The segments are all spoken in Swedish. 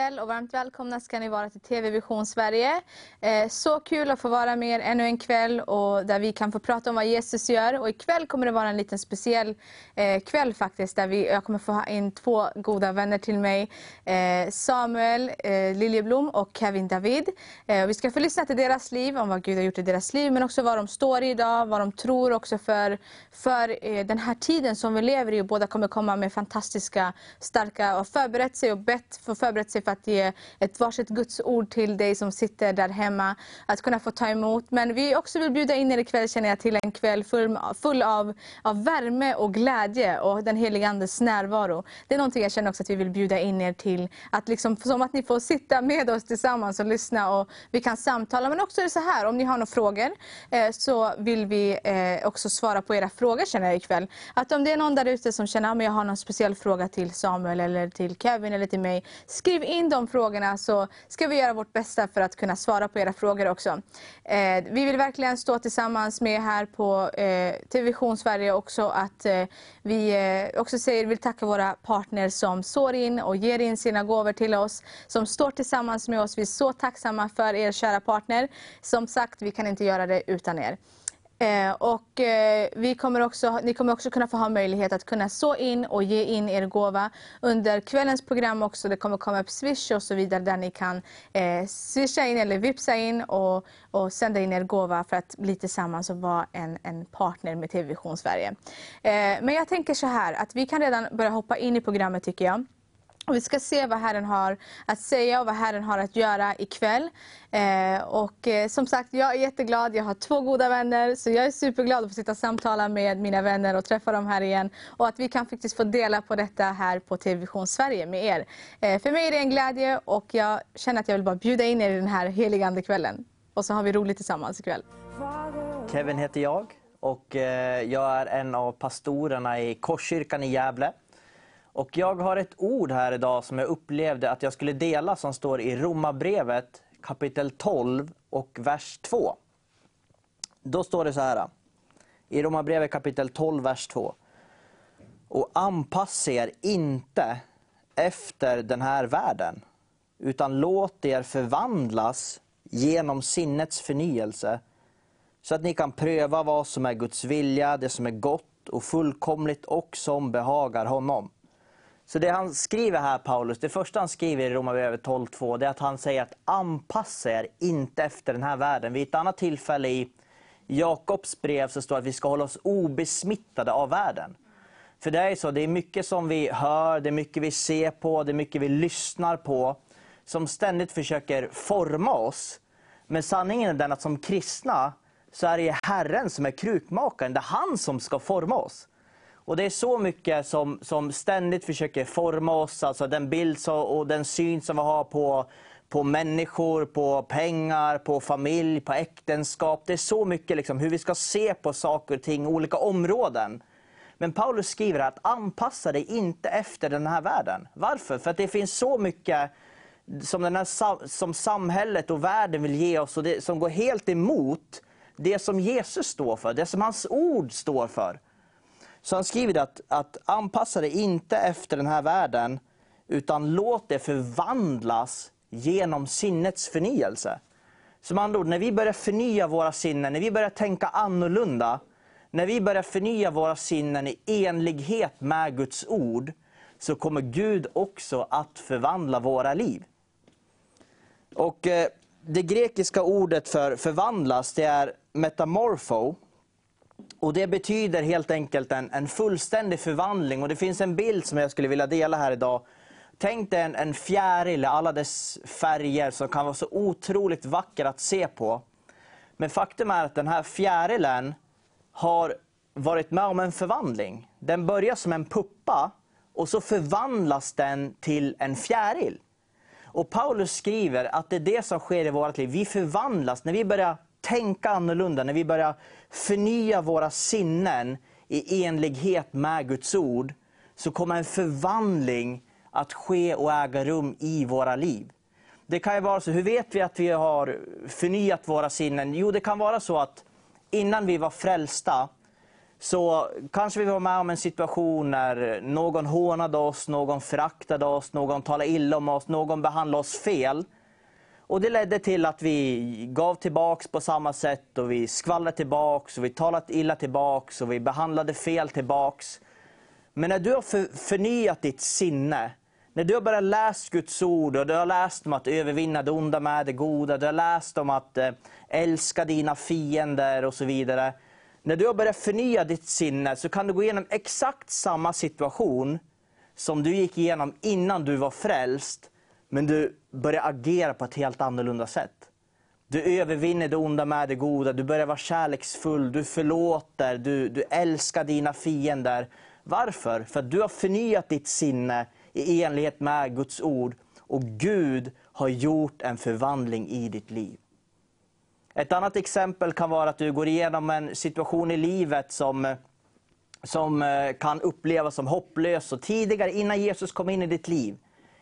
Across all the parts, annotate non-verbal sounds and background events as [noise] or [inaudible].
kväll och varmt välkomna ska ni vara till TV Vision Sverige. Eh, så kul att få vara med er ännu en kväll och där vi kan få prata om vad Jesus gör. Och ikväll kommer det vara en liten speciell eh, kväll faktiskt där vi, jag kommer få ha in två goda vänner till mig. Eh, Samuel eh, Liljeblom och Kevin David. Eh, vi ska få lyssna till deras liv, om vad Gud har gjort i deras liv, men också vad de står i idag, vad de tror också för, för eh, den här tiden som vi lever i. Båda kommer komma med fantastiska, starka och förberett sig och bett för förberett sig för att ge ett varsitt Guds ord till dig som sitter där hemma. Att kunna få ta emot. Men vi också vill bjuda in er ikväll känner jag till en kväll full, full av, av värme och glädje och den heliga Andes närvaro. Det är någonting jag känner också att vi vill bjuda in er till. Att liksom, som att ni får sitta med oss tillsammans och lyssna och vi kan samtala. Men också är det så här, om ni har några frågor eh, så vill vi eh, också svara på era frågor känner jag ikväll. Att om det är någon där ute som känner att jag har någon speciell fråga till Samuel eller till Kevin eller till mig Skriv in de frågorna så ska vi göra vårt bästa för att kunna svara på era frågor också. Eh, vi vill verkligen stå tillsammans med här på eh, Television Sverige också att eh, vi eh, också säger, vill tacka våra partners som sår in och ger in sina gåvor till oss, som står tillsammans med oss. Vi är så tacksamma för er kära partner. Som sagt, vi kan inte göra det utan er. Eh, och eh, vi kommer också, ni kommer också kunna få ha möjlighet att kunna så in och ge in er gåva under kvällens program också. Det kommer komma upp Swish och så vidare där ni kan eh, swisha in eller vipsa in och, och sända in er gåva för att bli tillsammans och vara en, en partner med TV Vision Sverige. Eh, men jag tänker så här att vi kan redan börja hoppa in i programmet tycker jag. Och vi ska se vad Herren har att säga och vad Herren har att göra ikväll. Eh, och eh, som sagt, jag är jätteglad. Jag har två goda vänner, så jag är superglad att få sitta och samtala med mina vänner och träffa dem här igen. Och att vi kan faktiskt få dela på detta här på TV Vision Sverige med er. Eh, för mig är det en glädje och jag känner att jag vill bara bjuda in er i den här heligande kvällen. Och så har vi roligt tillsammans ikväll. Kevin heter jag och eh, jag är en av pastorerna i Korskyrkan i Gävle. Och jag har ett ord här idag som jag upplevde att jag skulle dela som står i Romarbrevet kapitel 12 och vers 2. Då står det så här. I Romarbrevet kapitel 12, vers 2. Och anpassa er inte efter den här världen, utan låt er förvandlas genom sinnets förnyelse, så att ni kan pröva vad som är Guds vilja, det som är gott och fullkomligt och som behagar honom. Så det han skriver här, Paulus, det första han skriver i Romarbrevet 12.2, det är att han säger att anpassa er inte efter den här världen. Vid ett annat tillfälle i Jakobs brev så står det att vi ska hålla oss obesmittade av världen. För det är så, det är mycket som vi hör, det är mycket vi ser på, det är mycket vi lyssnar på, som ständigt försöker forma oss. Men sanningen är den att som kristna så är det Herren som är krukmakaren, det är han som ska forma oss. Och Det är så mycket som, som ständigt försöker forma oss, alltså den bild och den syn som vi har på, på människor, på pengar, på familj, på äktenskap. Det är så mycket liksom, hur vi ska se på saker och ting, olika områden. Men Paulus skriver att anpassa dig inte efter den här världen. Varför? För att det finns så mycket som, den här, som samhället och världen vill ge oss och det, som går helt emot det som Jesus står för, det som hans ord står för. Så han skriver att, att anpassa dig inte efter den här världen, utan låt det förvandlas genom sinnets förnyelse. Som andra ord, när vi börjar förnya våra sinnen, när vi börjar tänka annorlunda, när vi börjar förnya våra sinnen i enlighet med Guds ord, så kommer Gud också att förvandla våra liv. Och eh, Det grekiska ordet för förvandlas, det är metamorpho. Och Det betyder helt enkelt en, en fullständig förvandling. Och Det finns en bild som jag skulle vilja dela här idag. Tänk dig en, en fjäril i alla dess färger som kan vara så otroligt vacker att se på. Men faktum är att den här fjärilen har varit med om en förvandling. Den börjar som en puppa och så förvandlas den till en fjäril. Och Paulus skriver att det är det som sker i vårt liv. Vi förvandlas när vi börjar tänka annorlunda, när vi börjar förnya våra sinnen i enlighet med Guds ord, så kommer en förvandling att ske och äga rum i våra liv. Det kan ju vara så, hur vet vi att vi har förnyat våra sinnen? Jo, det kan vara så att innan vi var frälsta, så kanske vi var med om en situation när någon hånade oss, någon föraktade oss, någon talade illa om oss, någon behandlade oss fel. Och Det ledde till att vi gav tillbaks på samma sätt och vi skvallrade tillbaks och vi talade illa tillbaks och vi behandlade fel tillbaks. Men när du har för, förnyat ditt sinne, när du har börjat läsa Guds ord och du har läst om att övervinna det onda med det goda, du har läst om att eh, älska dina fiender och så vidare. När du har börjat förnya ditt sinne så kan du gå igenom exakt samma situation som du gick igenom innan du var frälst, men du börjar agera på ett helt annorlunda sätt. Du övervinner det onda med det goda, du börjar vara kärleksfull, du förlåter, du, du älskar dina fiender. Varför? För att du har förnyat ditt sinne i enlighet med Guds ord och Gud har gjort en förvandling i ditt liv. Ett annat exempel kan vara att du går igenom en situation i livet som, som eh, kan upplevas som hopplös. Och tidigare, innan Jesus kom in i ditt liv,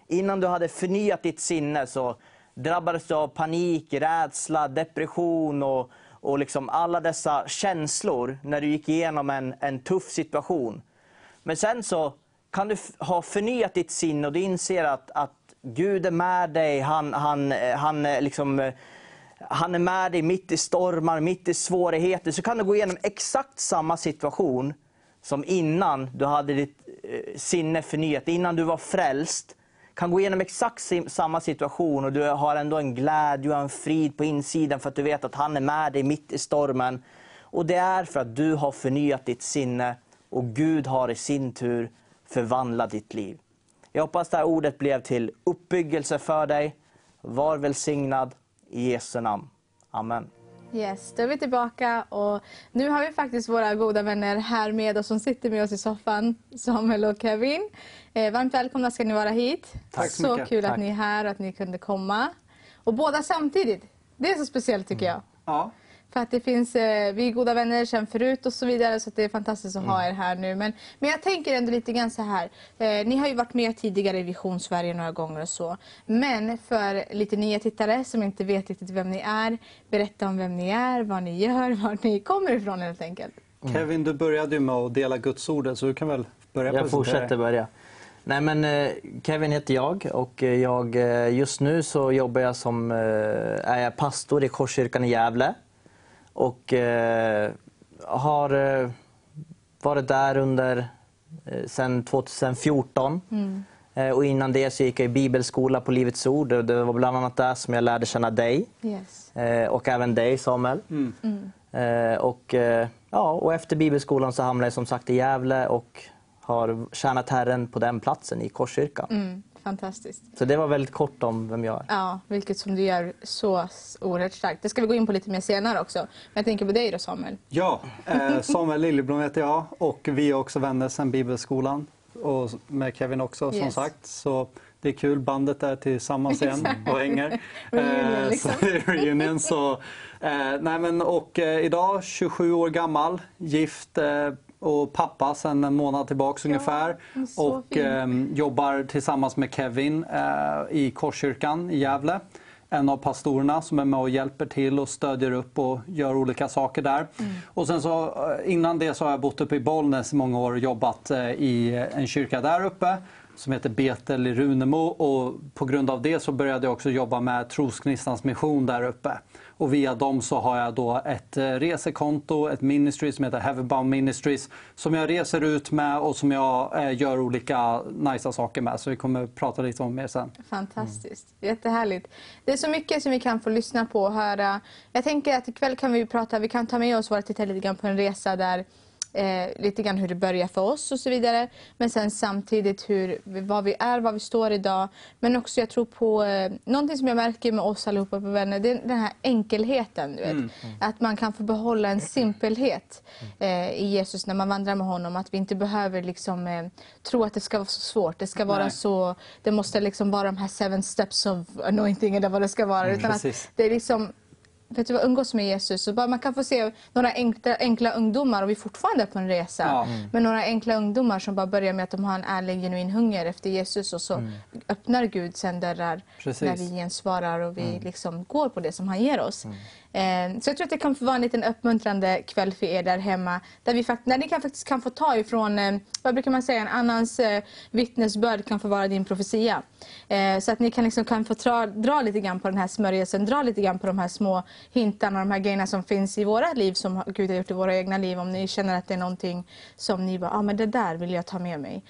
innan du hade förnyat ditt sinne, så drabbades du av panik, rädsla, depression och, och liksom alla dessa känslor när du gick igenom en, en tuff situation. Men sen så kan du ha förnyat ditt sinne och du inser att, att Gud är med dig. Han, han, han, liksom, han är med dig mitt i stormar, mitt i svårigheter. Så kan du gå igenom exakt samma situation som innan du hade ditt eh, sinne förnyat, innan du var frälst kan gå igenom exakt samma situation och du har ändå en glädje och en frid på insidan för att du vet att han är med dig mitt i stormen. Och Det är för att du har förnyat ditt sinne och Gud har i sin tur förvandlat ditt liv. Jag hoppas det här ordet blev till uppbyggelse för dig. Var välsignad i Jesu namn. Amen. Yes, då är vi tillbaka och nu har vi faktiskt våra goda vänner här med oss som sitter med oss i soffan, Samuel och Kevin. Eh, varmt välkomna ska ni vara hit. Tack så, så mycket. kul att ni är här och att ni kunde komma. Och båda samtidigt. Det är så speciellt tycker jag. Ja. För att det finns, eh, vi är goda vänner sedan förut och så vidare så det är fantastiskt att ha er här nu. Men, men jag tänker ändå lite grann så här. Eh, ni har ju varit med tidigare i Vision Sverige några gånger och så. Men för lite nya tittare som inte vet riktigt vem ni är, berätta om vem ni är, vad ni gör, [laughs] var ni kommer ifrån helt enkelt. Mm. Kevin, du började ju med att dela Guds ordet så du kan väl börja Jag fortsätter börja. Nej, men, eh, Kevin heter jag och eh, jag, eh, just nu så jobbar jag som är jag pastor i Korskyrkan i Gävle. Och har varit där under sen 2014. Mm. Och innan det så gick jag i bibelskola på Livets Ord. Det var bland annat där som jag lärde känna dig. Yes. Och även dig, Samuel. Mm. Mm. Och, ja, och efter bibelskolan så hamnade jag som sagt i Gävle och har tjänat Herren på den platsen i Korskyrkan. Mm. Fantastiskt. Så det var väldigt kort om vem jag är. Ja, vilket som du gör så oerhört starkt. Det ska vi gå in på lite mer senare också. Men jag tänker på dig då Samuel. Ja, eh, Samuel Liljeblom heter jag och vi är också vänner sedan Bibelskolan. Och med Kevin också som yes. sagt. Så det är kul, bandet är tillsammans igen och hänger. [laughs] reunion, liksom. [laughs] så, reunion så, eh, nej men, och eh, idag 27 år gammal, gift eh, och pappa sedan en månad tillbaka ja, ungefär. Och eh, jobbar tillsammans med Kevin eh, i Korskyrkan i Gävle. En av pastorerna som är med och hjälper till och stödjer upp och gör olika saker där. Mm. Och sen så, eh, innan det så har jag bott uppe i Bollnäs i många år och jobbat eh, i en kyrka där uppe som heter Betel i Runemo och på grund av det så började jag också jobba med Trosgnistans mission där uppe. Och via dem så har jag då ett eh, resekonto, ett ministry som heter Heavenbound Ministries som jag reser ut med och som jag eh, gör olika nice saker med. Så vi kommer prata lite om mer sen. Fantastiskt, mm. jättehärligt. Det är så mycket som vi kan få lyssna på och höra. Jag tänker att ikväll kan vi prata, vi kan ta med oss våra tittare lite grann på en resa där eh, lite grann hur det börjar för oss och så vidare. Men sen samtidigt hur, vad vi är, vad vi står idag. Men också jag tror på, eh, någonting som jag märker med oss allihopa på vänner, det är den här enkelheten. Du vet. Mm. Mm. Att man kan få behålla en simpelhet eh, i Jesus när man vandrar med honom. Att vi inte behöver liksom, eh, tro att det ska vara så svårt. Det ska vara Nej. så, det måste liksom vara de här seven steps of anointing eller vad det ska vara. Mm, utan att det är liksom vet du vad, umgås med Jesus. Så bara man kan få se några enkla, enkla ungdomar, och vi är fortfarande på en resa, ja. mm. men några enkla ungdomar som bara börjar med att de har en ärlig, genuin hunger efter Jesus och så mm. öppnar Gud sen dörrar Precis. när vi gensvarar och vi mm. liksom går på det som han ger oss. Ehm, så jag tror att det kan få vara en liten uppmuntrande kväll för er där hemma. Där, vi fakt- där ni kan, faktiskt kan få ta ifrån, ehm, vad brukar man säga, en annans eh, vittnesbörd kan få vara din profetia. Ehm, så att ni kan, liksom, kan få dra, dra lite grann på den här smörjelsen, dra lite grann på de här små hintarna, de här grejerna som finns i våra liv som Gud har gjort i våra egna liv. Om ni känner att det är någonting som ni bara, ah, men det där vill jag ta med mig.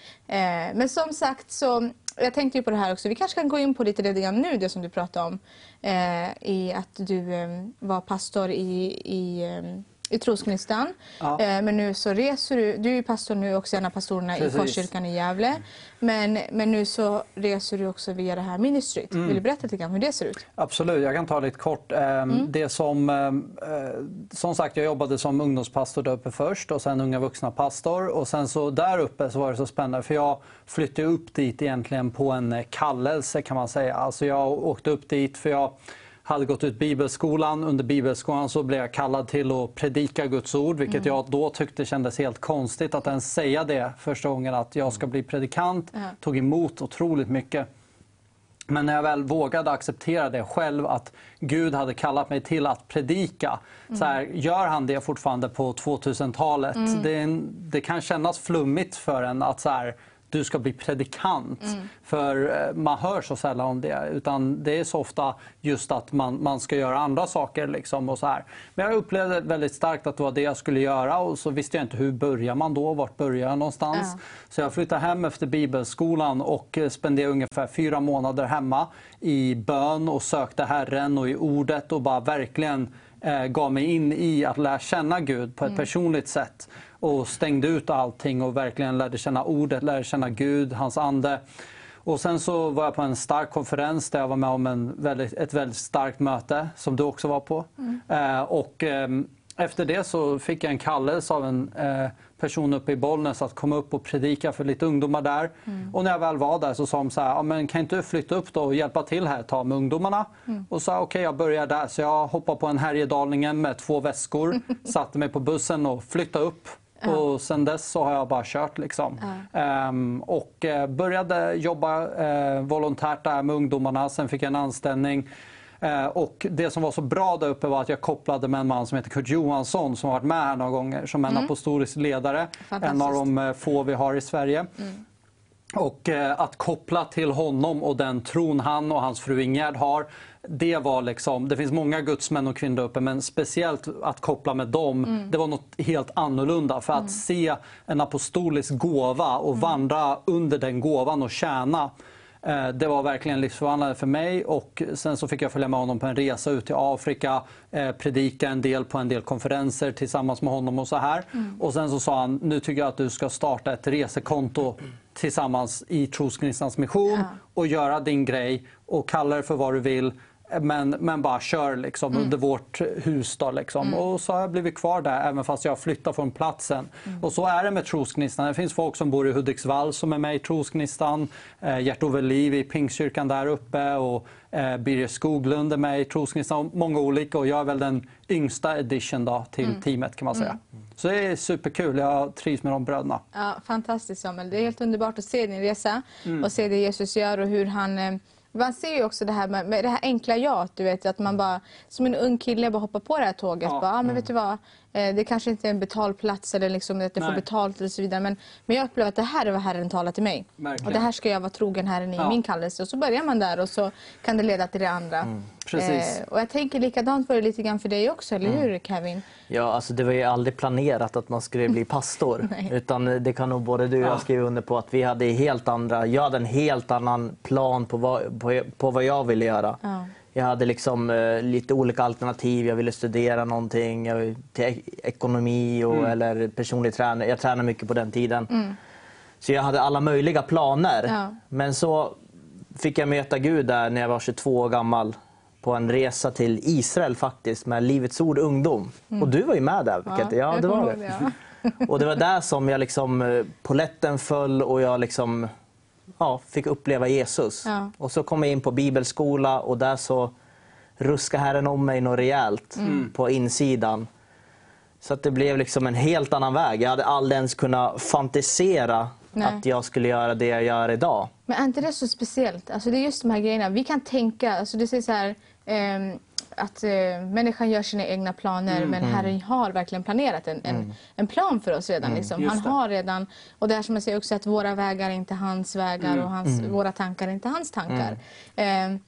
Men som sagt så jag tänkte ju på det här också. Vi kanske kan gå in på lite redan nu, det som du pratade om. Eh, I att du eh, var pastor i, i, eh, i Trosgnistan. Ja. Eh, men nu så reser du. Du är ju pastor nu också, en av pastorerna Precis. i Korskyrkan i Gävle. Men, men nu så reser du också via det här ministryt. Mm. Vill du berätta lite grann hur det ser ut? Absolut, jag kan ta lite kort. Ehm, Det som, ehm, eh, som sagt, jag jobbade som ungdomspastor där uppe först och sen unga vuxna pastor. Och sen så där uppe så var det så spännande för jag flyttade upp dit egentligen på en eh, kallelse kan man säga. Alltså jag åkte upp dit för jag hade gått ut bibelskolan. Under bibelskolan så blev jag kallad till att predika Guds ord, vilket jag då tyckte kändes helt konstigt att ens säga det första gången att jag ska bli predikant. Ja. Tog emot otroligt mycket. Men när jag väl vågade acceptera det själv, att Gud hade kallat mig till att predika. Så här, gör han det fortfarande på 2000-talet? Det, är en- det kan kännas flummigt för en att så här, du ska bli predikant. För eh, man hör så sällan om det. Utan det är så ofta just att man, man ska göra andra saker. Liksom och så här. Men jag upplevde väldigt starkt att det var det jag skulle göra. Och så visste jag inte hur börjar man då? Vart börjar jag någonstans? Ja. Så jag flyttade hem efter bibelskolan och eh, spenderade ungefär fyra månader hemma i bön och sökte Herren och i ordet och bara verkligen eh, gav mig in i att lära känna Gud på ett personligt sätt. Och stängde ut allting och verkligen lärde känna ordet, lärde känna Gud, hans ande. Och sen så var jag på en stark konferens där jag var med om en väldigt, ett väldigt starkt möte som du också var på. Eh, och, ehm, efter det så fick jag en kallelse av en eh, person uppe i Bollnäs att komma upp och predika för lite ungdomar där. Och när jag väl var där så sa de så här, men kan inte du flytta upp då och hjälpa till här ett tag med ungdomarna? Och sa okej, jag börjar där. Så jag hoppade på en Härjedalningen med två väskor, [laughs] satte mig på bussen och flyttade upp. Och sen dess så har jag bara kört. Liksom. Ehm, och eh, började jobba eh, volontärt där med ungdomarna. Sen fick jag en anställning. Eh, och det som var så bra där uppe var att jag kopplade med en man som heter Kurt Johansson som har varit med här några gånger som en apostolisk ledare. En av de eh, få vi har i Sverige. Och eh, att koppla till honom och den tron han och hans fru Ingegerd har. Det var liksom, det finns många gudsmän och kvinnor uppe men speciellt att koppla med dem, det var något helt annorlunda. För att se en apostolisk gåva och vandra under den gåvan och tjäna. eh, Det var verkligen livsförvandlande för mig och sen så fick jag följa med honom på en resa ut till Afrika, eh, predika en del på en del konferenser tillsammans med honom och så här. Och sen så sa han, nu tycker jag att du ska starta ett resekonto tillsammans i Trosgnistans mission och göra din grej och kalla det för vad du vill. Men, men bara kör liksom under vårt hus. Då, liksom. Och så har jag blivit kvar där även fast jag har flyttat från platsen. Och så är det med Trosgnistan. Det finns folk som bor i Hudiksvall som är med i Trosgnistan. Eh, Gert-Ove Liv i Pingstkyrkan där uppe och eh, Birger Skoglund är med i Trosgnistan. Många olika och jag är väl den yngsta edition då, till teamet kan man säga. Så det är superkul. Jag trivs med de bröderna. Ja, fantastiskt Samuel. Det är helt underbart att se din resa Mm. och se det Jesus gör och hur han... eh, Man ser ju också det här med, med det här enkla jaet, du vet att man bara som en ung kille bara hoppar på det här tåget. Ja. Bara, ah, men vet du vad, det kanske inte är en betald plats eller liksom att jag får Nej. betalt och så vidare. Men, men jag upplever att det här är vad Herren talar till mig. Verkligen. Och det här ska jag vara trogen Herren i Ja. min kallelse. Och så börjar man där och så kan det leda till det andra. Mm. Precis. Eh, och jag tänker likadant var det lite grann för dig också, eller Mm. hur Kevin? Ja, alltså det var ju aldrig planerat att man skulle bli [laughs] pastor. Utan det kan nog både du och Ja. jag skriva under på att vi hade helt andra, jag hade en helt annan plan på vad, på, på vad jag ville göra. Ja. Jag hade liksom eh, lite olika alternativ. Jag ville studera någonting jag, till ek- ekonomi och, Mm. eller personlig träning. Jag tränade mycket på den tiden. Så jag hade alla möjliga planer. Ja. Men så fick jag möta Gud där när jag var 22 år gammal på en resa till Israel faktiskt med Livets Ord Ungdom. Och du var ju med där. Vilket, ja, jag det var det. ja. Och det var där som jag liksom, eh, poletten föll och jag liksom, ja, fick uppleva Jesus. Ja. Och så kom jag in på bibelskola och där så ruskade Herren om mig något rejält Mm. på insidan. Så att det blev liksom en helt annan väg. Jag hade aldrig ens kunnat fantisera Nej. att jag skulle göra det jag gör idag. Men är inte det så speciellt? Alltså det är just de här grejerna. Vi kan tänka, alltså det säger så här, ehm, att eh, människan gör sina egna planer men Herren har verkligen planerat en, en, en plan för oss redan. Liksom. just Han har redan, och det är som jag säger också att våra vägar är inte hans vägar och hans, våra tankar är inte hans tankar. Eh,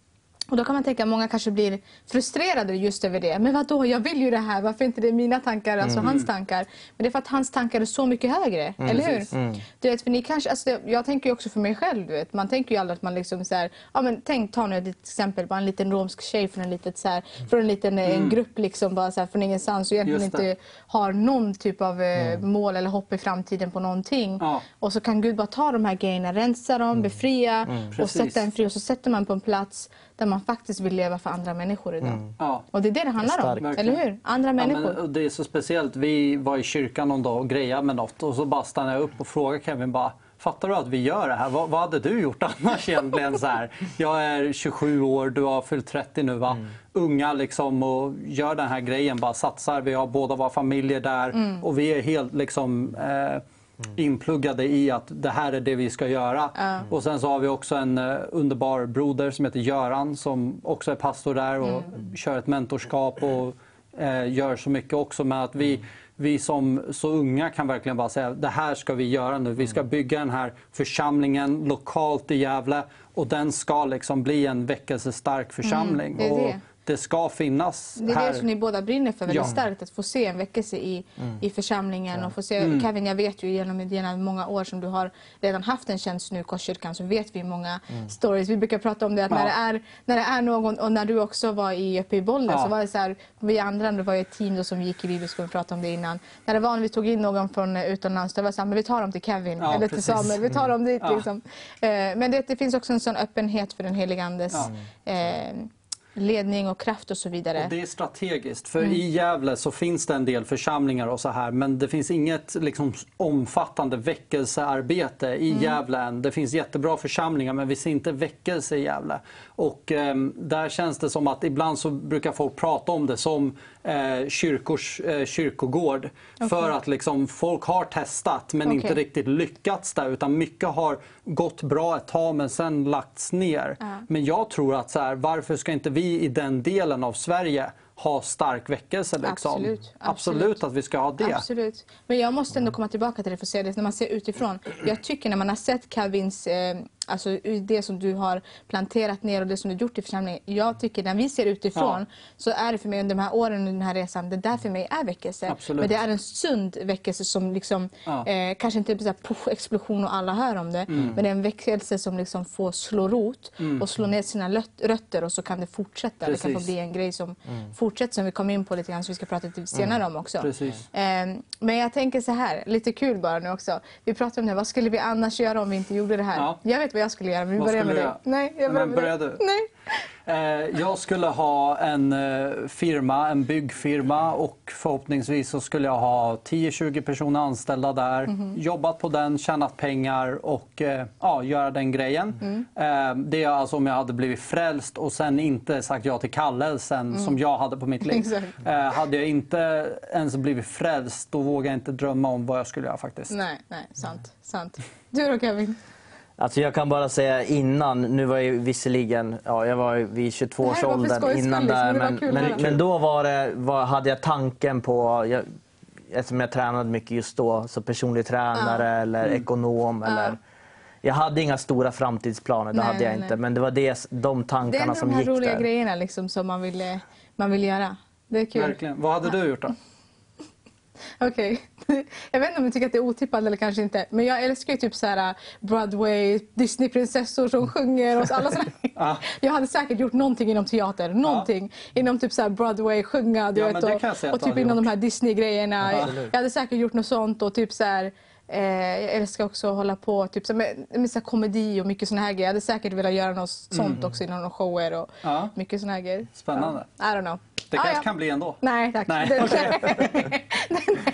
och då kan man tänka att många kanske blir frustrerade just över det. Men vadå, jag vill ju det här. Varför är inte det mina tankar, alltså hans tankar? Men det är för att hans tankar är så mycket högre, eller hur? Du vet, för ni kanske, alltså, jag tänker ju också för mig själv, du vet. Man tänker ju aldrig att man liksom så här, ja men tänk, ta nu ett exempel, bara en liten romsk tjej från en, litet, så här, från en liten eh, en grupp liksom, bara så här, från ingenstans och egentligen inte har någon typ av eh, mål eller hopp i framtiden på någonting. Ja. Och så kan Gud bara ta de här grejerna, rensa dem, befria och sätta en fri. Och så sätter man på en plats där man faktiskt vill leva för andra människor idag. Ja. Och det är det det handlar Starkt. om, Verkligen. eller hur? Andra Ja, människor. men, och det är så speciellt. Vi var i kyrkan någon dag och grejade med något och så bara stannade jag upp och frågade Kevin bara Fattar du att vi gör det här? Vad, vad hade du gjort [laughs] annars egentligen? Så här, jag är 27 år, du har fyllt 30 nu va? Unga liksom och gör den här grejen, bara satsar. Vi har båda våra familjer där och vi är helt liksom eh, inpluggade i att det här är det vi ska göra. Och sen så har vi också en eh, underbar broder som heter Göran som också är pastor där och kör ett mentorskap och eh, gör så mycket också. Men att vi, vi som så unga kan verkligen bara säga det här ska vi göra nu. Vi ska bygga den här församlingen lokalt i Gävle och den ska liksom bli en väckelsestark församling. det är och det. Det ska finnas Det är här. det som ni båda brinner för väldigt Ja. starkt. Att få se en väckelse i, i församlingen. Och få se, Kevin, jag vet ju genom dina många år som du har redan haft en tjänst nu i Korskyrkan så vet vi många stories. Vi brukar prata om det att Ja. när, det är, när det är någon, och när du också var i, uppe i Bollnäs Ja. så var det så här, vi andra, det var ju ett team då som gick i bibelskolan och pratade om det innan. När det var när vi tog in någon från eh, utomlands, det var så här, men vi tar dem till Kevin Ja, eller till precis. Samuel, vi tar dem dit Ja. liksom. Eh, Men det, det finns också en sån öppenhet för den helige Andes eh, ledning och kraft och så vidare. Och det är strategiskt. För Mm. i Gävle så finns det en del församlingar och så här men det finns inget liksom, omfattande väckelsearbete i Mm. Gävle än. Det finns jättebra församlingar men vi ser inte väckelse i Gävle. Och ehm, där känns det som att ibland så brukar folk prata om det som eh, kyrkors eh, kyrkogård. För att liksom, folk har testat men inte Okej. riktigt lyckats där utan mycket har gått bra ett tag men sen lagts ner. Ja. Men jag tror att så här, varför ska inte vi i den delen av Sverige ha stark väckelse? Liksom? Absolut, Absolut absolut. att vi ska ha det. Absolut. Men jag måste ändå komma tillbaka till det för att säga det när man ser utifrån. Jag tycker när man har sett Kevins, eh, alltså det som du har planterat ner och det som du gjort i församlingen. Jag tycker när vi ser utifrån så är det för mig under de här åren under den här resan, det där för mig är väckelse. Absolut. Men det är en sund väckelse som liksom, Ja. eh, kanske inte här puff, explosion och alla hör om det. Mm. Men det är en väckelse som liksom får slå rot och slå ner sina rötter och så kan det fortsätta. Det kan få Precis. bli en grej som fortsätter som vi kommer in på lite grann som vi ska prata lite senare om också. Precis. Ehm, Men jag tänker så här, lite kul bara nu också. Vi pratade om det här, vad skulle vi annars göra om vi inte gjorde det här? Ja. Jag vet vad jag skulle göra, men vi börjar med dig. Nej, jag Men börjar med börja dig. du. Nej. Eh, jag skulle ha en eh, firma, en byggfirma och förhoppningsvis så skulle jag ha 10-20 personer anställda där. Mhm. Jobbat på den, tjänat pengar och eh, ja, göra den grejen. Mm. Det är alltså om jag hade blivit frälst och sen inte sagt ja till kallelsen som jag hade på mitt liv. Mm. Hade jag inte ens blivit frälst då vågar jag inte drömma om vad jag skulle göra faktiskt. Nej, nej, sant, sant. Du då Kevin? Alltså jag kan bara säga innan, nu var jag ju visserligen, ja, jag var vid Det 22 här års var för åldern skojs innan skull, liksom, där. det Men, men, men då var det, var, hade jag tanken på, jag, eftersom jag tränade mycket just då, så personlig tränare eller Mm. ekonom. Eller, jag hade inga stora framtidsplaner, det Nej, hade jag nej, inte. nej. Men det var det, de Det är tankarna ändå som de här gick roliga där. grejerna liksom, som man vill, eh, man vill göra. Det är kul. Verkligen. Vad hade du gjort då? Okej. [laughs] Jag vet inte om du tycker att det är otippat eller kanske inte. Men jag älskar ju typ så här Broadway, Disneyprinsessor som sjunger och alla såna. [laughs] Ja. Jag hade säkert gjort någonting inom teater. Någonting. Inom typ så här Broadway, sjunga du Ja, vet, och, jag och typ inom gjort. de här Disney-grejerna. Jag hade säkert gjort något sånt och typ så här Eh, jag älskar också att hålla på typ, så med, med så komedi och mycket såna här grejer. Jag hade säkert velat göra något sånt också inom några shower och mycket såna här grejer. Spännande. I don't know. Det Ah, kanske ja. kan bli ändå. Nej tack. Nej, det, nej,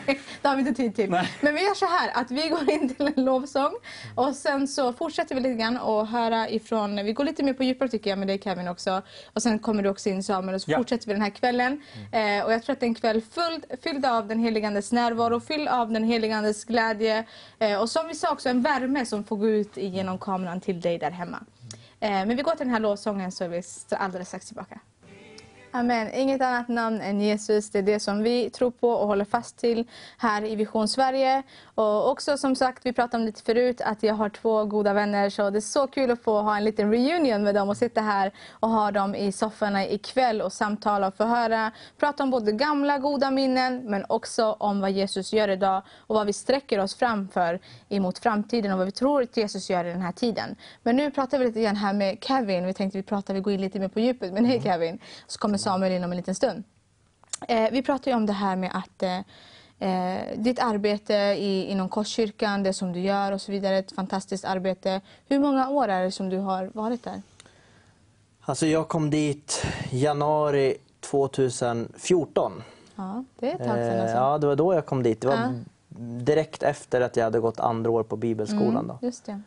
nej, det har vi inte tid till. Nej. Men vi gör så här att vi går in till en lovsång och sen så fortsätter vi lite grann och höra ifrån, vi går lite mer på djupare tycker jag med dig Kevin också. Och sen kommer du också in Samuel och så Ja. fortsätter vi den här kvällen. Eh, och jag tror att det är en kväll fylld, fylld av den heligandes närvaro, fylld av den heligandes glädje. Eh, och som vi sa också en värme som får gå ut genom kameran till dig där hemma. Eh, men vi går till den här lovsången så är vi alldeles strax tillbaka. Amen. Inget annat namn än Jesus. Det är det som vi tror på och håller fast till här i Vision Sverige. Och också som sagt, vi pratade om lite förut, att jag har två goda vänner. Så det är så kul att få ha en liten reunion med dem och sitta här och ha dem i sofforna ikväll och samtala och förhöra. Prata om både gamla goda minnen men också om vad Jesus gör idag och vad vi sträcker oss framför emot framtiden och vad vi tror att Jesus gör i den här tiden. Men nu pratar vi lite grann här med Kevin. Vi tänkte vi pratar, vi går in lite mer på djupet. Men hej Kevin, så kommer Samuel in om en liten stund. Eh, vi pratar ju om det här med att eh, eh, ditt arbete i, inom Korskyrkan, det som du gör och så vidare, ett fantastiskt arbete. Hur många år är det som du har varit där? Alltså jag kom dit januari 2014. Ja, det är ett tag sedan Eh, alltså. Ja, det var då jag kom dit. Det var Ja. direkt efter att jag hade gått andra år på bibelskolan. Mm, Då. just det.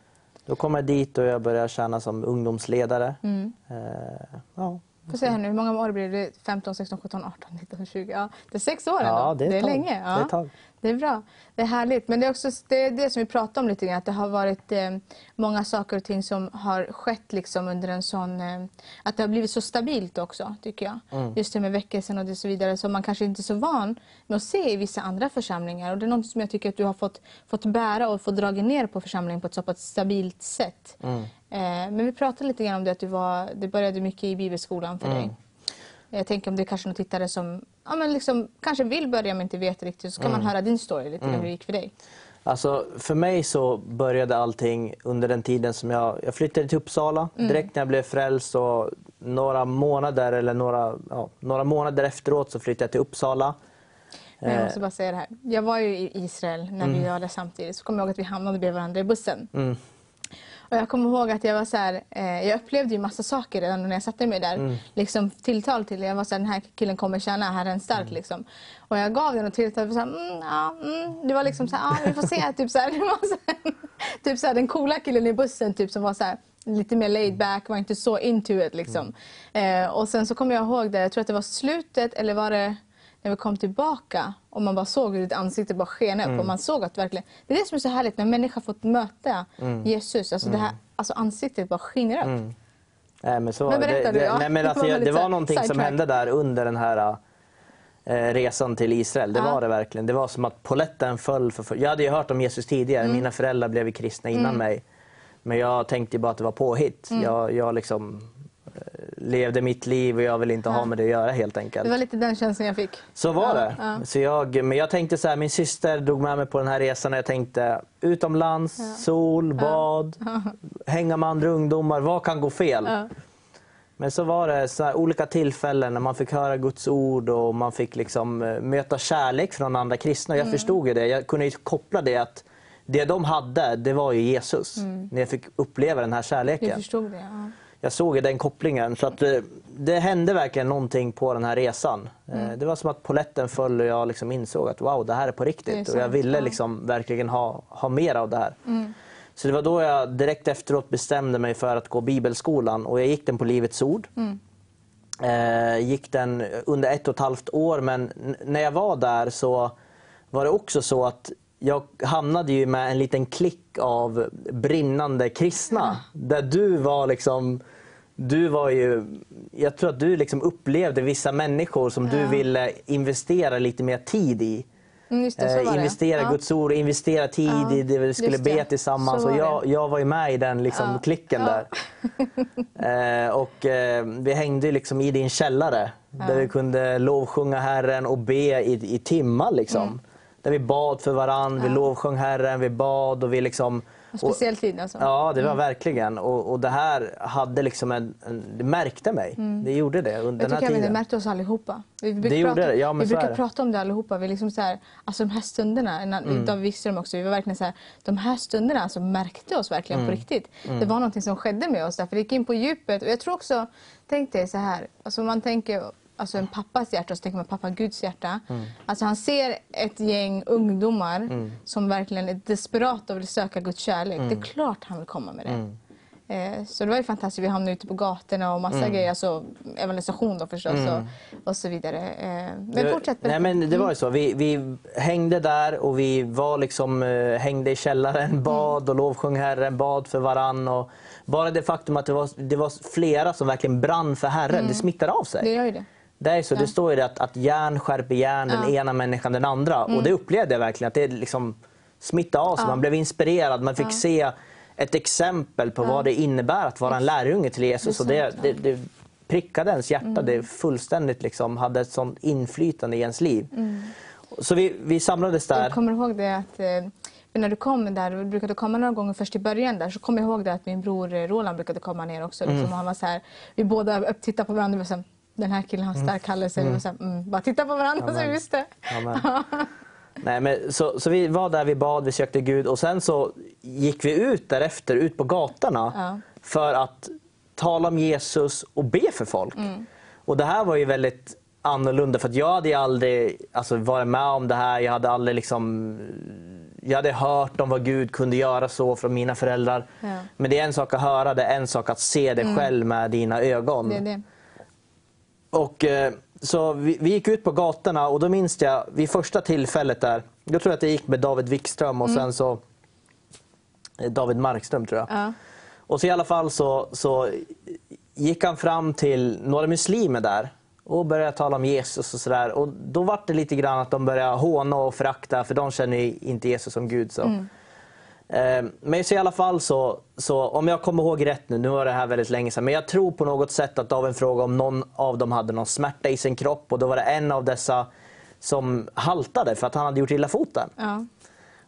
då kom jag dit och jag började tjäna som ungdomsledare. Mm. Eh, ja. Får se här nu, hur många år blir det? 15, 16, 17, 18, 19, 20? Ja, det är sex år ändå. Ja, det är ett tag. länge. Det är. Det är bra. Det är härligt. Men det är också det, är det som vi pratar om lite grann. Att det har varit eh, många saker och ting som har skett liksom under en sån... Eh, att det har blivit så stabilt också, tycker jag. Mm. Just det med väckelsen och det så vidare. Som man kanske inte är så van med att se i vissa andra församlingar. Och det är något som jag tycker att du har fått, fått bära och fått dra ner på församlingen på ett så pass stabilt sätt. Mm. Eh, men vi pratade lite grann om det att du var, det började mycket i bibelskolan för Mm. dig. Jag tänker om det är kanske någon tittare som ja, men liksom, kanske vill börja men inte vet riktigt. Så kan Mm. man höra din story lite, hur det gick för dig. Alltså, för mig så började allting under den tiden som jag, jag flyttade till Uppsala. Mm. Direkt när jag blev frälst och några månader eller några, ja, några månader efteråt så flyttade jag till Uppsala. Men jag Eh. måste bara säga det här. Jag var ju i Israel när vi var där samtidigt. Så kommer jag ihåg att vi hamnade bredvid varandra i bussen. Mm. Och jag kommer ihåg att jag var så här, eh, jag upplevde ju massa saker redan när jag satte mig där. Mm. Liksom tilltal till, jag var så här, den här killen kommer tjäna Herren starkt Mm. liksom. Och jag gav den och tilltal, och så här, mm, ja, mm. det var liksom så här, ja, vi får se. [laughs] typ så här, så här, [laughs] typ så här, den coola killen i bussen typ som var så här, lite mer laid back, var inte så into it liksom. Mm. Eh, och sen så kommer jag ihåg det, jag tror att det var slutet eller var det när vi kom tillbaka och man bara såg hur ditt ansikte bara sken upp Mm. och man såg att verkligen, det är det som är så härligt när människor fått möta Jesus, alltså det här, alltså ansiktet bara skiner upp. Mm. Nej, men så, Men berätta det, du, ja. nej, men Det alltså, var jag, det var någonting som hände där under den här eh, resan till Israel. Det Ja. var det verkligen. Det var som att poletten föll. För, jag hade ju hört om Jesus tidigare. Mm. Mina föräldrar blev kristna innan mig. Men jag tänkte bara att det var påhitt. Mm. Jag, jag liksom levde mitt liv och jag ville inte ha med det att göra helt enkelt. Det var lite den känslan jag fick. Så var Ja, det. ja. Så jag, men jag tänkte så här, min syster drog med mig på den här resan och jag tänkte utomlands, sol, bad, [laughs] hänga med andra ungdomar. Vad kan gå fel? Ja. Men så var det så här olika tillfällen när man fick höra Guds ord och man fick liksom eh, möta kärlek från andra kristna. Mm. Jag förstod ju det. Jag kunde koppla det att det de hade, det var ju Jesus. När jag fick uppleva den här Du kärleken. förstod det? Ja. Jag såg den kopplingen. Så att, eh, det hände verkligen någonting på den här resan. Eh, Mm. Det var som att poletten föll och jag liksom insåg att wow, det här är på Det är riktigt. och jag ville. Mm. liksom verkligen ha, ha mer av det här. Så det var då jag direkt efteråt bestämde mig för att gå bibelskolan och jag gick den på Livets Ord. Mm. Eh, gick den under ett och ett halvt år men när jag var där så var det också så att jag hamnade ju med en liten klick av brinnande kristna. Där du var liksom du var ju, jag tror att du liksom upplevde vissa människor som du Ja. ville investera lite mer tid i. Mm, det, Eh, det. investera ja. Guds ord, investera tid Ja, i det vi skulle just be det. tillsammans. Och jag, det. jag var ju med i den liksom, Ja. klicken där. [laughs] Eh, och eh, vi hängde liksom i din källare där vi kunde lovsjunga Herren och be i, i timmar. Liksom. Mm. Där vi bad för varann, vi lovsjöng Herren, vi bad och vi liksom... En speciell tid alltså. Ja, det var verkligen. Och, och det här hade liksom en, en, det märkte mig. Det gjorde det under den här även det tiden. märkte oss allihopa. Vi brukar, Det prata, det, ja, vi brukar det. prata om det allihopa. Vi liksom så här, alltså de här stunderna, Mm. David Wikström också, vi var verkligen så här, de här stunderna alltså märkte oss verkligen Mm. på riktigt. Det var någonting som skedde med oss därför det gick in på djupet. Och jag tror också, tänk dig så här, alltså man tänker alltså en pappas hjärta så tänker man pappa Guds hjärta. Mm. Alltså han ser ett gäng ungdomar som verkligen är desperata och vill söka Guds kärlek. Det Mm. är klart han vill komma med det. Eh, Så det var ju fantastiskt. Vi hamnade ute på gatorna och massa Mm. grejer. Alltså evangelisation då förstås och, och så vidare. Eh, Men Det- fortsätt. Nej, men det var ju så. Vi, vi hängde där och vi var liksom, eh, hängde i källaren, bad och lovsjöng Herren, bad för varann. Och bara det faktum att det var, det var flera som verkligen brann för Herren, det smittade av sig. Det gör ju det. Det är så. Det står ju att, att järn skärper järn, den Ja. ena människan den andra. Och det upplevde jag verkligen. Att det liksom smittade av sig. Man blev inspirerad. Man fick se ett exempel på vad det innebär att vara en lärjunge till Jesus. Det och det, det, det prickade ens hjärta. Det fullständigt liksom hade ett sånt inflytande i ens liv. Så vi, vi samlades där. Jag kommer ihåg det att eh, när du kom där, du brukade komma några gånger först i början där, så kommer jag ihåg det att min bror eh, Roland brukade komma ner också. Liksom, Mm. och han var så här, vi båda upp- tittade på varandra och var så här, den här killen har stark kallelse. Vi var så här, mm, bara titta på varandra så Amen. visste. Amen. Nej, men så, så vi var där, vi bad, vi sökte Gud och sen så gick vi ut därefter, ut på gatorna Ja. för att tala om Jesus och be för folk. Mm. Och det här var ju väldigt annorlunda för jag hade aldrig alltså, varit med om det här. Jag hade aldrig liksom jag hade hört om vad Gud kunde göra så från mina föräldrar. Ja. Men det är en sak att höra det, en sak att se det själv med dina ögon. Det är det. Och, eh, så vi, vi gick ut på gatorna och då minns jag vid första tillfället där, jag tror att det gick med David Wikström och sen så eh, David Markström tror jag. Ja. Och så i alla fall så, så gick han fram till några muslimer där och började tala om Jesus och sådär. Och då var det lite grann att de började håna och förakta för de känner ju inte Jesus som Gud. Så. Eh, Men så i alla fall så, så, om jag kommer ihåg rätt nu, nu var det här väldigt länge sedan, men jag tror på något sätt att David frågade om någon av dem hade någon smärta i sin kropp och då var det en av dessa som haltade för att han hade gjort illa foten. Ja.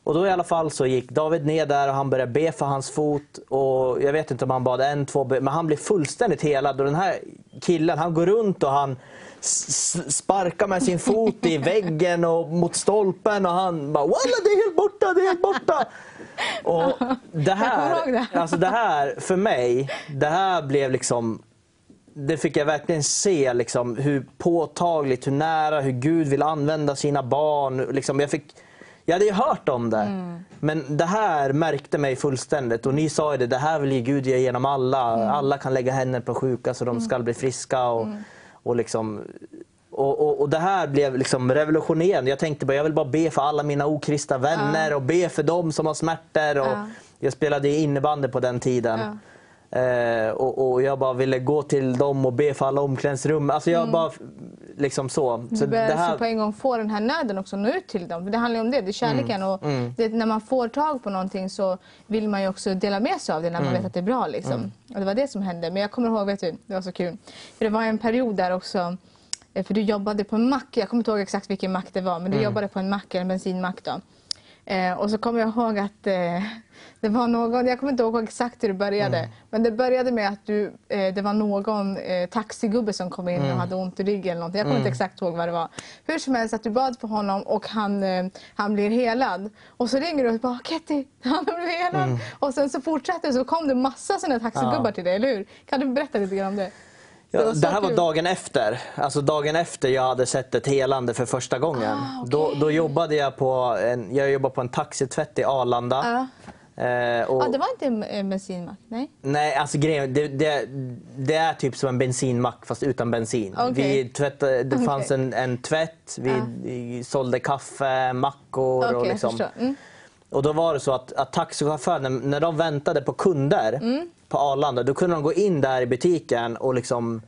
Och då i alla fall så gick David ner där och han började be för hans fot. Och jag vet inte om han bad en, två, men han blev fullständigt helad. Och den här killen, han går runt och han sparkar med sin fot i väggen och mot stolpen och han bara Walla det är helt borta, det är helt borta! Och det här, alltså det här för mig, det här blev liksom det fick jag verkligen se liksom, hur påtagligt, hur nära, hur Gud vill använda sina barn. Liksom, jag, fick, jag hade ju hört om det, Mm. men det här märkte mig fullständigt. Och ni sa ju det, det här vill ju Gud ge genom alla. Mm. Alla kan lägga händer på sjuka så de ska bli friska. Och, Mm. Och, liksom, och, och, och det här blev liksom revolutionerande. Jag tänkte bara, jag vill bara be för alla mina okristna vänner och be för dem som har smärtor. Och Ja. Jag spelade innebandy på den tiden. Ja. Eh, och, och jag bara ville gå till dem och be för alla omklädningsrum. Alltså jag bara liksom så. Mm. Du så börjar det här, på en gång få den här nöden också nå ut till dem. Det handlar ju om det, det är kärleken. Och det, när man får tag på någonting så vill man ju också dela med sig av det när man vet att det är bra. Liksom. Och det var det som hände. Men jag kommer ihåg, vet du, det var så kul. För det var en period där också, eh, för du jobbade på en mack. Jag kommer inte ihåg exakt vilken mack det var, men du jobbade på en mack, en bensinmack då. Eh, och så kommer jag ihåg att eh, det var någon, jag kommer inte ihåg exakt hur det började, men det började med att du, eh, det var någon eh, taxigubbe som kom in och hade ont i ryggen eller någonting. Jag kommer inte exakt ihåg vad det var. Hur som helst att du bad för honom och han, eh, han blir helad. Och så ringer du och bara Ketty, han har blivit helad. Och sen så fortsatte det så kom det massa sådana taxigubbar Ja. till dig, eller hur? Kan du berätta lite grann om det? ja, det här var dagen efter. Alltså dagen efter jag hade sett ett helande för första gången. Ah, okej. då, då jobbade jag på en, jag jobbade på en taxitvätt i Arlanda. Ja. Eh, och, Ah, det var inte en en bensinmack? Nej? Nej, alltså grejen, det, det, det är typ som en bensinmack fast utan bensin. Okej. Vi tvättade, det Okej. fanns en, en tvätt, vi, vi sålde kaffe, mackor Okej, och liksom. Mm. Och då var det så att, att taxichaufförerna, när de väntade på kunder Mm. på Arlanda, då kunde de gå in där i butiken och liksom,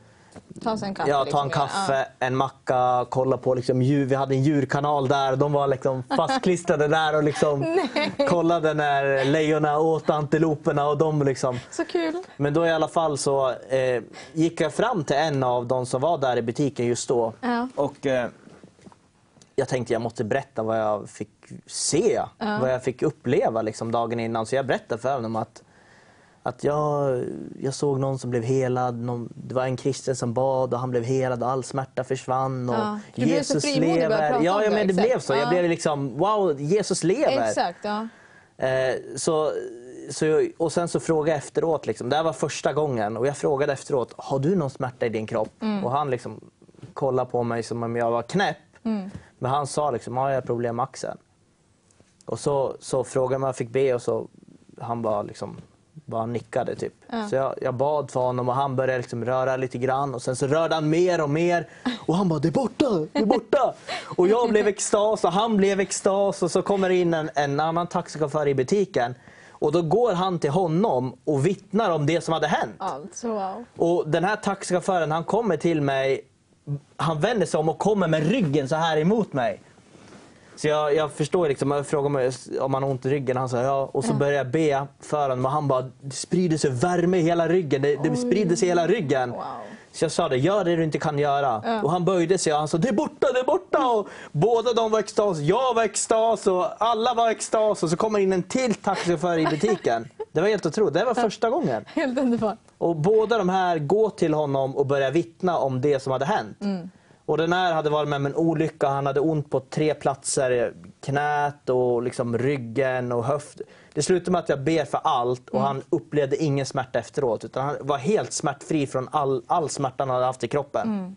Ta sig en kaffe. ja, ta liksom, en ja. kaffe, en macka, kolla på liksom djur. Vi hade en djurkanal där. De var liksom [laughs] fastklistrade där och liksom kollade när lejonen åt antiloperna. Och de liksom. Så kul. Men då i alla fall så eh, gick jag fram till en av de som var där i butiken just då. Ja. Och eh, jag tänkte jag måste berätta vad jag fick se, vad jag fick uppleva liksom, dagen innan. Så jag berättade för honom att, att jag, jag såg någon som blev helad. Någon, det var en kristen som bad och han blev helad och all smärta försvann. Och Ja. Du blev så Jesus och började lever. Ja, ja, men det exakt. blev så. Jag Ja. blev liksom, wow, Jesus lever. Exakt, ja. Eh, så, så, och sen så frågade jag efteråt, liksom, det här var första gången, och jag frågade efteråt, har du någon smärta i din kropp? Mm. Och han liksom kollade på mig som om jag var knäpp. Mm. Men han sa liksom, ja, jag har problem med axeln. Och så, så frågade om jag fick be och så han bara liksom bara nickade typ. Ja. Så jag, jag bad för honom och han började liksom röra lite grann och sen så rörde han mer och mer och han bara det är borta, det är borta. och jag blev extas och han blev extas och så kommer det in en, en annan taxichaufför i butiken och då går han till honom och vittnar om det som hade hänt. Alltså wow. Och den här taxichauffören han kommer till mig han vänder sig om och kommer med ryggen så här emot mig. Så jag, jag förstår liksom, jag frågar mig om han har ont i ryggen. Han sa ja. Och så börjar jag be för honom och han bara, det sprider sig värme i hela ryggen. Det, det sprider sig i hela ryggen. Wow. Så jag sa det, gör det du inte kan göra. Ja. Och han böjde sig och han sa, det är borta, det är borta. Och båda de var extas, jag var extas och alla var extas. Och så kommer in en till taxichaufför i butiken. Det var helt otroligt, det var första gången. Helt underbart. Och båda de här går till honom och börjar vittna om det som hade hänt. Och den här hade varit med om en olycka, han hade ont på tre platser. Knät och liksom ryggen och höft. Det slutade med att jag ber för allt och han upplevde ingen smärta efteråt. Utan han var helt smärtfri från all, all smärta han hade haft i kroppen.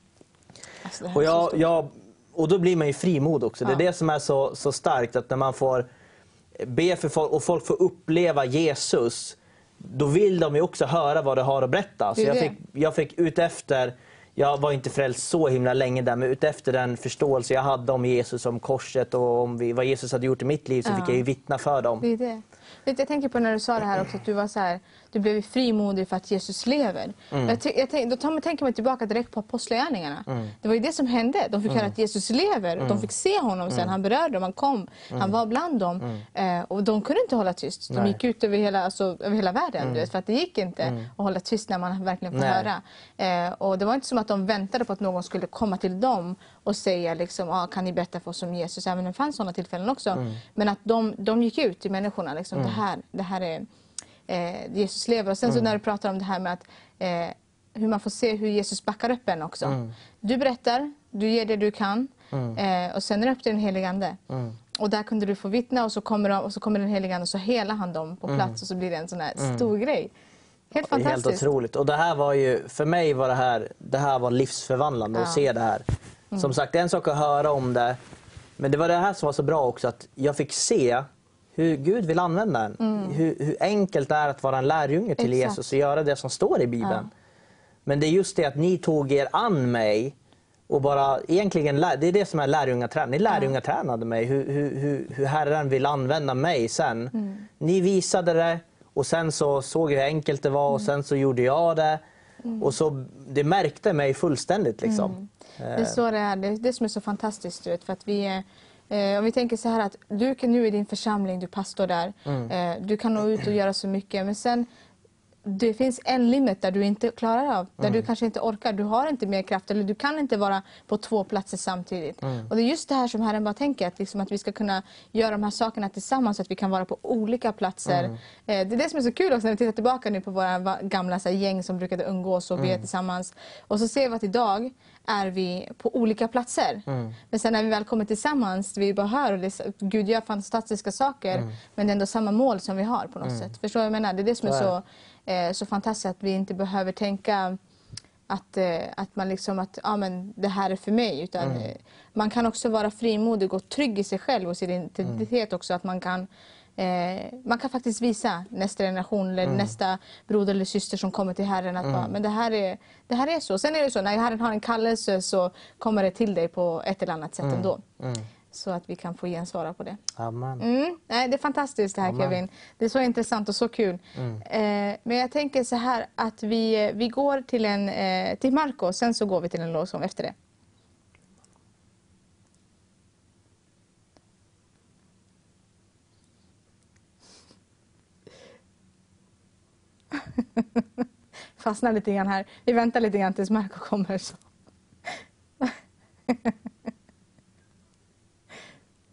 Alltså, det här Och, jag, jag, och då blir man ju frimod också. Det är det som är så, så starkt. Att när man får be för folk och folk får uppleva Jesus, då vill de ju också höra vad du har att berätta. Så jag fick, jag fick utefter, jag var inte frälst så himla länge där, men utefter den förståelse jag hade om Jesus, om korset och om vi, vad Jesus hade gjort i mitt liv så Ja. fick jag ju vittna för dem. Det är det. Jag tänker på när du sa det här också, att du var så här, du blev frimodig för att Jesus lever. Mm. Jag, jag tänk, då tar man, tänker man tillbaka direkt på apostlagärningarna. Mm. Det var ju det som hände. De fick höra att Jesus lever. Och de fick se honom sen. Han berörde dem, han kom. Han var bland dem. Eh, och de kunde inte hålla tyst. De Mm. Nej. gick ut över hela, alltså, över hela världen. Vet, för att det gick inte att hålla tyst när man verkligen får höra. Eh, och det var inte som att de väntade på att någon skulle komma till dem och säga liksom, ah, kan ni berätta för oss om Jesus? Även det fanns sådana tillfällen också. Men att de, de gick ut till människorna. Liksom, det, här, det här är eh, Jesus lever. Och sen så när du pratar om det här med att eh, hur man får se hur Jesus backar upp en också. Du berättar, du ger det du kan eh, och sen är det upp till den helige Ande. Och där kunde du få vittna och så kommer, de, och så kommer den helige Ande och så helar han dem på plats och så blir det en sån här stor grej. Helt Det är helt fantastiskt. otroligt. Och det här var ju, för mig var det här, det här var livsförvandlande att Ja. se det här. Som sagt, det är en sak att höra om det. Men det var det här som var så bra också, att jag fick se hur Gud vill använda en. Hur, hur enkelt det är att vara en lärjunge till Exakt. Jesus och göra det som står i Bibeln. Men det är just det att ni tog er an mig och bara egentligen, det är det som är lärjungaträning. Ni lärjungatränade mig, hur, hur, hur, Herren vill använda mig sen. Ni visade det och sen så såg jag hur enkelt det var och sen så gjorde jag det. Och så, det märkte mig fullständigt liksom. Det är så det är. Det är det som är så fantastiskt. För att vi, är- eh, om vi tänker så här att du kan nu i din församling, du är pastor där, eh, du kan nå ut och göra så mycket. Men sen det finns en limit där du inte klarar av, där du kanske inte orkar, du har inte mer kraft eller du kan inte vara på två platser samtidigt. Och det är just det här som Herren bara tänker, att, liksom att vi ska kunna göra de här sakerna tillsammans så att vi kan vara på olika platser. Eh, det är det som är så kul också när vi tittar tillbaka nu på våra gamla så här, gäng som brukade umgås och be tillsammans. Och så ser vi att idag är vi på olika platser. Men sen när vi väl kommer tillsammans, vi bara hör och det, Gud gör fantastiska saker, men det är ändå samma mål som vi har på något sätt. Förstår du vad jag menar? Det är det som är Så eh, så fantastiskt, att vi inte behöver tänka att, eh, att man liksom att ja, men det här är för mig. Utan eh, man kan också vara frimodig och trygg i sig själv och sin identitet också. Att man kan, eh, man kan faktiskt visa nästa generation eller nästa broder eller syster som kommer till Herren att bara, men det här, är, det här är så. Sen är det så, när Herren har en kallelse så kommer det till dig på ett eller annat sätt ändå. Så att vi kan få gensvara på det. Amen. Mm. Nej, det är fantastiskt det här Kevin. Det är så intressant och så kul. Eh, men jag tänker så här att vi, vi går till, en, eh, till Marco, sen så går vi till en lovsång efter det. [laughs] Fastnar lite grann här. Vi väntar lite grann tills Marco kommer. Så.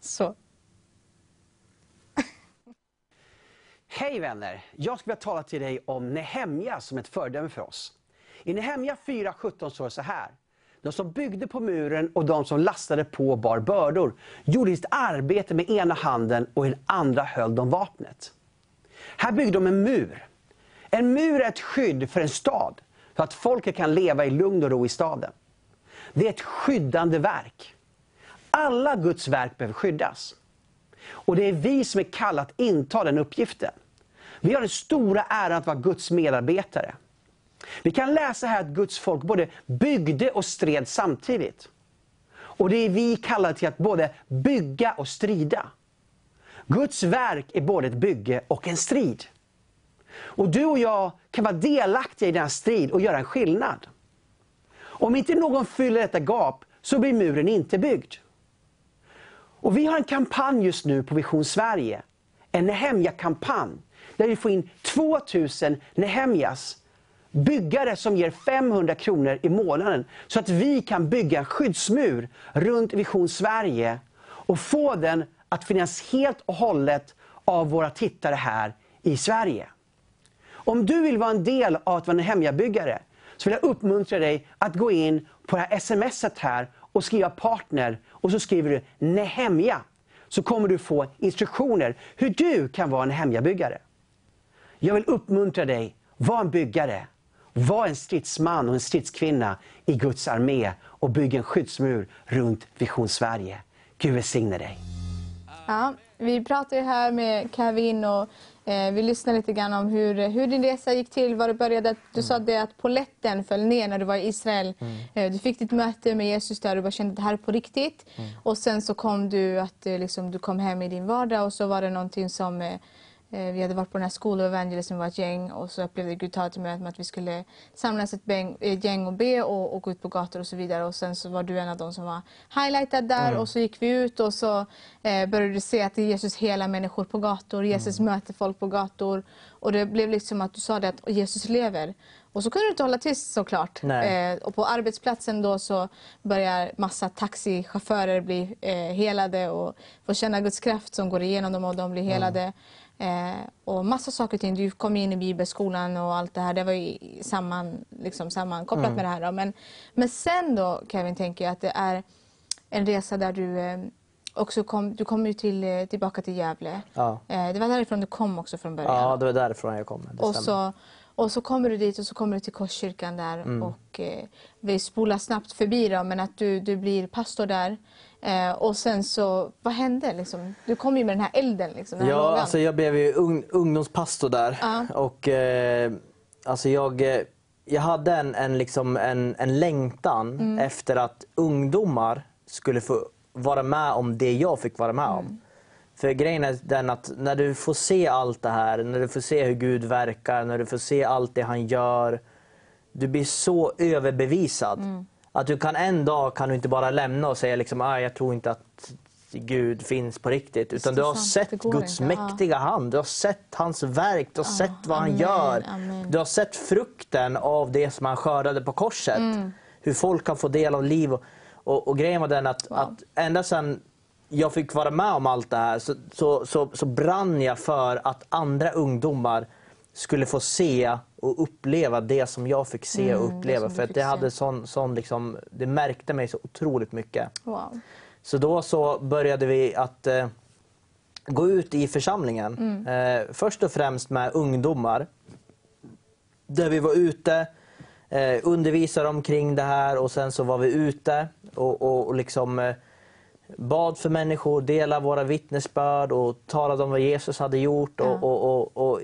[laughs] så. Hej vänner! Jag skulle vilja tala till dig om Nehemja som ett föredöme för oss. I Nehemja 4.17 står det så här. De som byggde på muren och de som lastade på och bar bördor gjorde sitt arbete med ena handen och i den andra höll de vapnet. Här byggde de en mur. En mur är ett skydd för en stad, för att folket kan leva i lugn och ro i staden. Det är ett skyddande verk. Alla Guds verk behöver skyddas. Och det är vi som är kallade att inta den uppgiften. Vi har den stora äran att vara Guds medarbetare. Vi kan läsa här att Guds folk både byggde och stred samtidigt. Och det är vi kallade till att både bygga och strida. Guds verk är både ett bygge och en strid. Och du och jag kan vara delaktiga i denna strid och göra en skillnad. Om inte någon fyller detta gap så blir muren inte byggd. Och vi har en kampanj just nu på Vision Sverige. En Nehemja-kampanj. Där vi får in 2000 Nehemjas byggare som ger 500 kronor i månaden. Så att vi kan bygga en skyddsmur runt Vision Sverige och få den att finnas helt och hållet av våra tittare här i Sverige. Om du vill vara en del av att vara en hemjabyggare så vill jag uppmuntra dig att gå in på det här smset här och skriva partner och så skriver du Nehemja. Så kommer du få instruktioner hur du kan vara en hemjabyggare. Jag vill uppmuntra dig, var en byggare. Var en stridsman och en stridskvinna i Guds armé och bygg en skyddsmur runt Vision Sverige. Gud välsigne dig. Ja, vi pratar ju här med Kevin och vi lyssnar lite grann om hur, hur din resa gick till, var det började. Du sa det att poletten föll ner när du var i Israel. Eh, du fick ditt möte med Jesus där och bara kände att det här är på riktigt. Och sen så kom du att eh, liksom, du kom hem i din vardag och så var det någonting som eh, Eh, vi hade varit på den här Evangelism, var ett gäng och så upplevde Gud ta till mig att vi skulle samlas ett gäng och be och, och, gå ut på gator och så vidare. Och sen så var du en av dem som var highlightad där mm. och så gick vi ut och så eh, började du se att Jesus hela människor på gator, Jesus mm. möter folk på gator. Och det blev liksom att du sa det att Jesus lever. Och så kunde du inte hålla tyst såklart. Eh, och på arbetsplatsen då så börjar massa taxichaufförer bli eh, helade och få känna Guds kraft som går igenom dem och de blir helade. Mm. Eh, och massa saker och ting. Du kom in i bibelskolan och allt det här. Det var ju samman, liksom sammankopplat mm. med det här. Då. Men, men sen då Kevin tänker jag att det är en resa där du eh, också kom, du kom ju till, eh, tillbaka till Gävle. Ja. Eh, det var därifrån du kom också från början. Ja, det var därifrån jag kom. och så, och så kommer du dit och så kommer du till Korskyrkan där mm. och eh, vi spolar snabbt förbi då, men att du, du blir pastor där. Eh, och sen så, vad hände? Liksom? Du kom ju med den här elden. Liksom, den här ja, alltså jag blev ju ung, ungdomspastor där. Uh. Och eh, alltså jag, eh, jag hade en, en, liksom en, en längtan mm. efter att ungdomar skulle få vara med om det jag fick vara med om. Mm. För grejen är den att när du får se allt det här, när du får se hur Gud verkar, när du får se allt det han gör. Du blir så överbevisad. Mm. Att du kan en dag kan du inte bara lämna och säga liksom, ah, jag tror inte att Gud finns på riktigt. Utan du har sett Guds inte. mäktiga hand, du har sett hans verk, du har ja, sett vad amen, han gör. Amen. Du har sett frukten av det som han skördade på korset. Mm. Hur folk kan få del av liv. Och, och, och grejen var den att, wow. att ända sedan jag fick vara med om allt det här så, så, så, så brann jag för att andra ungdomar skulle få se och uppleva det som jag fick se och mm, uppleva. för att det, hade sån, sån liksom, det märkte mig så otroligt mycket. Wow. Så då så började vi att eh, gå ut i församlingen. Mm. Eh, först och främst med ungdomar. Där vi var ute, eh, undervisade omkring det här och sen så var vi ute och, och, och liksom eh, bad för människor, delade våra vittnesbörd och talade om vad Jesus hade gjort. Och, ja. och, och, och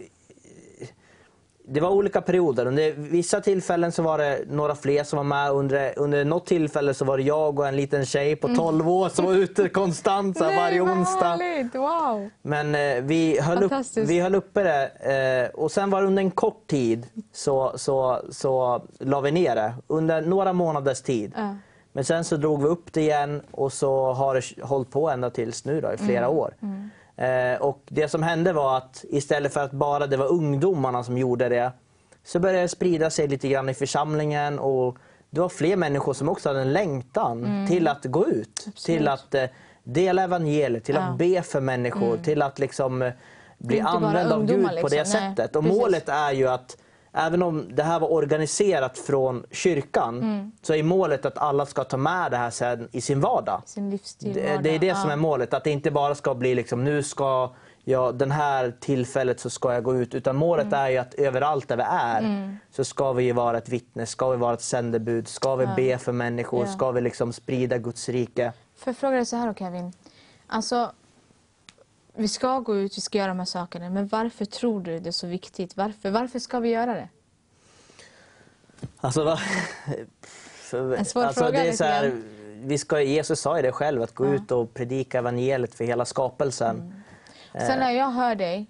det var olika perioder. Under vissa tillfällen så var det några fler som var med. Under, under något tillfälle så var det jag och en liten tjej på 12 mm. år som var ute konstant så varje onsdag. Wow. Men eh, vi, höll upp, vi höll uppe det. Eh, och sen var det under en kort tid så, så, så la vi ner det. Under några månaders tid. Uh. Men sen så drog vi upp det igen och så har det hållit på ända tills nu då, i flera mm. år. Mm. Eh, och det som hände var att istället för att bara det var ungdomarna som gjorde det så började det sprida sig lite grann i församlingen och det var fler människor som också hade en längtan mm. till att gå ut. Absolut. Till att eh, dela evangeliet, till ja. att be för människor, mm. till att liksom, eh, bli använd av Gud på det liksom. sättet. Och målet är ju att även om det här var organiserat från kyrkan mm. så är målet att alla ska ta med det här sen i sin vardag. Sin livsstil, det, det, är det ja. som är målet, att det inte bara ska bli liksom nu ska ja, den här tillfället så ska jag gå ut. Utan målet mm. är ju att överallt där vi är mm. så ska vi vara ett vittne, ska vi vara ett sändebud, ska vi ja. be för människor, ja. ska vi liksom sprida Guds rike. Får jag fråga dig så här då Kevin? Alltså, vi ska gå ut, vi ska göra de här sakerna. Men varför tror du det är så viktigt? Varför, varför ska vi göra det? Alltså, va? en svår alltså, fråga. Det är så här, vi ska, Jesus sa ju det själv, att gå ja. ut och predika evangeliet för hela skapelsen. Mm. Sen när jag hör dig,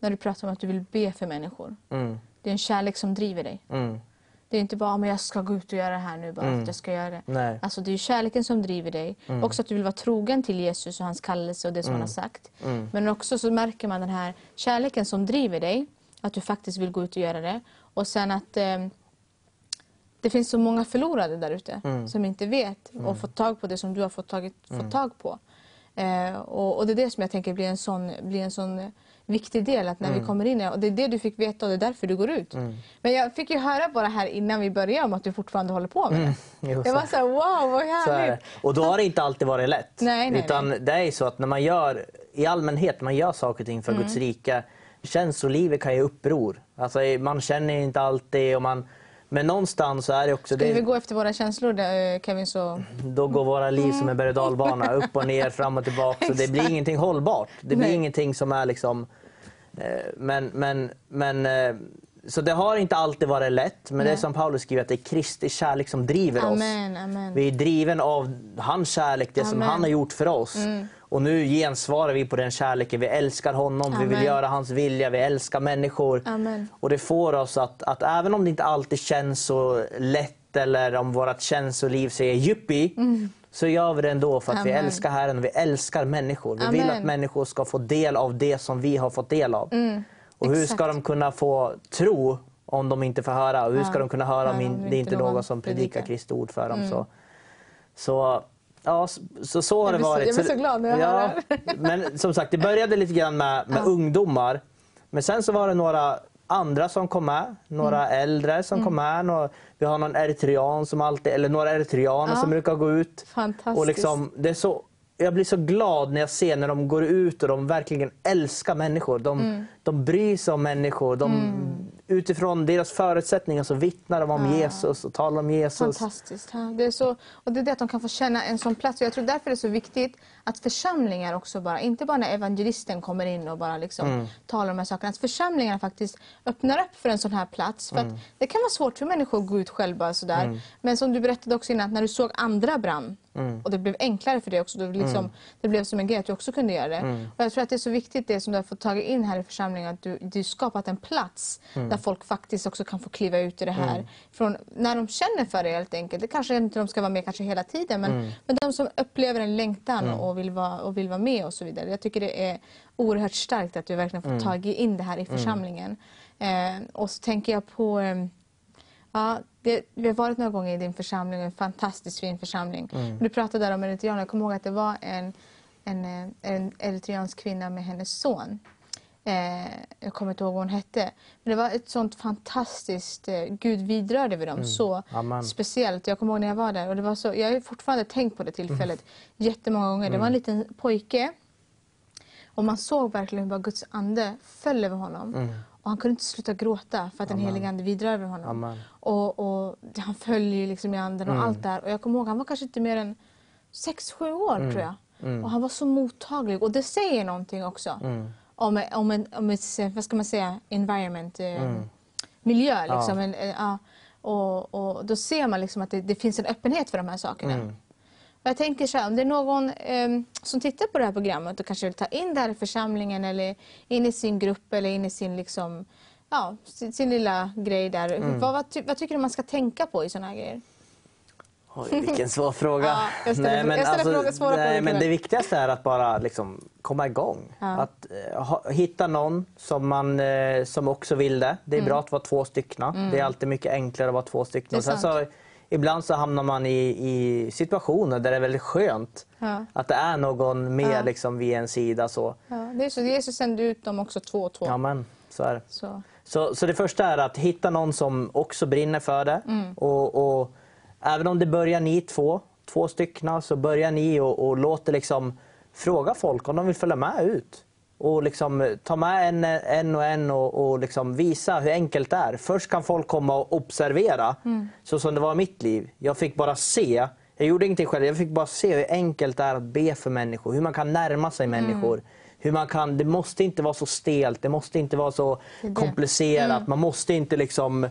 när du pratar om att du vill be för människor. Mm. Det är en kärlek som driver dig. Mm. Det är inte bara att jag ska gå ut och göra det här nu bara för att jag ska göra det. Nej. Alltså det är kärleken som driver dig. Också att du vill vara trogen till Jesus och hans kallelse och det som han har sagt. Men också så märker man den här kärleken som driver dig. Att du faktiskt vill gå ut och göra det. Och sen att eh, det finns så många förlorade där ute som inte vet och fått tag på det som du har fått, tagit, fått tag på. Eh, och, och det är det som jag tänker blir en sån, blir en sån viktig del att när vi kommer in och det är det du fick veta och det är därför du går ut. Men jag fick ju höra bara här innan vi började om att du fortfarande håller på med det. [laughs] Jo, Jag var så- här, wow vad Så är det. härligt. Och då har det inte alltid varit lätt. Nej, nej, Utan det är så att när man gör, i allmänhet, när man gör saker och ting för Mm. Guds rike, känslolivet kan ju uppror. Alltså man känner inte alltid och man, men någonstans så är det också, Ska vi det, gå efter våra känslor där, eh, Kevin så... då går våra liv som en berg och dalbana, upp och ner, fram och tillbaka. Så det blir ingenting hållbart. Det blir Nej. ingenting som är liksom, eh, men, men, men eh, så det har inte alltid varit lätt, men det är Nej. som Paulus skriver att det är Kristi kärlek som driver oss. Amen, amen. Vi är driven av hans kärlek, det som Amen. Mm. han har gjort för oss. Och nu gensvarar vi på den kärleken. Vi älskar honom, vi vill Amen. göra hans vilja, vi älskar människor. Amen. Och det får oss att, att även om det inte alltid känns så lätt eller om vårt känsloliv säger juppi, så gör vi det ändå för att vi Mm. Amen. älskar Herren och vi älskar människor. Vi vill Amen. att människor ska få del av det som vi har fått del av. Och hur ska Mm. Exakt. de kunna få tro om de inte får höra? Och hur ska de kunna höra om det är inte någon som predikar. Kristi ord för dem? Så, så, ja, så, så, har det varit. jag blir Så- glad när jag ja, hör Men som sagt, det började lite grann med, med ungdomar. Men sen så var det några andra som kom med. Några Mm. äldre som kom med. Några, vi har någon eritrean som alltid, eller några eritreaner Ja. som brukar gå ut. Fantastiskt. Och liksom, det är så, jag blir så glad när jag ser när de går ut och de verkligen älskar människor. De, Mm. de bryr sig om människor. De, Utifrån deras förutsättningar så vittnar de om Jesus och talar om Jesus. Fantastiskt. Ja, det är så, och det är det att de kan få känna en sån plats. Och jag tror därför det är så viktigt att församlingar också bara, inte bara när evangelisten kommer in och bara liksom Mm. talar om de här sakerna, att församlingar faktiskt öppnar upp för en sån här plats. För Mm. att det kan vara svårt för människor att gå ut själva sådär. Men som du berättade också innan, när du såg andra brann Mm. och det blev enklare för dig också, då liksom, det blev som en grej att du också kunde göra det. Mm. Och jag tror att det är så viktigt det som du har fått tagit in här i församlingen, att du, du skapat en plats Mm. där folk faktiskt också kan få kliva ut i det här. Från, när de känner för det helt enkelt. Det kanske inte de ska vara med kanske hela tiden men, Mm. men de som upplever en längtan och, vill vara, och vill vara med och så vidare. Jag tycker det är oerhört starkt att du verkligen fått tag in det här i församlingen. Eh, och så tänker jag på eh, Ja, det, vi har varit några gånger i din församling, en fantastiskt fin församling. Du pratade där om eritreaner. Jag kommer ihåg att det var en, en, en eritreansk kvinna med hennes son. Eh, jag kommer inte ihåg vad hon hette. Men det var ett sånt fantastiskt... Eh, Gud vidrörde vid dem så Amen. speciellt. Jag kommer ihåg när jag var där. Och det var så, jag har fortfarande tänkt på det tillfället jättemånga gånger. Det var en liten pojke. Och man såg verkligen hur bara Guds ande föll över honom. Och han kunde inte sluta gråta för att den helige ande vidrörde över honom. Amen. Och, och han föll ju liksom i anden och allt där. Och jag kommer ihåg, han var kanske inte mer än 6-7 år tror jag. Och han var så mottaglig. Och det säger någonting också. Om, om, en, om ett, vad ska man säga, environment. Eh, Miljö liksom. En, eh, ja. och, och då ser man liksom att det, det finns en öppenhet för de här sakerna. Jag tänker så här, om det är någon eh, som tittar på det här programmet och kanske vill ta in det här i församlingen eller in i sin grupp eller in i sin, liksom, ja, sin, sin lilla grej där. Vad, vad, ty, vad tycker du man ska tänka på i sådana här grejer? Oj, vilken svår [laughs] fråga. Ja, jag ställer- jag ställer frågor, nej, frågor till men. Det viktigaste är att bara liksom komma igång. Ja. Att eh, ha, hitta någon som, man, eh, som också vill det. Det är bra att vara två stycken. Det är alltid mycket enklare att vara två stycken. Mm. Och sen så. Ibland så hamnar man i, i situationer där det är väldigt skönt Ja. att det är någon mer Ja. liksom, vid en sida. Så. Ja, det är så, Jesus sände ut dem också två och två. Ja, men, så är det. Så. Så, så det första är att hitta någon som också brinner för det. Och, och även om det börjar ni två, två stycken, så börjar ni och, och låter liksom fråga folk om de vill följa med ut. Och liksom ta med en, en och en och, och liksom visa hur enkelt det är. Först kan folk komma och observera, så som det var i mitt liv. Jag fick bara se. Jag gjorde ingenting själv, jag fick bara se hur enkelt det är att be för människor. Hur man kan närma sig människor. Hur man kan, det måste inte vara så stelt, det måste inte vara så Det är det. komplicerat. Man måste inte liksom eh,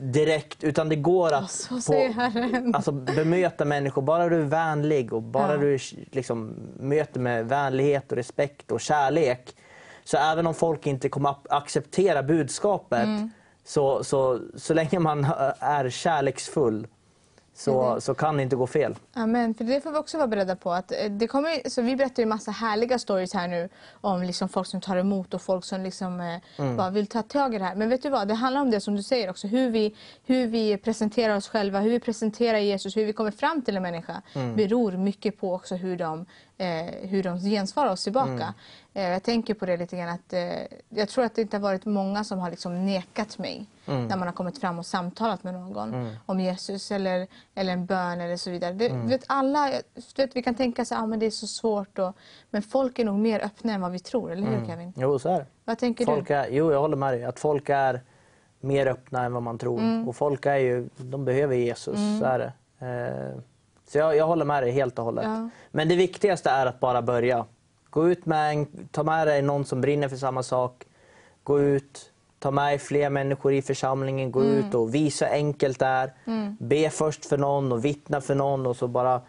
direkt, utan det går att så säger Herren. alltså, bemöta människor. Bara du är vänlig och bara Ja. du liksom, möter med vänlighet och respekt och kärlek. Så även om folk inte kommer att acceptera budskapet Så, så, så länge man är kärleksfull så, Mhm. så kan det inte gå fel. Amen, för det får vi också vara beredda på. Att eh, det kommer, så vi berättar ju massa härliga stories här nu om liksom folk som tar emot och folk som liksom, eh, Mm. bara vill ta tag i det här. Men vet du vad, det handlar om det som du säger också. Hur vi, hur vi presenterar oss själva, hur vi presenterar Jesus, hur vi kommer fram till en människa Mm. beror mycket på också hur de, eh, hur de gensvarar oss tillbaka. Mm. Eh, jag tänker på det lite grann att eh, jag tror att det inte har varit många som har liksom nekat mig Mm. när man har kommit fram och samtalat med någon om Jesus eller, eller en bön eller så vidare. Det, Mm. vet, alla, vet, vi kan tänka så att ah, men det är så svårt, och, men folk är nog mer öppna än vad vi tror, eller hur Kevin? Jo, så är det. Vad tänker Mm. Folk du? är, jo, jag håller med dig. Att folk är mer öppna än vad man tror. Mm. Och folk är ju, de behöver Jesus, så är det. Eh, så jag, jag håller med dig helt och hållet. Ja. Men det viktigaste är att bara börja. Gå ut med en, ta med dig någon som brinner för samma sak. Gå ut, ta med fler människor i församlingen. Gå Mm. ut och visa enkelt det är. Be först för någon och vittna för någon och så bara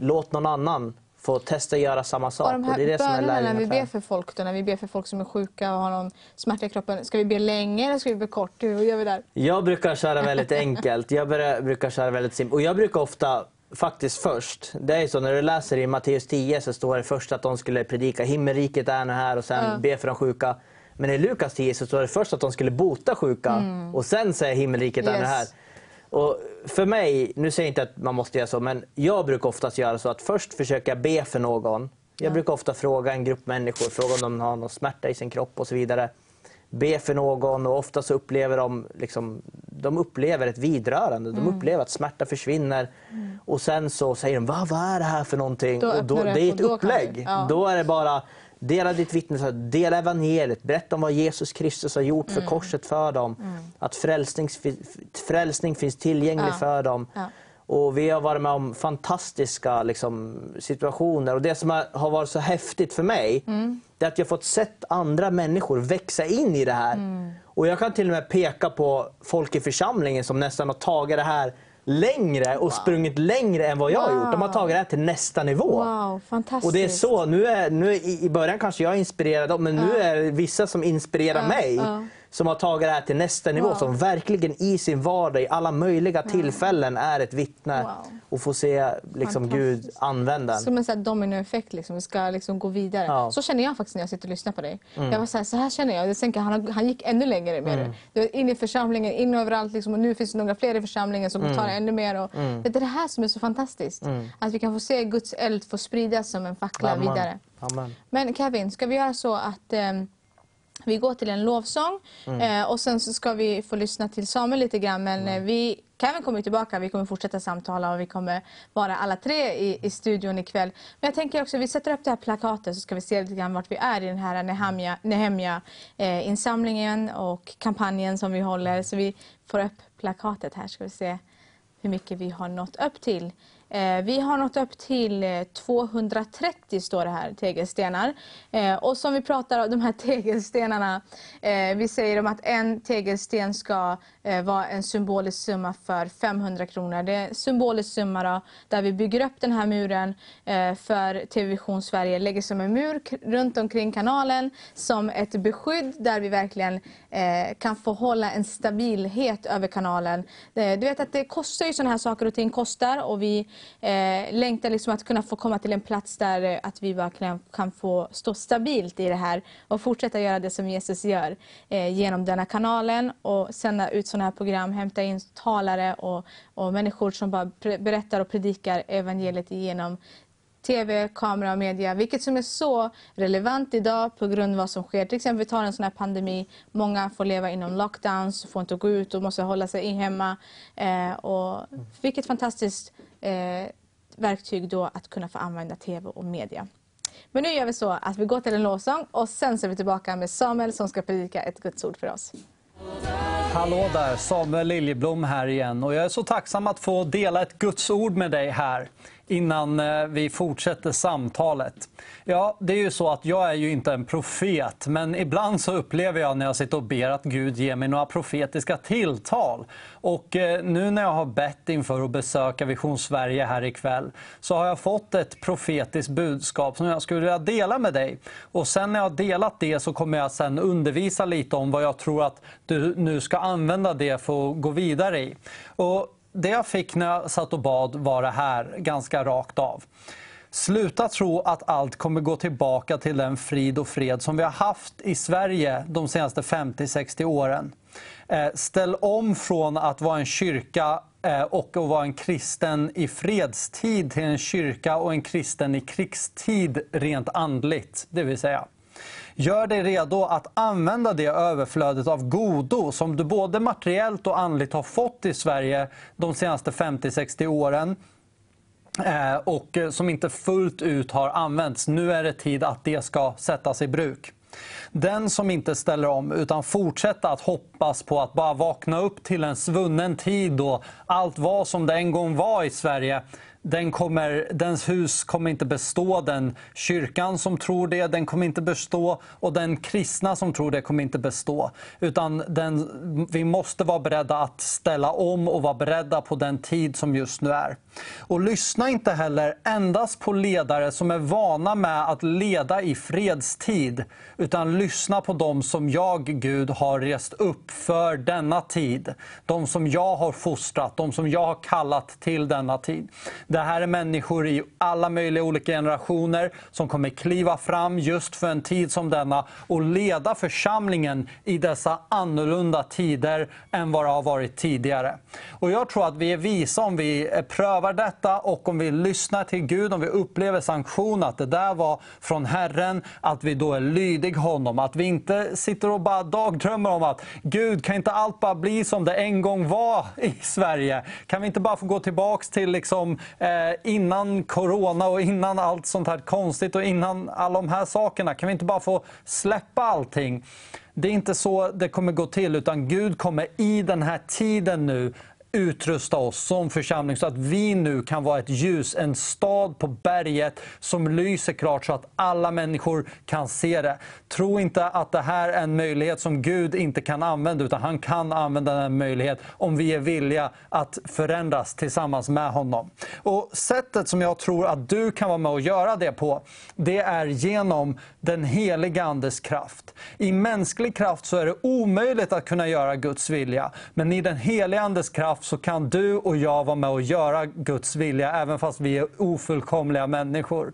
låt någon annan få testa göra samma sak. Och de och det är här det som är bönerna när vi ber för folk, då, när vi ber för folk som är sjuka och har någon smärta i kroppen, ska vi be länge eller ska vi be kort? Hur gör vi där? Jag brukar köra väldigt enkelt. Jag brukar köra väldigt simpelt. Och jag brukar ofta faktiskt först. Det är så när du läser i Matteus 10 så står det först att de skulle predika himmelriket är nu här och sen Ja. be för de sjuka. Men i Lukas 10 så står det först att de skulle bota sjuka och sen säger himmelriket är nu Yes. här. Och för mig, nu säger jag inte att man måste göra så, men jag brukar oftast göra så att först försöka be för någon. Jag brukar ofta fråga en grupp människor, fråga om de har någon smärta i sin kropp och så vidare. Be för någon och ofta så upplever de, liksom, de upplever ett vidrörande. Mm. De upplever att smärta försvinner. Och sen så säger de, Va, vad är det här för någonting? Då och då, det är ett då upplägg. du- ja. Då är det bara Dela ditt vittnesbörd, dela evangeliet, berätta om vad Jesus Kristus har gjort Mm. för korset för dem. Att frälsning, frälsning finns tillgänglig Ja. för dem. Ja. Och vi har varit med om fantastiska liksom, situationer. Och det som har varit så häftigt för mig, Mm. det är att jag fått sett andra människor växa in i det här. Mm. Och jag kan till och med peka på folk i församlingen som nästan har tagit det här längre och sprungit längre än vad jag har gjort. De har tagit det här till nästa nivå. Wow, fantastiskt. Och det är så, nu är, nu är, i början kanske jag inspirerade dem, men nu är det vissa som inspirerar Ja, mig. ja. Som har tagit det här till nästa nivå, Wow. som verkligen i sin vardag, i alla möjliga tillfällen är ett vittne. Wow. Och får se liksom, Gud använda en. Som en dominoeffekt, liksom. vi ska liksom gå vidare. Ja. Mm. Så känner jag faktiskt när jag sitter och lyssnar på dig. Jag var så här, så här känner jag. jag tänker, han, han gick ännu längre med det. det. var In i församlingen, in överallt. Liksom, och nu finns det några fler i församlingen som Mm. tar ännu mer. Och, Det är det här som är så fantastiskt. Att vi kan få se Guds eld få spridas som en fackla Amen. vidare. Amen. Men Kevin, ska vi göra så att ehm, vi går till en lovsång eh, och sen så ska vi få lyssna till Samuel lite grann. Men eh, vi, Kevin kommer tillbaka, vi kommer fortsätta samtala och vi kommer vara alla tre i, i studion ikväll. Men jag tänker också, vi sätter upp det här plakatet så ska vi se lite grann vart vi är i den här Nehemja, Nehemja eh, insamlingen och kampanjen som vi håller. Så vi får upp plakatet här ska vi se hur mycket vi har nått upp till. Eh, vi har nått upp till eh, 230 står det här, tegelstenar. Eh, och som vi pratar om de här [laughs] tegelstenarna, vi säger om att en tegelsten ska vara en symbolisk summa för 500 kronor. Det är en symbolisk summa då, där vi bygger upp den här muren för TV Vision Sverige, lägger som en mur runt omkring kanalen som ett beskydd där vi verkligen kan få hålla en stabilhet över kanalen. Du vet att det kostar ju sådana här saker och ting kostar och vi eh, längtar liksom att kunna få komma till en plats där eh, att vi verkligen kan få stå stabilt i det här och fortsätta göra det som Jesus gör eh, genom denna kanalen och sända ut sådana här program, hämta in talare och, och människor som bara berättar och predikar evangeliet genom TV, kamera och media, vilket som är så relevant idag på grund av vad som sker. Till exempel vi tar en sån här pandemi, många får leva inom lockdowns, får inte gå ut och måste hålla sig in hemma. Eh, och vilket fantastiskt eh, verktyg då att kunna få använda TV och media. Men nu gör vi så att vi går till en lovsång och sen så är vi tillbaka med Samuel som ska predika ett Guds ord för oss. Hallå där, Samuel Liljeblom här igen. Och jag är så tacksam att få dela ett Guds ord med dig här innan eh, vi fortsätter samtalet. Ja, det är ju så att jag är ju inte en profet, men ibland så upplever jag när jag sitter och ber att Gud ger mig några profetiska tilltal. Och eh, nu när jag har bett inför att besöka Vision Sverige här ikväll så har jag fått ett profetiskt budskap som jag skulle vilja dela med dig. Och sen när jag har delat det så kommer jag sen undervisa lite om vad jag tror att du nu ska använda det för att gå vidare i. Och det jag fick när jag satt och bad var det här, ganska rakt av. Sluta tro att allt kommer gå tillbaka till den frid och fred som vi har haft i Sverige de senaste 50-60 åren. Eh, ställ om från att vara en kyrka eh, och att vara en kristen i fredstid till en kyrka och en kristen i krigstid rent andligt, det vill säga. Gör dig redo att använda det överflödet av godo som du både materiellt och andligt har fått i Sverige de senaste 50-60 åren eh, och som inte fullt ut har använts. Nu är det tid att det ska sättas i bruk. Den som inte ställer om utan fortsätter att hoppas på att bara vakna upp till en svunnen tid då allt var som det en gång var i Sverige den kommer, dens hus kommer inte bestå. Den kyrkan som tror det, den kommer inte bestå. Och den kristna som tror det kommer inte bestå. Utan den, vi måste vara beredda att ställa om och vara beredda på den tid som just nu är. Och lyssna inte heller endast på ledare som är vana med att leda i fredstid. Utan lyssna på dem som jag, Gud, har rest upp för denna tid. De som jag har fostrat, de som jag har kallat till denna tid. Det här är människor i alla möjliga olika generationer som kommer kliva fram just för en tid som denna och leda församlingen i dessa annorlunda tider än vad det har varit tidigare. Och Jag tror att vi är visa om vi prövar detta och om vi lyssnar till Gud, om vi upplever sanktion, att det där var från Herren, att vi då är lydig honom. Att vi inte sitter och bara dagdrömmer om att Gud, kan inte allt bara bli som det en gång var i Sverige? Kan vi inte bara få gå tillbaka till liksom, Eh, innan corona och innan allt sånt här konstigt och innan alla de här sakerna. Kan vi inte bara få släppa allting? Det är inte så det kommer gå till, utan Gud kommer i den här tiden nu utrusta oss som församling så att vi nu kan vara ett ljus, en stad på berget som lyser klart så att alla människor kan se det. Tro inte att det här är en möjlighet som Gud inte kan använda utan han kan använda den möjlighet om vi är villiga att förändras tillsammans med honom. Och Sättet som jag tror att du kan vara med och göra det på det är genom den heliga Andes kraft. I mänsklig kraft så är det omöjligt att kunna göra Guds vilja men i den heliga Andes kraft kraft så kan du och jag vara med och göra Guds vilja även fast vi är ofullkomliga människor.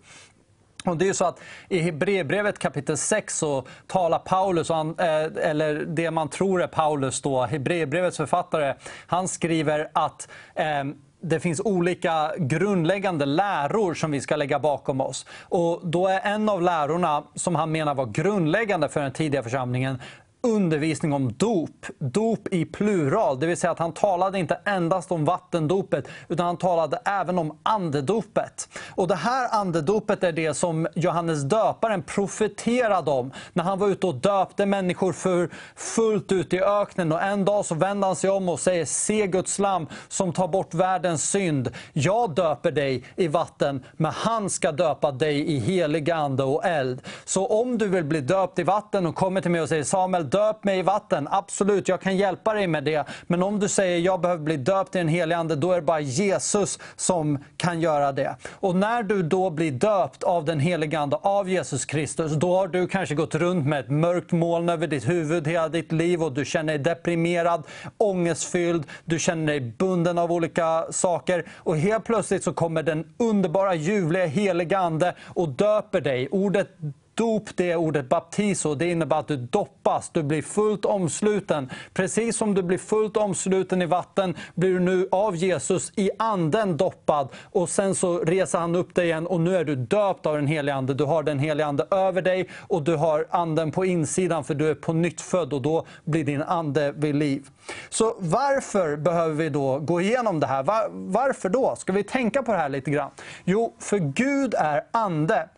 Och det är så att I Hebreerbrevet kapitel 6 så talar Paulus, eh, eller det man tror är Paulus, då, Hebreerbrevets författare, han skriver att eh, det finns olika grundläggande läror som vi ska lägga bakom oss. Och Då är en av lärorna som han menar var grundläggande för den tidiga församlingen undervisning om dop. Dop i plural, det vill säga att han talade inte endast om vattendopet utan han talade även om andedopet. Och Det här andedopet är det som Johannes döparen profeterade om när han var ute och döpte människor för fullt ut i öknen. Och En dag så vänder han sig om och säger Se Guds lam som tar bort världens synd. Jag döper dig i vatten, men han ska döpa dig i helig ande och eld. Så om du vill bli döpt i vatten och kommer till mig och säger Samuel, döp mig i vatten. Absolut, jag kan hjälpa dig med det. Men om du säger jag behöver bli döpt i den helige Ande, då är det bara Jesus som kan göra det. Och när du då blir döpt av den helige Ande, av Jesus Kristus, då har du kanske gått runt med ett mörkt moln över ditt huvud hela ditt liv och du känner dig deprimerad, ångestfylld, du känner dig bunden av olika saker. Och helt plötsligt så kommer den underbara, ljuvliga helige Ande och döper dig. Ordet Dop, det är ordet baptiso, det innebär att du doppas, du blir fullt omsluten. Precis som du blir fullt omsluten i vatten blir du nu av Jesus i anden doppad. Och Sen så reser han upp dig igen och nu är du döpt av den helige Ande. Du har den helige Ande över dig och du har anden på insidan för du är på nytt född och då blir din ande vid liv. Så varför behöver vi då gå igenom det här? Var, varför då? Ska vi tänka på det här lite grann? Jo, för Gud är ande.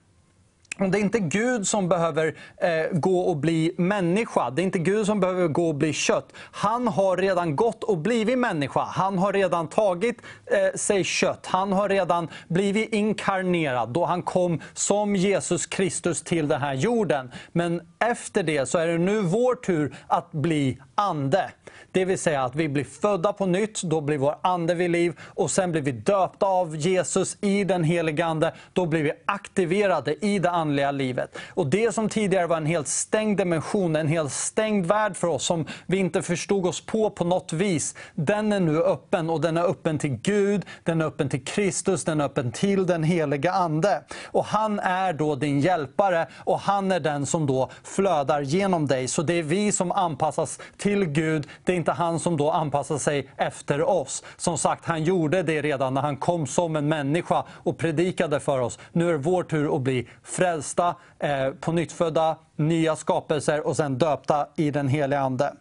Och det är inte Gud som behöver eh, gå och bli människa. Det är inte Gud som behöver gå och bli kött. Han har redan gått och blivit människa. Han har redan tagit eh, sig kött. Han har redan blivit inkarnerad då han kom som Jesus Kristus till den här jorden. Men efter det så är det nu vår tur att bli ande. Det vill säga att vi blir födda på nytt, då blir vår ande vid liv och sen blir vi döpta av Jesus i den helige Ande. Då blir vi aktiverade i det andliga livet. Och det som tidigare var en helt stängd dimension, en helt stängd värld för oss som vi inte förstod oss på på något vis. Den är nu öppen och den är öppen till Gud, den är öppen till Kristus, den är öppen till den heliga Ande. Och han är då din hjälpare och han är den som då flödar genom dig. Så det är vi som anpassas till till Gud, det är inte han som då anpassar sig efter oss. Som sagt, han gjorde det redan när han kom som en människa och predikade för oss. Nu är det vår tur att bli frälsta, eh, på nyttfödda, nya skapelser och sen döpta i den heliga Ande.